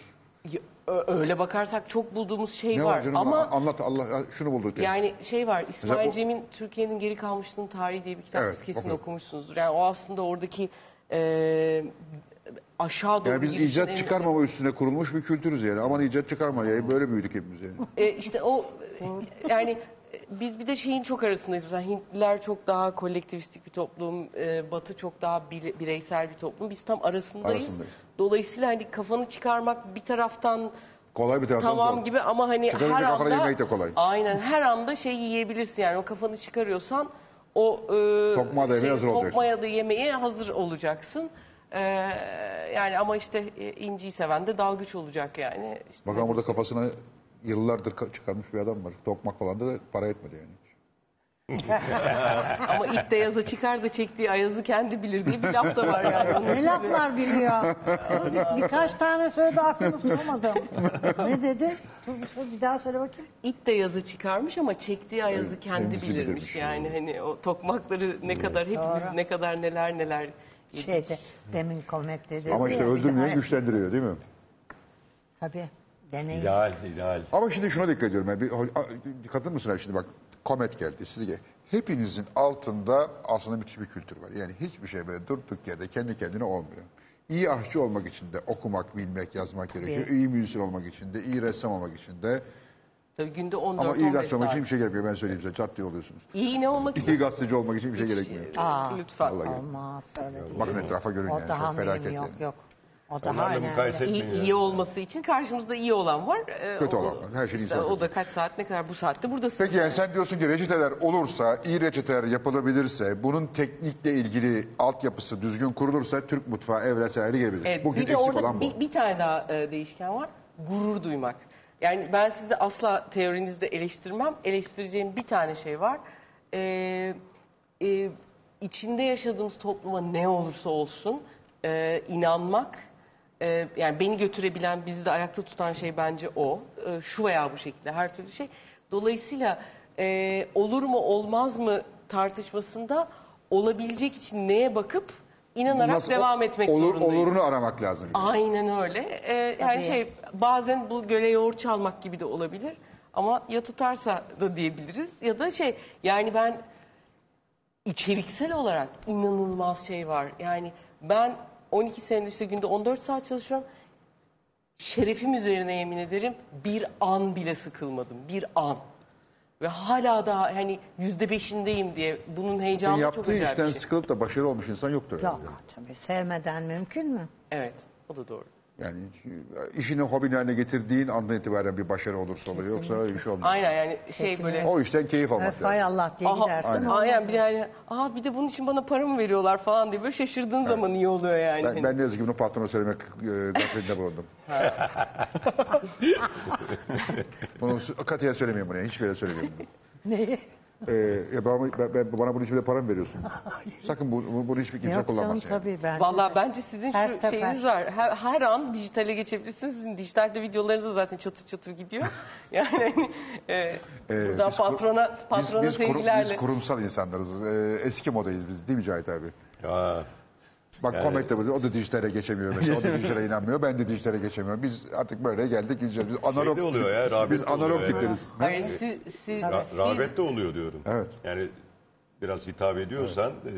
Ö- Öyle bakarsak çok bulduğumuz şey Ne var, var canım? ama Anlat Allah şunu bulduk. de. yani şey var İsmail Mesela o- Cem'in Türkiye'nin geri kalmışlığının tarihi diye bir kitap Evet, siz kesin okudum. okumuşsunuzdur. Yani o aslında oradaki e, aşağı doğru Yani biz gidişin icat çıkarmama üstüne kurulmuş bir kültürüz yani. Aman icat çıkarma ya. Böyle büyüdük hepimiz yani. E, işte o e, yani biz bir de şeyin çok arasındayız. Mesela Hintliler çok daha kolektivistik bir toplum, e, Batı çok daha bireysel bir toplum. Biz tam arasındayız. Arasındayız. Dolayısıyla hani kafanı çıkarmak bir taraftan Kolay bir taraftan tamam zor. gibi ama hani Çıkarınca her anda yemek de kolay. aynen her anda şey yiyebilirsin yani o kafanı çıkarıyorsan o e, Tokmağı da yemeye hazır olacaksın. Tokmağı da yemeye hazır olacaksın. E, yani ama işte e, inciyi seven de dalgıç olacak yani. İşte Bakalım burada kafasına yıllardır ka- çıkarmış bir adam var. Tokmak falan da para etmedi yani. Ama it de yaza çıkar da çektiği ayazı kendi bilir diye bir laf da var yani. Onun Ne gibi. laflar biliyor. Bir- birkaç tane söyledi aklımı tutamadım. ne dedi? Dur bir şey- bir daha söyle bakayım. İt de yazı çıkarmış ama çektiği ayazı kendi kendisi bilirmiş. bilirmiş. Yani hani o tokmakları ne kadar hepimiz Doğru. ne kadar neler neler yedik. Şeyde demin komet dedi. Ama işte daha- güçlendiriyor değil mi? Tabii. Deneyim. İdeal, ideal. Ama şimdi şuna dikkat ediyorum. Yani bir, katılır mısın şimdi bak komet geldi size. Hepinizin altında aslında müthiş bir kültür var. Yani hiçbir şey böyle durduk yerde kendi kendine olmuyor. İyi aşçı olmak için de okumak, bilmek, yazmak gerekiyor. İyi müzisyen olmak için de, iyi ressam olmak için de. Tabii günde 14 Ama iyi 15 gazeteci olmak için bir şey gerekiyor. Ben söyleyeyim size. Çat diye oluyorsunuz. İyi ne olmak İyi için? gazeteci olmak için bir şey gerekmiyor. Aa, Lütfen. Vallahi olmaz öyle değil. Bakın etrafa görün O yani. daha Çok felaket yok yani. yok. O daha Onlarla önemli. mukayese İyi, etmeyin. iyi olması için karşımızda iyi olan var. Ee, Kötü o- olan var. Her şeyin insan O da kaç saat ne kadar bu saatte buradasın. Peki yani sen diyorsun ki reçeteler olursa, iyi reçeteler yapılabilirse, bunun teknikle ilgili altyapısı düzgün kurulursa Türk mutfağı evrensel hale gelebilir. Evet, Bugün bir de eksik orada olan bu. bir, bir tane daha e, değişken var. Gurur duymak. Yani ben sizi asla teorinizde eleştirmem. Eleştireceğim bir tane şey var. Ee, e, içinde yaşadığımız topluma ne olursa olsun e, inanmak, e, yani beni götürebilen, bizi de ayakta tutan şey bence o. E, şu veya bu şekilde her türlü şey. Dolayısıyla e, olur mu olmaz mı tartışmasında olabilecek için neye bakıp inanarak Nasıl- devam etmek olur, zorundayız. Olurunu aramak lazım. Aynen öyle. Ee, yani şey bazen bu göle yoğurt çalmak gibi de olabilir. Ama ya tutarsa da diyebiliriz ya da şey yani ben içeriksel olarak inanılmaz şey var. Yani ben 12 senedir işte günde 14 saat çalışıyorum. Şerefim üzerine yemin ederim bir an bile sıkılmadım. Bir an. ve hala daha hani yüzde beşindeyim diye bunun heyecanı çok Yaptığı acayip işten bir şey. sıkılıp da başarılı olmuş insan yoktur herhalde. Yok tabii sevmeden mümkün mü? Evet o da doğru. Yani işini hobin haline getirdiğin andan itibaren bir başarı olursa oluyor. Yoksa iş olmuyor. Aynen yani şey Kesinlikle. böyle O işten keyif almak Öf hay lazım. Allah diye Aha, gidersin. aynen. olmaz. Aynen bir de yani aa bir de bunun için bana para mı veriyorlar falan diye böyle şaşırdığın zaman iyi oluyor yani. Ben, ben ne yazık ki bunu patrona söylemek e, gafletinde bulundum. bunu su- katiyen söylemeyeyim buraya. Hiçbir yere söylemeyeyim. Neyi? Ee, ya bana, ben, ben- bana bunun için de para mı veriyorsun? Sakın bu, bu, bunu hiçbir kimse Yok canım kullanmasın. yani. tabii bence Valla bence sizin Her şu sefer. şeyiniz var. Her, her an dijitale geçebilirsiniz. Sizin dijitalde videolarınız da zaten çatır çatır gidiyor. Yani hani, e, Ee, buradan biz kur- patrona, patrona biz, biz, kurum- sevgilerle. biz kurumsal insanlarız. Ee, eski modayız biz değil mi Cahit abi? Ya, Bak Yani- Komet de böyle, o da dijitale geçemiyor mesela. O da dijitale inanmıyor. Ben de dijitale geçemiyorum. Biz artık böyle geldik gideceğiz. Biz analog, Şey oluyor ya, rağbet biz analog tipleriz. Hayır, siz, siz, ra- siz rağbet de oluyor diyorum. Evet. Yani biraz hitap ediyorsan e,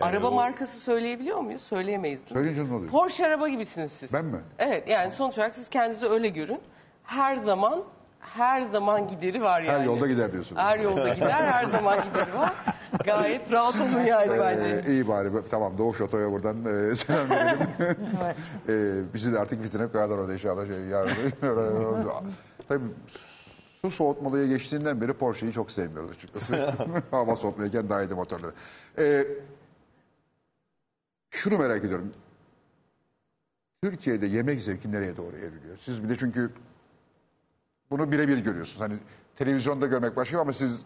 yani araba o- markası söyleyebiliyor muyuz? Söyleyemeyiz? Söyleyince ne oluyor? Porsche araba gibisiniz siz. Ben mi? Evet yani sonuç olarak siz kendinizi öyle görün. Her zaman her zaman gideri var yani. Her yolda gider diyorsun. Her yolda gider, her zaman gideri var. Gayet rahat olun yani bence. Ee, iyi bari. Tamam Doğuş Oto'ya buradan e, selam verelim. Evet. e, bizi de artık fitine koyarlar orada inşallah. Şey, yarın. Tabii su soğutmalıya geçtiğinden beri Porsche'yi çok sevmiyoruz açıkçası. Hava soğutmayken daha iyiydi motorları. E, şunu merak ediyorum. Türkiye'de yemek zevki nereye doğru evriliyor? Siz bir de çünkü bunu birebir görüyorsunuz. Hani televizyonda görmek başka ama siz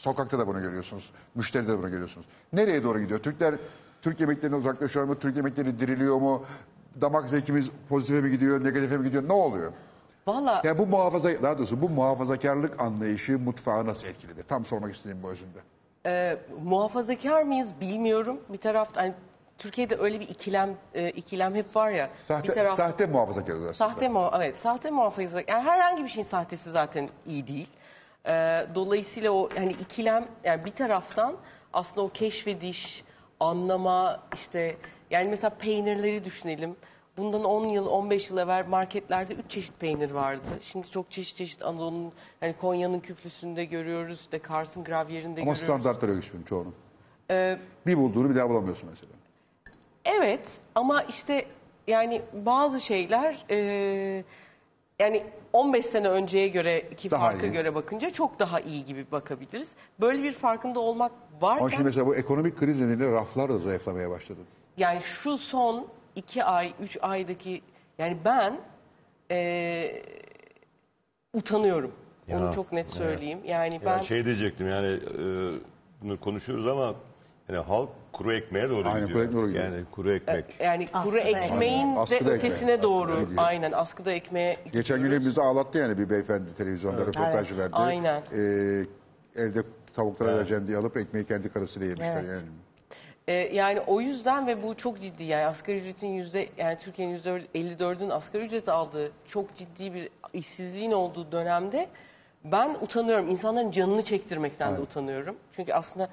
sokakta da bunu görüyorsunuz. Müşteride de bunu görüyorsunuz. Nereye doğru gidiyor? Türkler Türk yemeklerinden uzaklaşıyor mu? Türk yemekleri diriliyor mu? Damak zevkimiz pozitife mi gidiyor, negatife mi gidiyor? Ne oluyor? Valla Yani bu muhafaza, daha doğrusu bu muhafazakarlık anlayışı mutfağı nasıl etkilidir? Tam sormak istediğim bu özünde. e, muhafazakar mıyız bilmiyorum. Bir tarafta hani Türkiye'de öyle bir ikilem e, ikilem hep var ya. bir Sahte, taraf sahte muhafazakarız aslında. sahte mu evet sahte muhafaza yani herhangi bir şeyin sahtesi zaten iyi değil. E, dolayısıyla o hani ikilem yani bir taraftan aslında o keşfediş, anlama işte yani mesela peynirleri düşünelim. Bundan 10 yıl, 15 yıl evvel marketlerde 3 çeşit peynir vardı. Şimdi çok çeşit çeşit Anadolu'nun, hani Konya'nın küflüsünde görüyoruz, de Kars'ın gravyerinde Ama görüyoruz. yok hiçbirinin çoğunun. Ee, Bir bulduğunu bir daha bulamıyorsun mesela. evet ama işte yani bazı şeyler e, yani 15 sene önceye göre iki Daha farka iyi. göre bakınca çok daha iyi gibi bakabiliriz. Böyle bir farkında olmak Ama şimdi varken mesela bu ekonomik kriz nedeniyle raflar da zayıflamaya başladı. yani şu son iki ay, üç aydaki yani ben e, utanıyorum. Onu Ya, çok net evet. söyleyeyim. Yani Ya ben şey diyecektim yani e, bunu konuşuyoruz ama yani halk kuru ekmeğe doğru Aynen, gidiyor. kuru ekmeğe doğru gidiyor. Yani kuru ekmek. yani kuru Askıda ekmeğin de Askıda ötesine doğru Askıda aynen askıda ekmeğe Geçen gün gidiyoruz. bizi ağlattı yani bir beyefendi televizyonda röportaj Evet, verdi. aynen. Ee, evde tavuklara vereceğim diye alıp ekmeği kendi karısıyla yemişler Evet. yani. Ee, yani o yüzden ve bu çok ciddi yani asgari ücretin yüzde yani Türkiye'nin yüzde 54'ün asgari ücret aldığı çok ciddi bir işsizliğin olduğu dönemde ben utanıyorum. İnsanların canını çektirmekten de utanıyorum. Çünkü aslında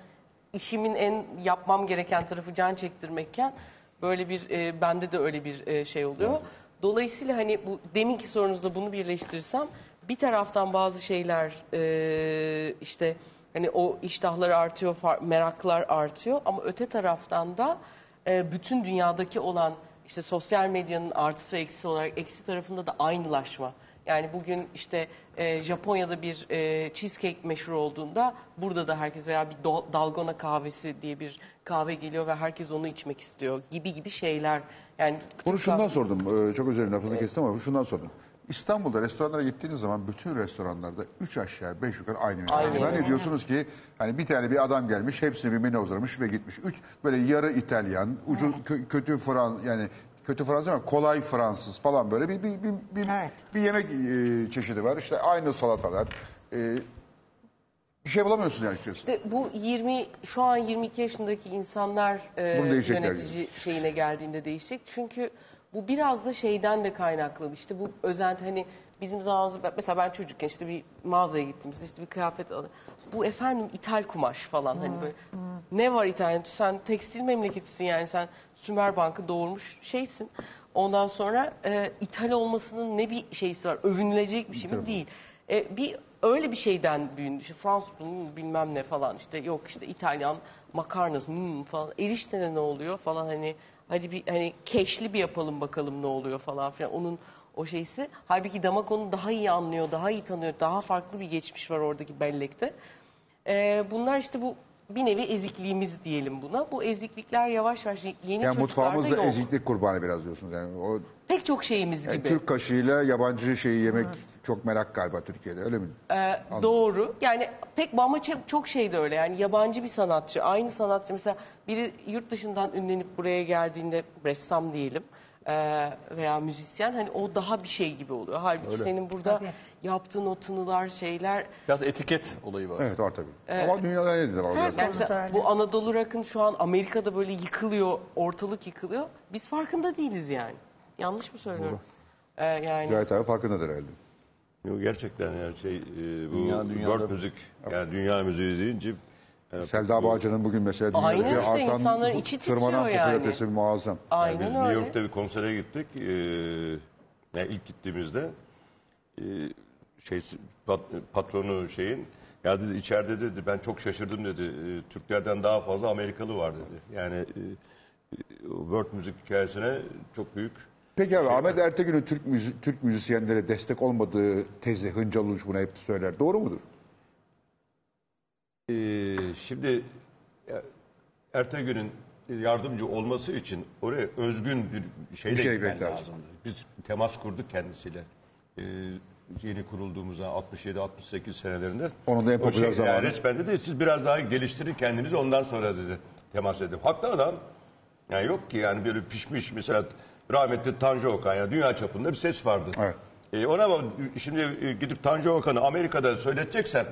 işimin en yapmam gereken tarafı can çektirmekken böyle bir e, bende de öyle bir e, şey oluyor. Dolayısıyla hani bu deminki sorunuzda bunu birleştirirsem bir taraftan bazı şeyler e, işte hani o iştahlar artıyor, far- meraklar artıyor ama öte taraftan da e, bütün dünyadaki olan işte sosyal medyanın artısı ve eksisi olarak eksi tarafında da aynılaşma. Yani bugün işte e, Japonya'da bir e, cheesecake meşhur olduğunda burada da herkes veya bir do- dalgona kahvesi diye bir kahve geliyor ve herkes onu içmek istiyor gibi gibi şeyler. Yani Bunu şundan kahve- sordum. ee, Çok özür dilerim lafınızı kestim ama şundan sordum. İstanbul'da restoranlara gittiğiniz zaman bütün restoranlarda üç aşağı beş yukarı aynı menü. Aynı. Zannediyorsunuz ki hani bir tane bir adam gelmiş hepsini bir menü hazırlamış ve gitmiş. Üç böyle yarı İtalyan, ucu kö- kötü Fran yani kötü Fransız ama kolay Fransız falan böyle bir bir bir, bir, Evet. bir yemek e, çeşidi var. İşte aynı salatalar. E, bir şey bulamıyorsun yani açıkçası. İşte bu 20 şu an 22 yaşındaki insanlar e, Bunu değişecekler yönetici şeyine geldiğinde değişecek. Çünkü bu biraz da şeyden de kaynaklı. İşte bu özenti hani bizim zamanımızda mesela ben çocukken işte bir mağazaya gittim işte, bir kıyafet aldım. Bu efendim ithal kumaş falan hani böyle. Ne var İtalyan? Sen tekstil memleketisin yani sen Sümer Bank'ı doğurmuş şeysin. Ondan sonra e, ithal olmasının ne bir şeysi var? Övünülecek bir şey mi? Değil. E, bir öyle bir şeyden büyüdü. İşte Fransız hmm, bilmem ne falan işte yok işte İtalyan makarnası hmm, falan. Eriştene ne oluyor falan hani hadi bir hani keşli bir yapalım bakalım ne oluyor falan filan. Onun o şeysi. Halbuki damak onu daha iyi anlıyor, daha iyi tanıyor. Daha farklı bir geçmiş var oradaki bellekte. Ee, bunlar işte bu bir nevi ezikliğimiz diyelim buna. Bu eziklikler yavaş yavaş yeni Yani çocuklarda mutfağımız da yok. eziklik kurbanı biraz diyorsunuz. Yani o Pek çok şeyimiz yani gibi. Türk kaşığıyla yabancı şeyi yemek çok merak galiba Türkiye'de öyle mi? Ee, doğru. Yani pek ama çok şey de öyle. Yani yabancı bir sanatçı, aynı sanatçı mesela biri yurt dışından ünlenip buraya geldiğinde ressam diyelim ee, veya müzisyen hani o daha bir şey gibi oluyor. Halbuki senin burada Tabii. yaptığın o tınılar, şeyler Biraz etiket olayı var. Evet var tabii. Ama dünyada ne de var. Yani öyle. bu Anadolu Rock'ın şu an Amerika'da böyle yıkılıyor, ortalık yıkılıyor. Biz farkında değiliz yani. Yanlış mı söylüyorum? Ee, yani Cahit abi farkındadır herhalde. Yok, gerçekten yani şey e, bu Dünya- dünyada- world müzik yani dünya müziği deyince yani Selda Bağcan'ın bugün mesela Aynen dünyadaki işte, artan insanların içi titriyor tırmanan yani. popülaritesi muazzam. aynen biz öyle. New York'ta bir konsere gittik. Ee, yani ilk gittiğimizde e, şey pat- patronu şeyin ya dedi içeride dedi ben çok şaşırdım dedi. e, Türklerden daha fazla Amerikalı var dedi. Yani e, e, world müzik hikayesine çok büyük Peki abi Ahmet Ertegün'ün Türk, müzi- Türk müzisyenlere destek olmadığı tezi Hıncal Uluç buna hep söyler. Doğru mudur? Ee, şimdi ya, Ertegün'ün yardımcı olması için oraya özgün bir şey Bir de şey gitmen lazım. lazımdı. Biz temas kurduk kendisiyle. Ee, yeni kurulduğumuzda 67-68 senelerinde. Onun da en popüler şey, zamanı. Yani resmen dedi siz biraz daha geliştirin kendinizi ondan sonra dedi temas edin. Haklı adam. Yani yok ki yani böyle pişmiş mesela rahmetli Tanju Okan ya dünya çapında bir ses vardı. Evet. E, ona şimdi e, gidip Tanju Okan'ı Amerika'da söyleteceksen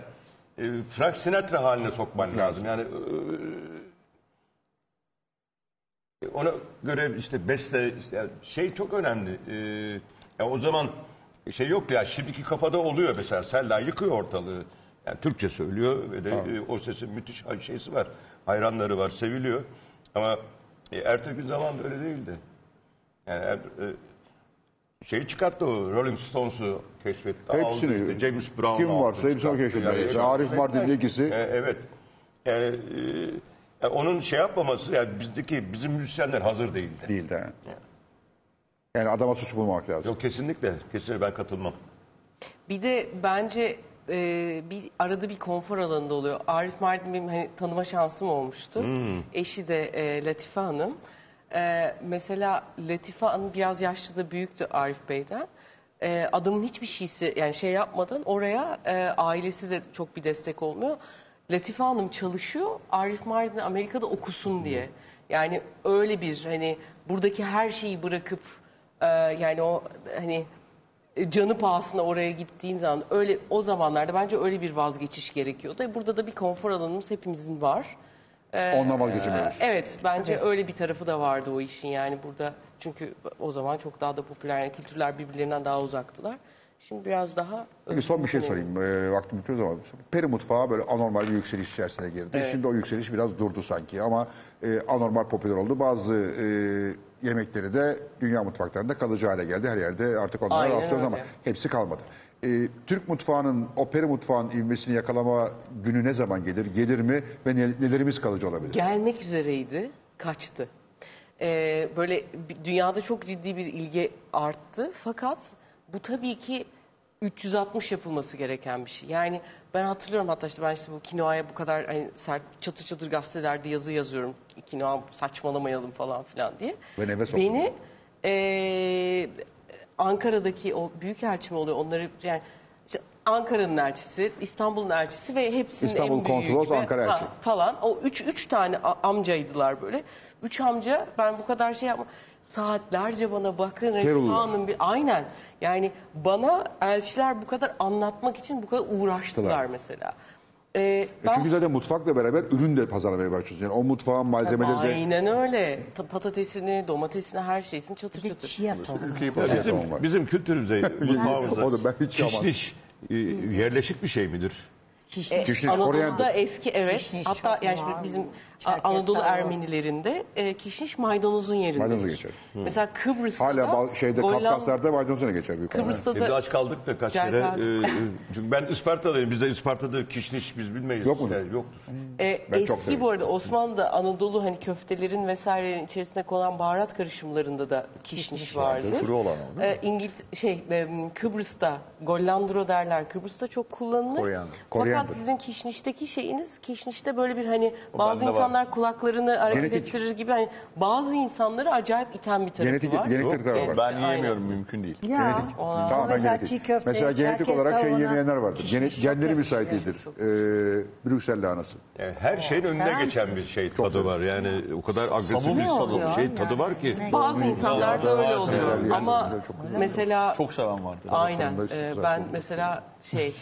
e, Frank Sinatra haline sokman lazım. Yani e, ona göre işte beste işte yani şey çok önemli. E, ya o zaman şey yok ya şimdiki kafada oluyor mesela Selda yıkıyor ortalığı. Yani Türkçe söylüyor ve de e, o sesin müthiş şeysi var. Hayranları var, seviliyor. Ama e, Ertegün zamanında öyle değildi. Yani er, e, şeyi çıkarttı o Rolling Stones'u keşfetti. aldı Hepsini. işte James Brown Kim varsa hepsini keşfetti. Yani- Arif Mardin'in ikisi. E, evet. Yani, e, yani onun şey yapmaması yani bizdeki bizim müzisyenler hazır değildi. Değil de. Yani adama suç bulmamak lazım. Yok kesinlikle. Kesinlikle ben katılmam. Bir de bence e, bir arada bir konfor alanında oluyor. Arif Mardin benim hani tanıma şansım olmuştu. Eşi de e, Latife Hanım. E, mesela Latife Hanım biraz yaşlı da büyüktü Arif Bey'den. E, adamın hiçbir şeysi yani şey yapmadan oraya e, ailesi de çok bir destek olmuyor. Latife Hanım çalışıyor. Arif Mardin Amerika'da okusun diye. Yani öyle bir hani buradaki her şeyi bırakıp e, yani o hani e, canı pahasına oraya gittiğin zaman öyle o zamanlarda bence öyle bir vazgeçiş gerekiyordu. E, Burada da bir konfor alanımız hepimizin var. Ee, Ondan vazgeçemiyoruz. Evet bence öyle bir tarafı da vardı o işin yani burada çünkü o zaman çok daha da popüler yani kültürler birbirlerinden daha uzaktılar. Şimdi biraz daha Peki son bir şey sorayım. Ee, vaktim bitiyor zaman. Peri mutfağı böyle anormal bir yükseliş içerisine girdi. Evet. Şimdi o yükseliş biraz durdu sanki ama e, anormal popüler oldu. Bazı e, yemekleri de dünya mutfaklarında kalıcı hale geldi. Her yerde artık onlara Aynen rastlıyoruz ama öyle. hepsi kalmadı. E, Türk mutfağının, o peri mutfağın ivmesini yakalama günü ne zaman gelir? Gelir mi? Ve ne- nelerimiz kalıcı olabilir? gelmek üzereydi, kaçtı. Ee, böyle dünyada çok ciddi bir ilgi arttı. Fakat bu tabii ki 360 yapılması gereken bir şey. Yani ben hatırlıyorum hatta işte ben işte bu kinoaya bu kadar hani sert çatır çatır gazetelerde yazı yazıyorum. Kinoa saçmalamayalım falan filan diye. Ve nefes. Beni ee, Ankara'daki o büyükelçi mi oluyor onları yani işte Ankara'nın elçisi, İstanbul'un elçisi ve hepsinin İstanbul en büyüğü konsolos, gibi. Ankara elçi. falan. O üç, üç tane amcaydılar böyle. Üç amca ben bu kadar şey yapma. Saatlerce bana bakın. Hanım bir aynen. Yani bana elçiler bu kadar anlatmak için bu kadar uğraştılar Tılar. mesela. Ee, E çünkü zaten mutfakla beraber ürün de pazarlamaya başlıyoruz. Yani o mutfağın malzemeleri de Aynen öyle. Ta- Patatesini, domatesini, her şeysini çatır Bir çatır. chia tohumu. Ya Tamam bizim, var. bizim kültürümüze, mutfağımıza O da ben hiç kişniş e, yerleşik bir şey midir? E, Kişniş, Anadolu'da koriander. eski evet. Kişniş Hatta çok yani şimdi var. bizim Çerkezler Anadolu var. Ermenilerinde e, kişniş maydanozun yerinde. Maydanozu geçer. Mesela Kıbrıs'ta Hala şeyde Golland- Kafkaslar'da maydanozuna geçer büyük ihtimalle. Kıbrıs'ta Biz da aç kaldık da kaç Gel kere. kaldık. Ee, çünkü ben Isparta'dayım. Bizde Isparta'da kişniş biz bilmeyiz. Yok mu? Yani yoktur. E, Ben çok eski severim. bu arada Osmanlı'da Anadolu hani köftelerin vesairelerin içerisine konan baharat karışımlarında da kişniş vardı. Kuru olan o değil? E, İngiliz şey e, Kıbrıs'ta Gollandro derler. Kıbrıs'ta çok kullanılır. Koriander. Fakat Koriander. sizin kişnişteki şeyiniz kişnişte böyle bir hani bazı bende var. insanlar kulaklarını hareket Genetik. ettirir gibi hani bazı insanları acayip iten bir tarafı Genetik, var. genetik tarafı var. Ben Aynen. yiyemiyorum mümkün değil. Ya. Genetik. Ona- Tamamen Mesela genetik. çiğ köfte, Mesela genetik olarak şey yemeyenler vardır. Gene, genleri müsait değildir. Ee, Brüksel lahanası. Yani her şeyin önüne geçen bir şey tadı var. Yani o kadar agresif bir şey tadı var ki. Bazı insanlarda öyle oluyor ama mesela Çok seven vardı. aynen e, güzel ben mesela şey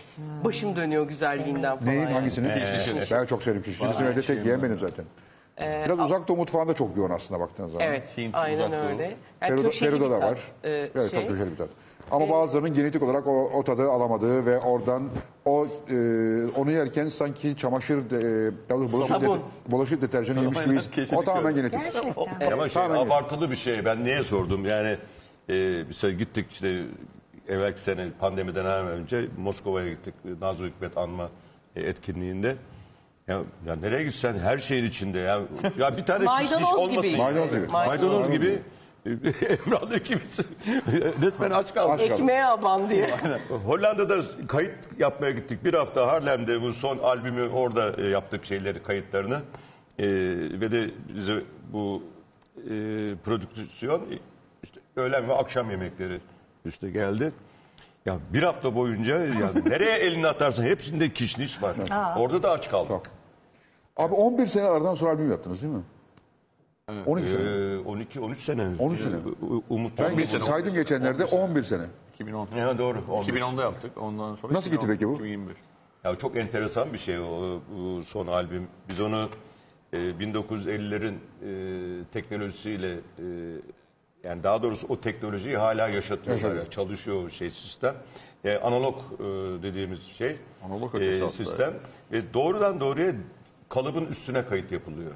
başım dönüyor güzelliğinden falan. Neyin yani. hangisini? Kişniş. Ben çok severim kişniş. Bizim evde tek yiyen benim zaten. Biraz uzak doğu mutfağında çok yoğun aslında baktığınız zaman. Evet Hint, aynen Uzak öyle. Yani Peru'da, da var. e, evet şey. çok köşeli bir tat. Ama bazılarının genetik olarak o, o tadı alamadığı ve oradan o e, onu yerken sanki çamaşır de, e, bulaşık, de, bulaşık deterjanı yemiş Aynen, gibi. kesinlikle O tamamen genetik. Gerçekten. Ama şey Tamamen abartılı bir şey. Ben niye sordum? Yani e, mesela gittik işte evvelki sene pandemiden hemen önce Moskova'ya gittik. Nazım Hikmet Anma e, etkinliğinde. Ya, ya nereye gitsen her şeyin içinde ya. Ya bir tane kişniş Maydanoz olmasın. gibi. Maydanoz gibi. Maydanoz gibi. Emrahlı gibisin. Resmen aç kaldık. Ekmeğe aban diye. Hollanda'da kayıt yapmaya gittik. Bir hafta Harlem'de bu son albümü orada e, yaptık şeyleri kayıtlarını. E, ve de bize bu e, prodüksiyon işte öğlen ve akşam yemekleri işte geldi. Ya bir hafta boyunca ya nereye elini atarsın hepsinde kişniş var. Orada da aç kaldık. Çok. Abi 11 sene aradan sonra albüm yaptınız değil mi? 12 sene. Ee, 12 13 sene. 13 sene. U- Umut Ben 11 sene, saydım geçenlerde 11 sene. 2010. Ya doğru. 11. 2010'da yaptık. Ondan sonra Nasıl gitti 2010, peki bu? 2021. Ya çok enteresan bir şey o bu son albüm. Biz onu e, 1950'lerin e, teknolojisiyle e, yani daha doğrusu o teknolojiyi hala yaşatıyorlar. Yaşatıyor. Çalışıyor o şey sistem. E, analog e, dediğimiz şey Analog e, sistem ve doğrudan doğruya kalıbın üstüne kayıt yapılıyor.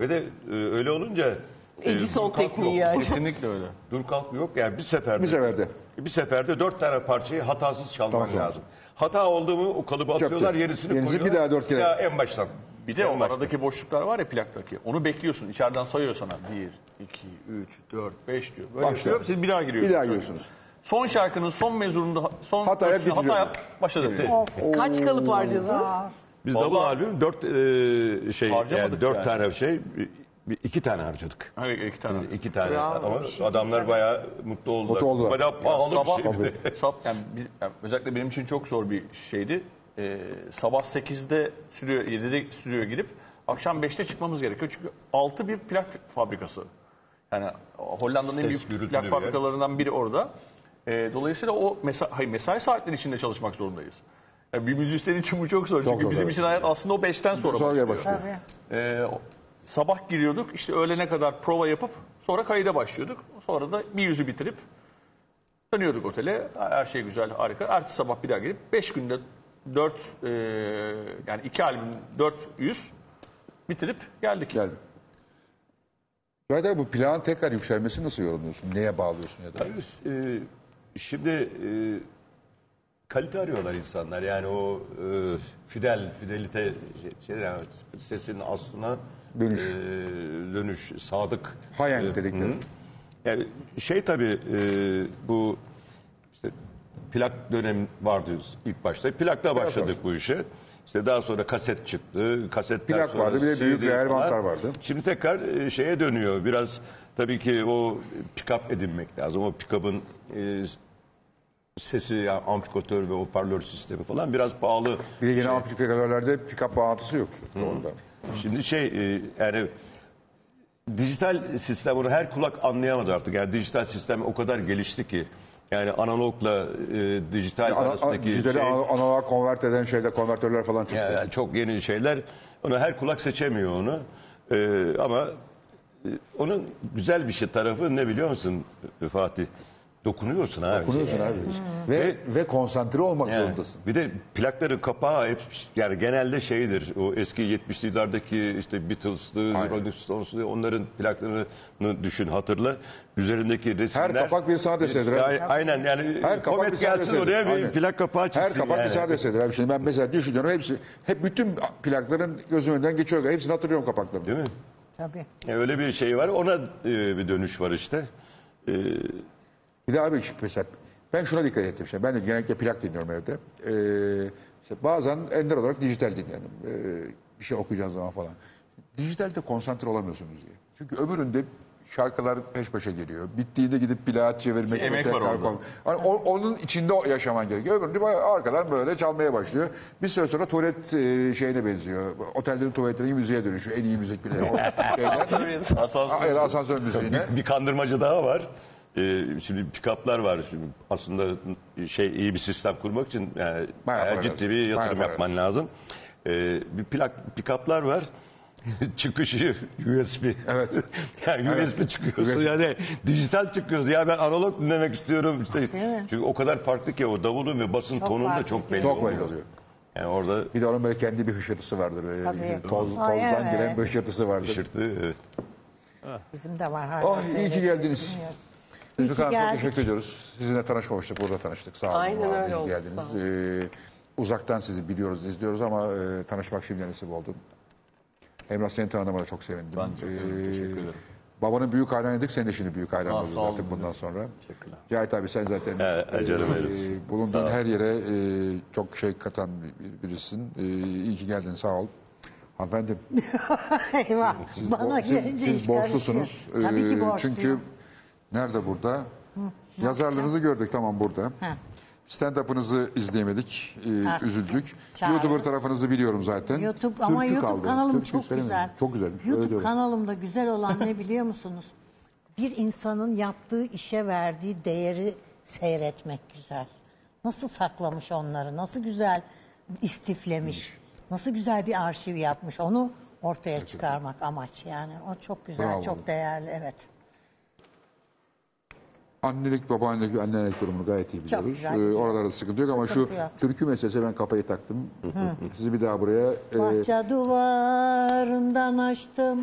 Ve de e, öyle olunca e, Edison tekniği yok. yani. Kesinlikle öyle. Dur kalk yok yani bir seferde. Bir seferde. Bir seferde dört tane parçayı hatasız çalman Tamam, tamam. lazım. Hata oldu mu o kalıbı atıyorlar yenisini Yenisini koyuyorlar. bir daha dört kere. Ya en baştan. Bir de En o aradaki boşluklar var ya plaktaki. Onu bekliyorsun. İçeriden sayıyor sana. 1, 2, 3, 4, 5 diyor. Böyle Başla. yapıyor. Siz bir daha giriyorsunuz. Bir daha giriyorsunuz. Son şarkının son mezurunda son Hataya ölçüsünde hata yap. Başladı. Kaç kalıp harcadınız? Biz Vallahi- double albüm dört e, şey Harcamadık yani dört yani. tane şey bir- iki tane harcadık. Hayır iki tane. İki tane Bravo. ama adamlar bayağı mutlu oldular. Mutlu oldular. Bayağı pahalı sabah, bir şeydi. sab, yani biz, yani özellikle benim için çok zor bir şeydi. Ee, sabah 8'de stüdyo, 7'de stüdyoya girip akşam 5'te çıkmamız gerekiyor. Çünkü 6 bir plak fabrikası. Yani Hollanda'nın en büyük plak bir fabrikalarından biri orada. Ee, dolayısıyla o mesa hayır, mesai saatleri içinde çalışmak zorundayız. Yani bir müzisyen için bu çok zor. Çok Çünkü zor, bizim evet. için hayat aslında o 5'ten sonra Sonra başlıyor. başlıyor. Ee, o- sabah giriyorduk işte öğlene kadar prova yapıp sonra kayıda başlıyorduk. Sonra da bir yüzü bitirip dönüyorduk otele. Her şey güzel harika. Ertesi sabah bir daha gelip 5 günde 4 yani iki albüm 400 bitirip geldik. Geldi. Zaten bu plağın tekrar yükselmesi nasıl yorumluyorsun? Neye bağlıyorsun ya da? Hayır, e, şimdi e, kalite arıyorlar insanlar. Yani o e, fidel, fidelite şey, şey, yani sesin aslına Dönüş. e, dönüş, sadık. High-end E, dedikleri. hı. Yani şey tabii e, bu plak dönem vardı ilk başta. Plakla başladık var. bu işe. İşte daha sonra kaset çıktı. Kasetler Plak sonra vardı, bir de büyük CD reel falan. bantlar vardı. Şimdi tekrar e, şeye dönüyor. Biraz tabii ki o pick-up edinmek lazım. O pick-up'ın e, sesi, yani amplifikatör ve hoparlör sistemi falan biraz pahalı. Bir de yine amplifikatörlerde pick-up bağlantısı yok. Orada. Şimdi şey e, yani dijital sistem onu her kulak anlayamadı artık. Yani dijital sistem o kadar gelişti ki. Yani analogla e, dijital Ana, arasındaki dijitali şey, ana- analoğa konvert eden şeyler, konvertörler falan çıktı. yani çok yeni şeyler. Onu her kulak seçemiyor onu. E, ama e, onun güzel bir şey tarafı ne biliyor musun Fatih? Dokunuyorsun abi. Dokunuyorsun abi. Ve, ve konsantre olmak Yani, zorundasın. bir de plakların kapağı hep yani genelde şeydir. O eski 70'li yıllardaki işte Beatles'lı. Rolling Stones'lu onların plaklarını düşün hatırla. Üzerindeki resimler. kapak bir sanat eseridir abi. Aynen yani Her kapak bir gelsin eseridir. oraya bir Aynen. plak kapağı çizsin. Her kapak yani. bir sanat eseridir abi. Şimdi ben mesela düşünüyorum hepsi, hep bütün plakların gözümün önünden geçiyor. Hepsini hatırlıyorum kapaklarını. Değil mi? Tabii. E, Öyle bir şey var. Ona e, bir dönüş var işte. E, Bir de abi mesela ben şuna dikkat ettim. Işte. Ben de genellikle plak dinliyorum evde. Ee, işte bazen ender olarak dijital dinliyorum. Ee, bir şey okuyacağım zaman falan. Dijitalde konsantre olamıyorsunuz diye. Çünkü öbüründe şarkılar peş peşe geliyor. Bittiğinde gidip plağa çevirmek. Emek var orada. Hani o- onun içinde yaşaman gerekiyor. Öbüründe arkadan böyle çalmaya başlıyor. Bir süre sonra tuvalet e, şeyine benziyor. Otellerin tuvaletleri müziğe dönüşüyor. En iyi müzik bile. O şeyler. Asansör. asansör müziğine. bir kandırmacı daha var. Ee, şimdi pick-up'lar var. Şimdi aslında şey iyi bir sistem kurmak için yani Bayağı ciddi lazım. bir yatırım Bayağı para yapman lazım. Ee, bir plak pick-up'lar var. Çıkışı USB. Evet. yani Evet. USB çıkıyorsun USB. yani dijital çıkıyorsun. Ya ben analog dinlemek istiyorum. İşte çünkü o kadar farklı ki o davulun ve basın Çok tonunda çok belli Çok oluyor. belli oluyor. Yani orada Bir de onun böyle kendi bir hışırtısı vardır. Böyle Tabii. Toz, Ay, tozdan evet. giren bir hışırtısı vardır. şırtı evet. Bizim de var. Oh, iyi ki geldiniz. dinliyoruz. Ki Hanım çok teşekkür ediyoruz. Sizinle tanışmamıştık, burada tanıştık. Sağ olun. Aynen var öyle oldu, Geldiniz. Ee, uzaktan sizi biliyoruz, izliyoruz ama e, tanışmak şimdi nasip oldu. Emrah seni tanıdığıma da çok sevindim. Ben çok sevindim, teşekkür ederim. Babanın büyük hayranıydık, sen de şimdi büyük hayran oldun sağ olun. zaten bundan sonra. Teşekkürler. Cahit abi sen zaten He, canım benim. e, bulunduğun her yere e, çok şey katan bir- birisin. E, iyi ki geldin, sağ ol. Hanımefendi, Eyvah. siz, Bana bo- siz- gelince siz iş borçlusunuz. Tabii ki Ee, borçluyum. Çünkü nerede burada? Yazarlarınızı gördük tamam burada. Ha. Stand-up'ınızı izleyemedik, e, Artık üzüldük. çağırırız. YouTuber tarafınızı biliyorum zaten. YouTube ama YouTube kaldı. kanalım Türkü çok söylemedim. güzel. Çok güzelmiş. YouTube kanalımda güzel olan ne biliyor musunuz? Bir insanın yaptığı işe verdiği değeri seyretmek güzel. Nasıl saklamış onları, nasıl güzel istiflemiş, nasıl güzel bir arşiv yapmış. Onu ortaya çıkarmak amaç yani. O çok güzel, Bravo. çok değerli evet. Annelik, babaannelik, annelik durumunu gayet iyi biliyoruz. güzel Ee, oralarda sıkıntı yok ama şu Sıkıntı yok. türkü meselesi ben kafayı taktım. Sizi bir daha buraya... e, Bahçe duvarından açtım.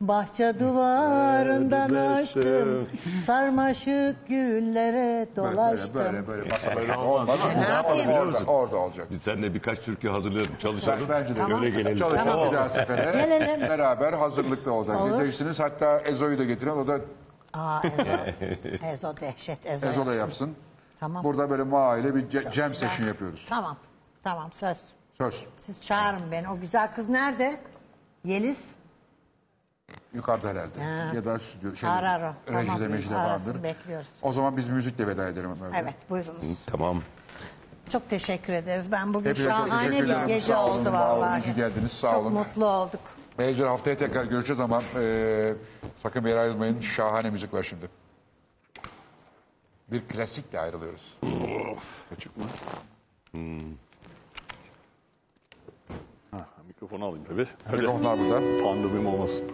Bahçe duvarından açtım. Sarmaşık güllere dolaştım. Böyle böyle masa böyle olmaz. Ne Ne yapalım yapayım? orada, orada olacak. Biz seninle birkaç türkü hazırlayalım, çalışalım. Bence de Tamam. Öyle gelelim. Çalışalım bir daha sefere. Gelelim. Beraber hazırlıkta olacak. Olur. Diyeceksiniz. Hatta Ezo'yu da getirin. O da Aa Ezo. Ezo dehşet. Ezo, Ezo da yapsın. yapsın. Tamam. Burada böyle mahalle bir ce- jam güzel. session yapıyoruz. Tamam. Tamam söz. Söz. Siz çağırın beni. O güzel kız nerede? Yeliz. Yukarıda herhalde. Ha. Ya da stüdyo, şey, Arar o. rejide Tamam. mecide Arasın, falandır. bekliyoruz. O zaman biz müzikle veda edelim. Evet buyurun. Tamam. Çok teşekkür ederiz. Ben bugün Hepinize çok şahane teşekkür bir ederim. gece Sağ olun, oldu var olun. vallahi. Ki geldiniz. Sağ Çok olun. mutlu olduk. Mecbur haftaya tekrar görüşeceğiz ama e, sakın bir yere ayrılmayın. Şahane müzik var şimdi. Bir klasikle ayrılıyoruz. Açık mı? Ha, mikrofonu alayım tabii. Mikrofonlar burada. pandemim olmasın.